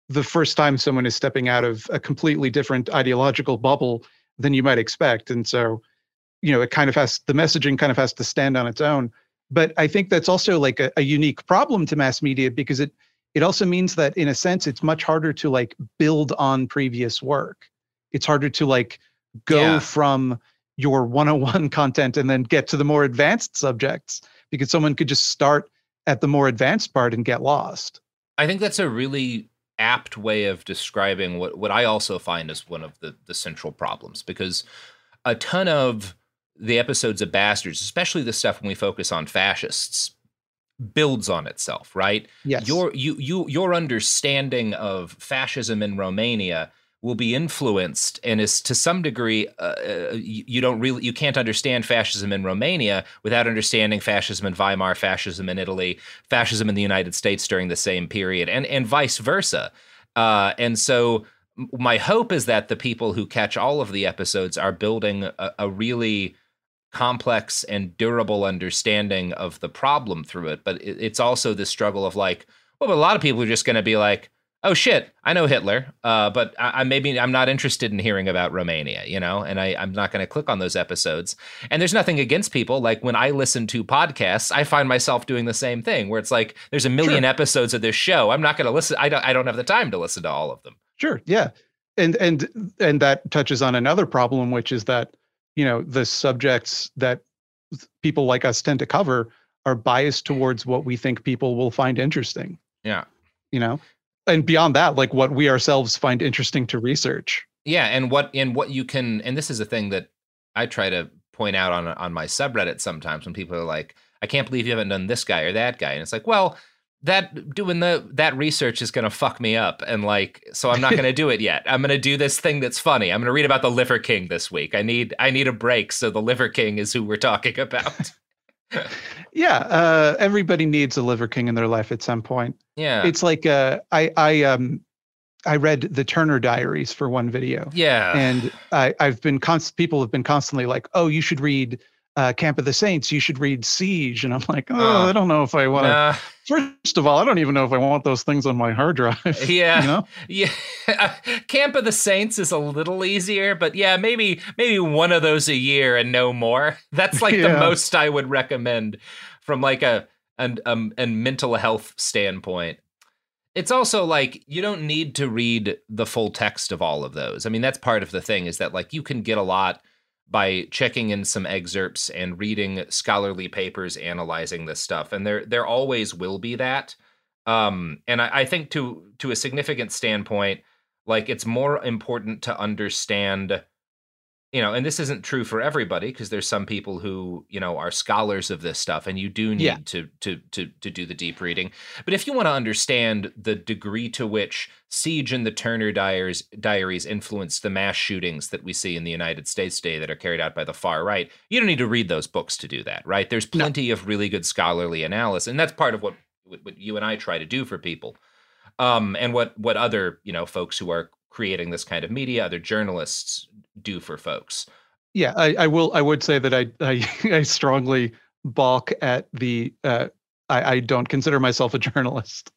the first time someone is stepping out of a completely different ideological bubble than you might expect. And so, you know, it kind of has the messaging kind of has to stand on its own. But I think that's also like a, a unique problem to mass media because it it also means that in a sense it's much harder to like build on previous work. It's harder to like go Yeah. from your 101 content and then get to the more advanced subjects because someone could just start at the more advanced part and get lost. I think that's a really apt way of describing what, what I also find is one of the, the central problems because a ton of the episodes of Bastards, especially the stuff when we focus on fascists, builds on itself, right? Yes. Your you you your understanding of fascism in Romania will be influenced and is to some degree uh, uh, you, you don't really you can't understand fascism in Romania without understanding fascism in Weimar, fascism in Italy, fascism in the United States during the same period, and and vice versa. Uh, and so my hope is that the people who catch all of the episodes are building a, a really complex and durable understanding of the problem through it. But it, it's also this struggle of like, well, but a lot of people are just going to be like, oh shit, I know Hitler, uh, but I, I maybe I'm not interested in hearing about Romania, you know, and I, I'm not going to click on those episodes. And there's nothing against people. Like when I listen to podcasts, I find myself doing the same thing, where it's like there's a million episodes of this show. I'm not going to listen. I don't. I don't have the time to listen to all of them. Sure. Yeah. And and and that touches on another problem, which is that, you know, the subjects that people like us tend to cover are biased towards what we think people will find interesting. Yeah. You know? And beyond that, like what we ourselves find interesting to research. Yeah, and what and what you can and this is a thing that I try to point out on on my subreddit sometimes when people are like, I can't believe you haven't done this guy or that guy. And it's like, well, that doing the that research is gonna fuck me up. And like, so I'm not gonna do it yet. I'm gonna do this thing that's funny. I'm gonna read about the Liver King this week. I need I need a break, so the Liver King is who we're talking about. Yeah. Uh everybody needs a liver king in their life at some point. Yeah. It's like uh I I um I read the Turner Diaries for one video. Yeah. And I, I've been const- people have been constantly like, "Oh, you should read uh, Camp of the Saints. You should read Siege." And I'm like, "Oh, Uh, I don't know if I want to." nah. First of all, I don't even know if I want those things on my hard drive. Yeah. you know? Yeah. Camp of the Saints is a little easier, but yeah, maybe maybe one of those a year and no more. That's like the most I would recommend from like a an um and mental health standpoint. It's also like you don't need to read the full text of all of those. I mean, that's part of the thing is that like you can get a lot by checking in some excerpts and reading scholarly papers analyzing this stuff. And there there always will be that. Um, and I, I think to to a significant standpoint, like it's more important to understand you know, and this isn't true for everybody because there's some people who, you know, are scholars of this stuff and you do need Yeah. to to to to do the deep reading. But if you want to understand the degree to which Siege and the Turner Diaries diaries influenced the mass shootings that we see in the United States today that are carried out by the far right, you don't need to read those books to do that, right? There's plenty of really good scholarly analysis, and that's part of what what what you and I try to do for people. Um, and what what other, you know, folks who are creating this kind of media, other journalists do for folks. Yeah, I, I will. I would say that I I, I strongly balk at the. Uh, I, I don't consider myself a journalist.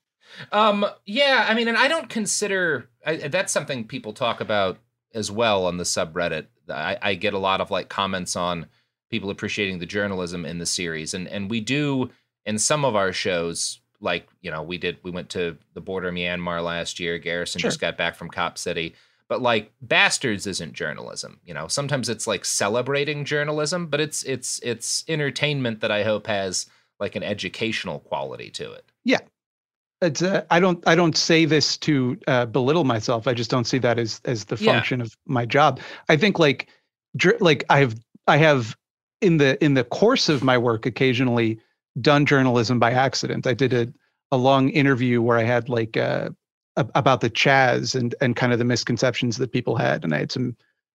Um, yeah, I mean, and I don't consider I, that's something people talk about as well on the subreddit. I, I get a lot of like comments on people appreciating the journalism in the series, and and we do in some of our shows. Like you know, we did. We went to the border of Myanmar last year. Garrison Sure. just got back from Cop City. But like Bastards isn't journalism, you know. Sometimes it's like celebrating journalism, but it's it's it's entertainment that I hope has like an educational quality to it. Yeah, it's. Uh, I don't. I don't say this to uh, belittle myself. I just don't see that as as the Yeah. function of my job. I think like, like I've I have in the in the course of my work occasionally done journalism by accident. I did a a long interview where I had like uh, about the Chaz and and kind of the misconceptions that people had, and I had some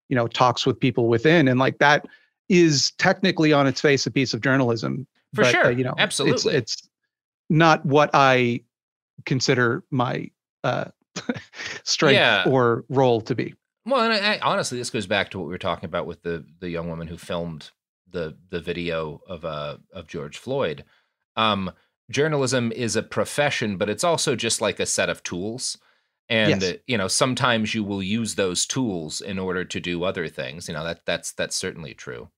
you know talks with people within, and like that is technically on its face a piece of journalism. For but, uh, sure. you know, it's- Absolutely. it's not what I consider my uh, strength Yeah. or role to be. Well, and I, I, honestly, this goes back to what we were talking about with the the young woman who filmed the the video of uh of George Floyd. Um, journalism is a profession, but it's also just like a set of tools. And Yes. you know, sometimes you will use those tools in order to do other things. You know, that that's that's certainly true.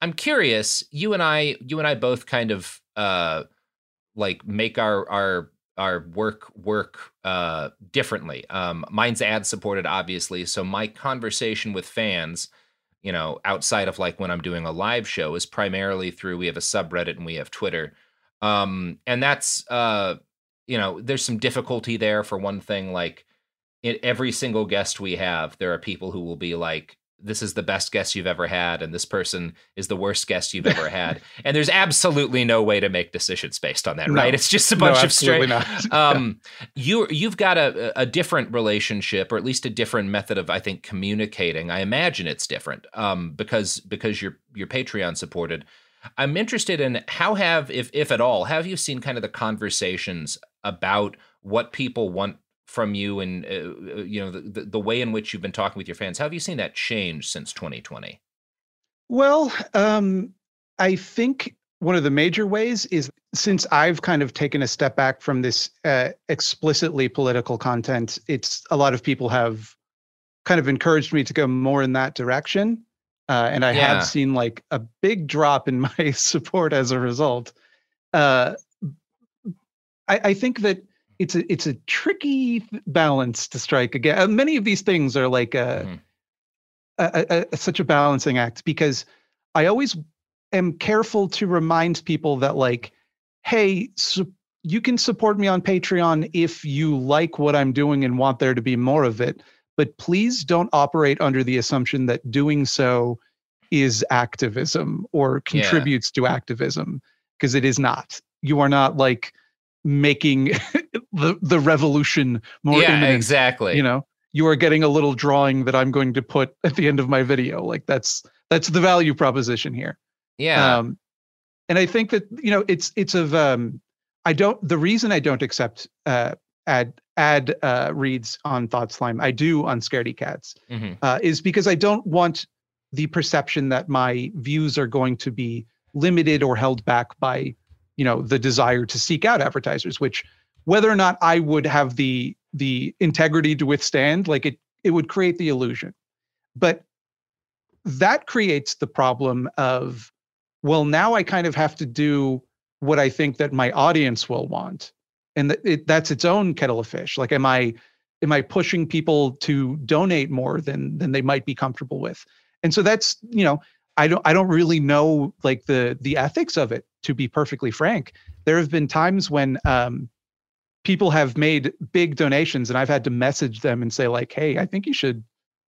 I'm curious. You and I, you and I both kind of uh like make our our our work work uh differently. Um mine's ad supported obviously, so my conversation with fans, you know, outside of like when I'm doing a live show is primarily through we have a subreddit and we have Twitter. Um and that's uh you know, there's some difficulty there for one thing like in every single guest we have, there are people who will be like this is the best guest you've ever had and this person is the worst guest you've ever had. And there's absolutely no way to make decisions based on that No. right? It's just a No, bunch of straight not. um you you've got a a different relationship or at least a different method of i think communicating. I imagine it's different um because because you're you're patreon supported i'm interested in how have if if at all have you seen kind of the conversations about what people want from you and uh, uh, you know the, the, the way in which you've been talking with your fans how have you seen that change since 2020 Well, um, I think one of the major ways is since I've kind of taken a step back from this uh, explicitly political content, it's a lot of people have kind of encouraged me to go more in that direction. Uh, and I Yeah. have seen like a big drop in my support as a result. Uh, I, I think that it's a it's a tricky balance to strike again. uh, Many of these things are like a, Mhm. a, a, a- such a balancing act because I always am careful to remind people that like, hey, su- you can support me on Patreon if you like what I'm doing and want there to be more of it, but please don't operate under the assumption that doing so is activism or Yeah. contributes to activism because it is not. You are not like making the the revolution more yeah imminent exactly you know you are getting a little drawing that i'm going to put at the end of my video like that's that's the value proposition here yeah um and i think that you know it's it's of um i don't the reason i don't accept uh ad ad uh reads on thought slime i do on scaredy cats Mhm. uh, is because I don't want the perception that my views are going to be limited or held back by, you know, the desire to seek out advertisers. Which, whether or not I would have the the integrity to withstand, like it, it would create the illusion. But that creates the problem of, well, now I kind of have to do what I think that my audience will want, and that it, that's its own kettle of fish. Like, am I am I pushing people to donate more than than they might be comfortable with? And so that's, you know, I don't I don't really know like the the ethics of it to be perfectly frank. There have been times when um people have made big donations and I've had to message them and say like, "Hey, I think you should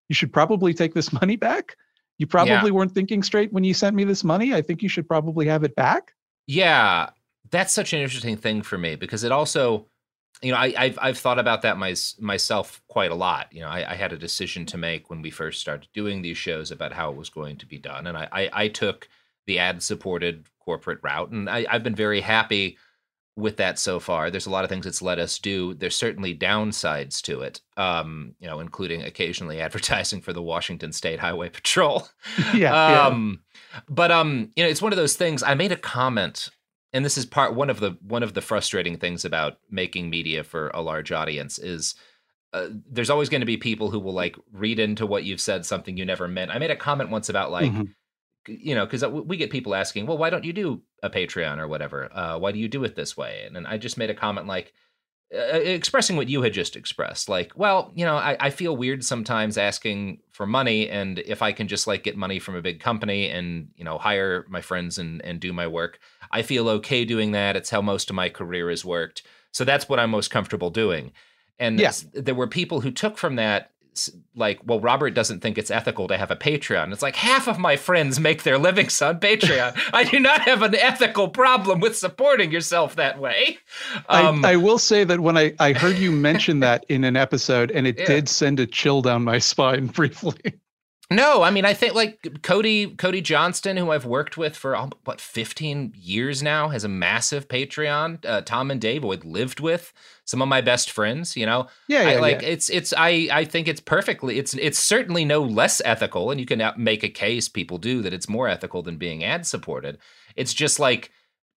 you should probably take this money back. You probably Yeah. weren't thinking straight when you sent me this money. I think you should probably have it back." Yeah, that's such an interesting thing for me because it also, you know, I, I've I've thought about that my, myself quite a lot. You know, I, I had a decision to make when we first started doing these shows about how it was going to be done, and I I, I took the ad supported corporate route, and I, I've been very happy with that so far. There's a lot of things it's let us do. There's certainly downsides to it, um, you know, including occasionally advertising for the Washington State Highway Patrol. Yeah, yeah. um, but um, you know, it's one of those things. I made a comment, and this is part one of the one of the frustrating things about making media for a large audience is. Uh, there's always going to be people who will like read into what you've said something you never meant. I made a comment once about like, Mhm. you know, because we get people asking, well, why don't you do a Patreon or whatever? Uh, why do you do it this way? And then I just made a comment like, uh, expressing what you had just expressed like well you know I, I feel weird sometimes asking for money and if i can just like get money from a big company and you know hire my friends and and do my work i feel okay doing that it's how most of my career has worked so that's what i'm most comfortable doing and Yeah. there were people who took from that like well robert doesn't think it's ethical to have a patreon it's like half of my friends make their livings on patreon i do not have an ethical problem with supporting yourself that way Um, I, I will say that when I, I heard you mention that in an episode, and it Yeah. did send a chill down my spine briefly. No, I mean I think like Cody Cody Johnston, who I've worked with for um, what 15 years now, has a massive Patreon. Uh, Tom and Dave, I'd lived with, some of my best friends. You know, Yeah, I, yeah, like yeah. it's it's I I think it's perfectly it's it's certainly no less ethical, and you can make a case people do that it's more ethical than being ad supported. It's just like.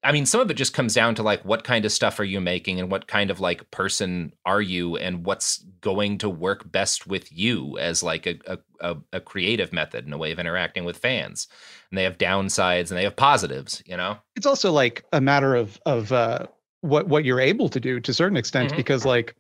I mean, some of it just comes down to like what kind of stuff are you making and what kind of like person are you and what's going to work best with you as like a, a, a, creative method and a way of interacting with fans. And they have downsides and they have positives, you know? It's also like a matter of of uh, what what you're able to do to a certain extent, Mhm. because like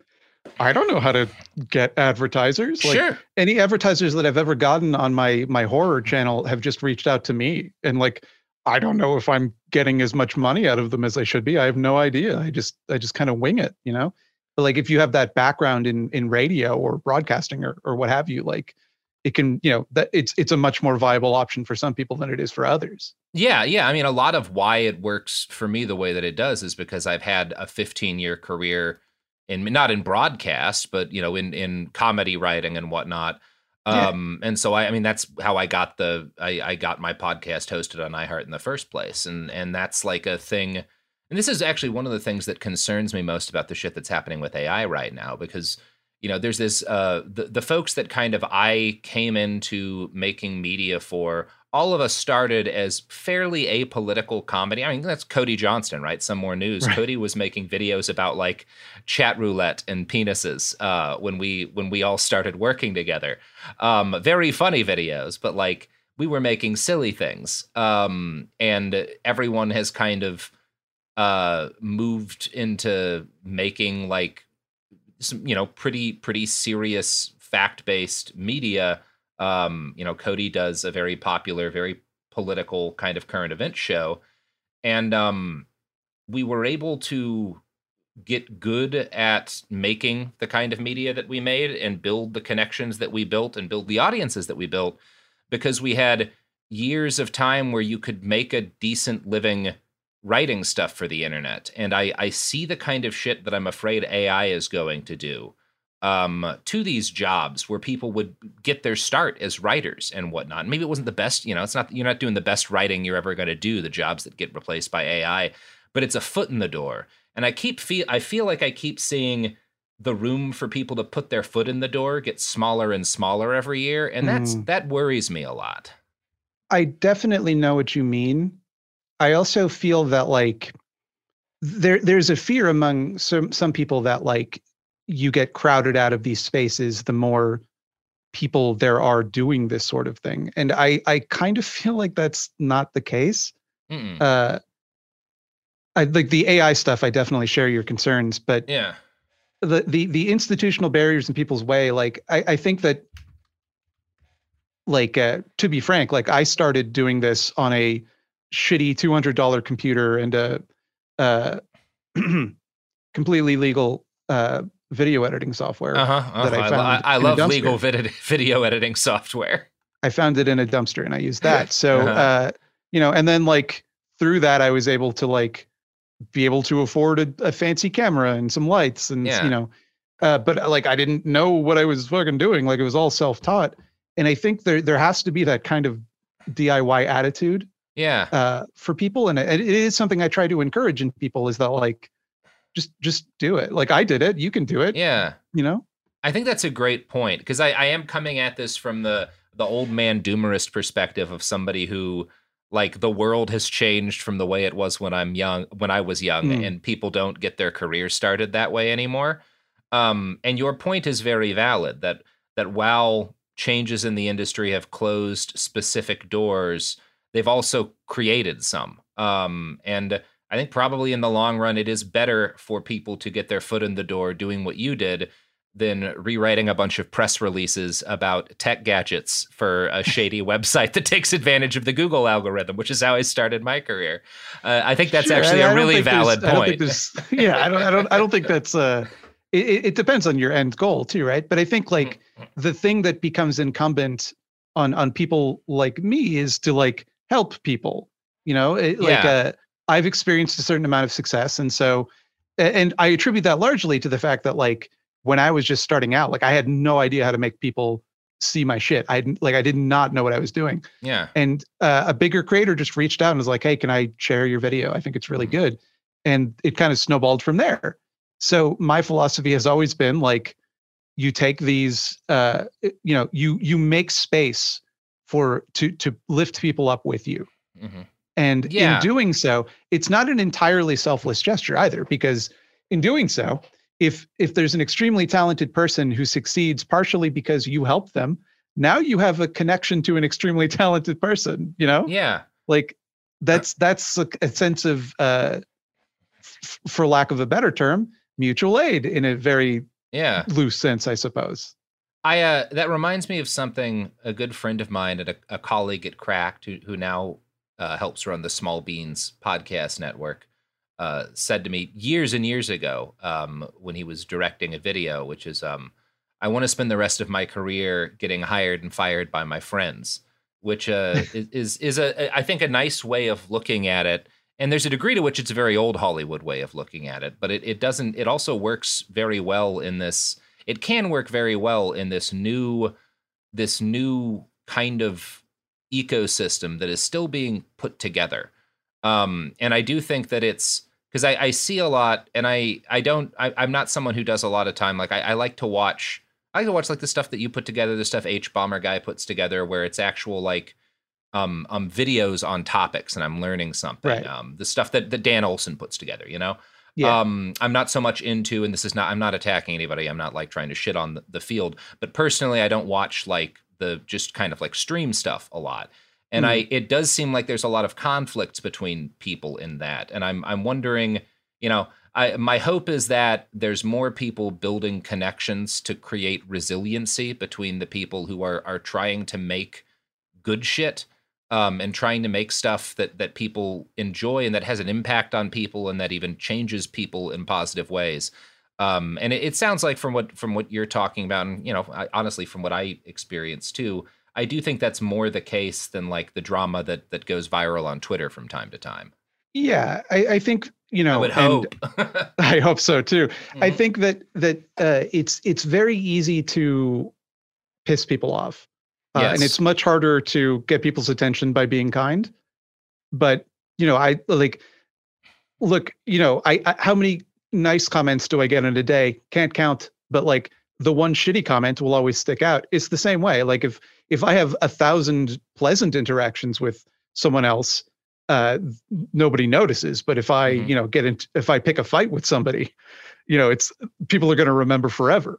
I don't know how to get advertisers. Like, Sure. Any advertisers that I've ever gotten on my my horror channel have just reached out to me, and like I don't know if I'm getting as much money out of them as I should be. I have no idea. I just I just kind of wing it, you know. But like if you have that background in in radio or broadcasting or or what have you, like it can you know that it's it's a much more viable option for some people than it is for others. Yeah, yeah. I mean, a lot of why it works for me the way that it does is because I've had a 15 year career in not in broadcast, but you know, in in comedy writing and whatnot. Yeah. Um, and so I, I mean, that's how I got the I, I got my podcast hosted on iHeart in the first place, and and that's like a thing. And this is actually one of the things that concerns me most about the shit that's happening with AI right now, because you know, there's this uh, the the folks that kind of I came into making media for. All of us started as fairly apolitical comedy. I mean, that's Cody Johnston, right? Some more news. Right. Cody was making videos about like chat roulette and penises uh, when we when we all started working together. Um, very funny videos, but like we were making silly things, um, and everyone has kind of uh, moved into making like some you know pretty pretty serious fact based media. Um, you know, Cody does a very popular, very political kind of current event show, and um, we were able to get good at making the kind of media that we made and build the connections that we built and build the audiences that we built because we had years of time where you could make a decent living writing stuff for the internet. And i i see the kind of shit that i'm afraid ai is going to do um, to these jobs where people would get their start as writers and whatnot. Maybe it wasn't the best, you know, it's not you're not doing the best writing you're ever going to do. The jobs that get replaced by AI, but it's a foot in the door. And I keep feel I feel like I keep seeing the room for people to put their foot in the door get smaller and smaller every year, and that's Mm. that worries me a lot. I definitely know what you mean. I also feel that like there there's a fear among some some people that like you get crowded out of these spaces the more people there are doing this sort of thing. And I I kind of feel like that's not the case. Mm-mm. Uh I like the AI stuff I definitely share your concerns, but yeah. the the the institutional barriers in people's way like I I think that like uh, to be frank, like I started doing this on a shitty two hundred dollar computer and a uh, completely legal uh, video editing software. Uh-huh, uh-huh. that I, I found. I, I love legal vid- video editing software. I found it in a dumpster and I used that. So, Uh-huh. uh, you know, and then like through that, I was able to like be able to afford a, a fancy camera and some lights and, Yeah. you know, uh, but uh, like I didn't know what I was fucking doing. Like it was all self taught. And I think there, there has to be that kind of DIY attitude Yeah. uh, for people. And it, it is something I try to encourage in people is that like, just, just do it. Like I did it. You can do it. Yeah. You know? I think that's a great point because I, I am coming at this from the the old man doomerist perspective of somebody who like the world has changed from the way it was when I'm young when I was young Mm. and people don't get their career started that way anymore. Um, and your point is very valid that that while changes in the industry have closed specific doors, they've also created some. Um, and I think probably in the long run, it is better for people to get their foot in the door doing what you did than rewriting a bunch of press releases about tech gadgets for a shady website that takes advantage of the Google algorithm, which is how I started my career. Uh, I think that's Sure, actually I- I a really valid I point. there's- yeah, I don't, I don't, I don't think that's. Uh, it, it- depends on your end goal too, right? But I think like the thing that becomes incumbent on on people like me is to like help people. You know, it, like Yeah. I've experienced a certain amount of success, and so, and I attribute that largely to the fact that like when I was just starting out, like I had no idea how to make people see my shit. I didn't like I did not know what I was doing Yeah. and uh, a bigger creator just reached out and was like hey can i share your video i think it's really good and it kind of snowballed from there so my philosophy has always been like you take these uh you know you you make space for to to lift people up with you Mhm. And Yeah. in doing so it's not an entirely selfless gesture either because in doing so if if there's an extremely talented person who succeeds partially because you help them now you have a connection to an extremely talented person you know Yeah. like that's that's a, a sense of uh f- for lack of a better term mutual aid in a very Yeah. loose sense i suppose I uh, that reminds me of something a good friend of mine and a, a colleague at Cracked who who now uh, helps run the Small Beans podcast network uh, said to me years and years ago um, when he was directing a video, which is um, I want to spend the rest of my career getting hired and fired by my friends, which uh, is is a I think a nice way of looking at it. And there's a degree to which it's a very old Hollywood way of looking at it, but it, it doesn't. It also works very well in this it can work very well in this new this new kind of ecosystem that is still being put together um and i do think that it's because I, I see a lot and i i don't I, i'm not someone who does a lot of time like I, I like to watch i like to watch like the stuff that you put together the stuff hbomberguy puts together where it's actual like um um videos on topics and i'm learning something Right. um the stuff that, that dan olson puts together you know Yeah. um i'm not so much into and this is not i'm not attacking anybody i'm not like trying to shit on the, the field but personally i don't watch like the just kind of like stream stuff a lot. And i it does seem like there's a lot of conflicts between people in that. And i'm i'm wondering you know I, my hope is that there's more people building connections to create resiliency between the people who are are trying to make good shit um, and trying to make stuff that that people enjoy and that has an impact on people and that even changes people in positive ways. Um, and it, it sounds like from what from what you're talking about, and you know, I, honestly, from what I experienced too, I do think that's more the case than like the drama that that goes viral on Twitter from time to time. yeah i, I think you know I hope. i hope so too i Mhm. think that that uh, it's it's very easy to piss people off uh, and it's much harder to get people's attention by being kind but you know i like look you know I, I how many nice comments do i get in a day can't count but like the one shitty comment will always stick out it's the same way like if if i have a thousand pleasant interactions with someone else uh nobody notices but if i Mhm. you know get into if i pick a fight with somebody you know it's people are going to remember forever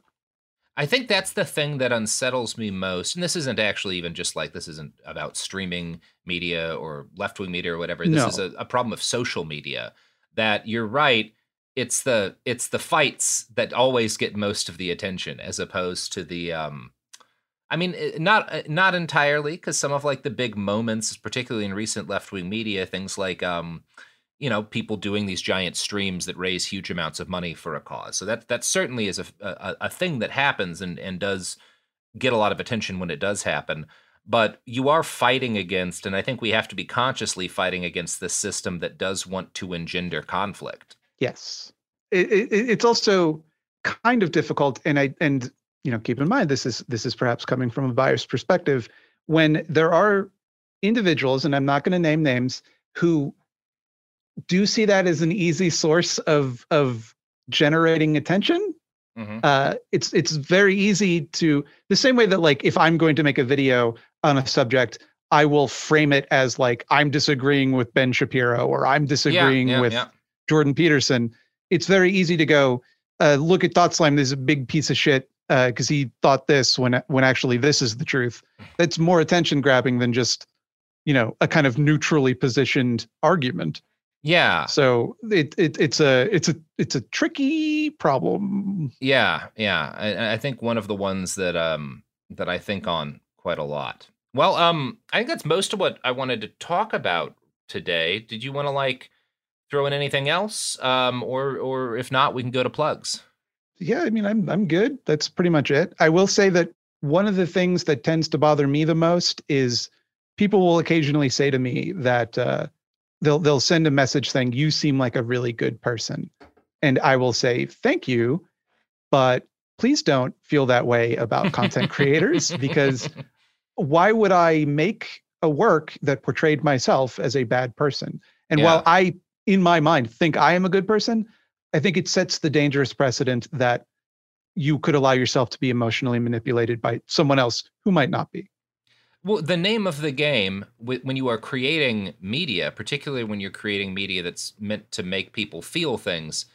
I think that's the thing that unsettles me most. And this isn't actually even just like this isn't about streaming media or left wing media or whatever. This No. is a, a problem of social media. That you're right. It's the it's the fights that always get most of the attention, as opposed to the um I mean, eh, not eh, not entirely, because some of like the big moments, particularly in recent left wing media, things like um, you know, people doing these giant streams that raise huge amounts of money for a cause. So that that certainly is a a, a thing that happens and and does get a lot of attention when it does happen. But you are fighting against, and I think we have to be consciously fighting against this system that does want to engender conflict. Yes, it, it, it's also kind of difficult, and I and you know keep in mind this is this is perhaps coming from a biased perspective when there are individuals, and I'm not going to name names, who do see that as an easy source of of generating attention. Mm-hmm. Uh, it's it's very easy to the same way that like if I'm going to make a video on a subject, I will frame it as like I'm disagreeing with Ben Shapiro or I'm disagreeing yeah, yeah, with yeah. Jordan Peterson. It's very easy to go uh, look at Thought Slime. There's a big piece of shit because uh, he thought this when when actually this is the truth. That's more attention grabbing than just you know a kind of neutrally positioned argument. Yeah. So it, it it's a it's a it's a tricky problem. Yeah, yeah. I, I think one of the ones that um that I think on quite a lot. Well, um, I think that's most of what I wanted to talk about today. Did you want to like throw in anything else? Um, or or if not, we can go to plugs. Yeah, I mean, I'm I'm good. That's pretty much it. I will say that one of the things that tends to bother me the most is people will occasionally say to me that uh, they'll they'll send a message saying you seem like a really good person and i will say thank you but please don't feel that way about content creators because why would i make a work that portrayed myself as a bad person and yeah. while i in my mind think i am a good person i think it sets the dangerous precedent that you could allow yourself to be emotionally manipulated by someone else who might not be. Well, the name of the game when you are creating media, particularly when you're creating media that's meant to make people feel things,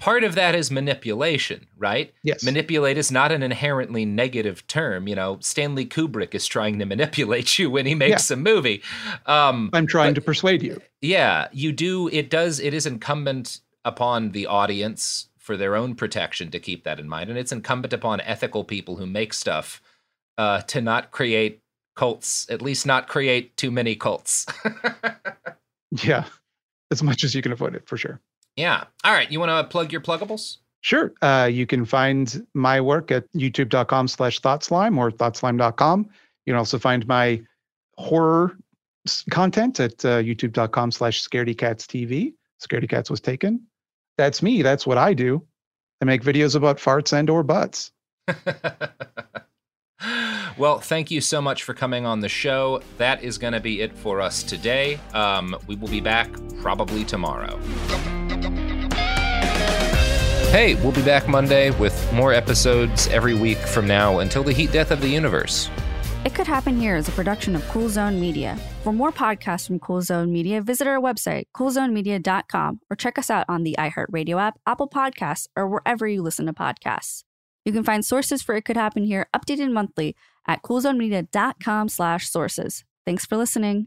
part of that is manipulation, right? Yes. Manipulate is not an inherently negative term. You know, Stanley Kubrick is trying to manipulate you when he makes yeah. a movie. Um, I'm trying but, to persuade you. Yeah, you do. It does. It is incumbent upon the audience for their own protection to keep that in mind, and it's incumbent upon ethical people who make stuff uh, to not create cults, at least not create too many cults. yeah, as much as you can avoid it for sure. Yeah. All right. You want to plug your pluggables? Sure. Uh, you can find my work at youtube.com slash thoughtslime or thoughtslime.com. You can also find my horror content at uh, youtube.com slash scaredycats.tv. Scaredy Cats was taken. That's me. That's what I do. I make videos about farts and or butts. Well, thank you so much for coming on the show. That is going to be it for us today. Um, we will be back probably tomorrow. Hey, we'll be back Monday with more episodes every week from now until the heat death of the universe. It Could Happen Here is a production of Cool Zone Media. For more podcasts from Cool Zone Media, visit our website, coolzonemedia.com, or check us out on the iHeartRadio app, Apple Podcasts, or wherever you listen to podcasts. You can find sources for It Could Happen Here updated monthly at coolzonemedia.com slash sources. Thanks for listening.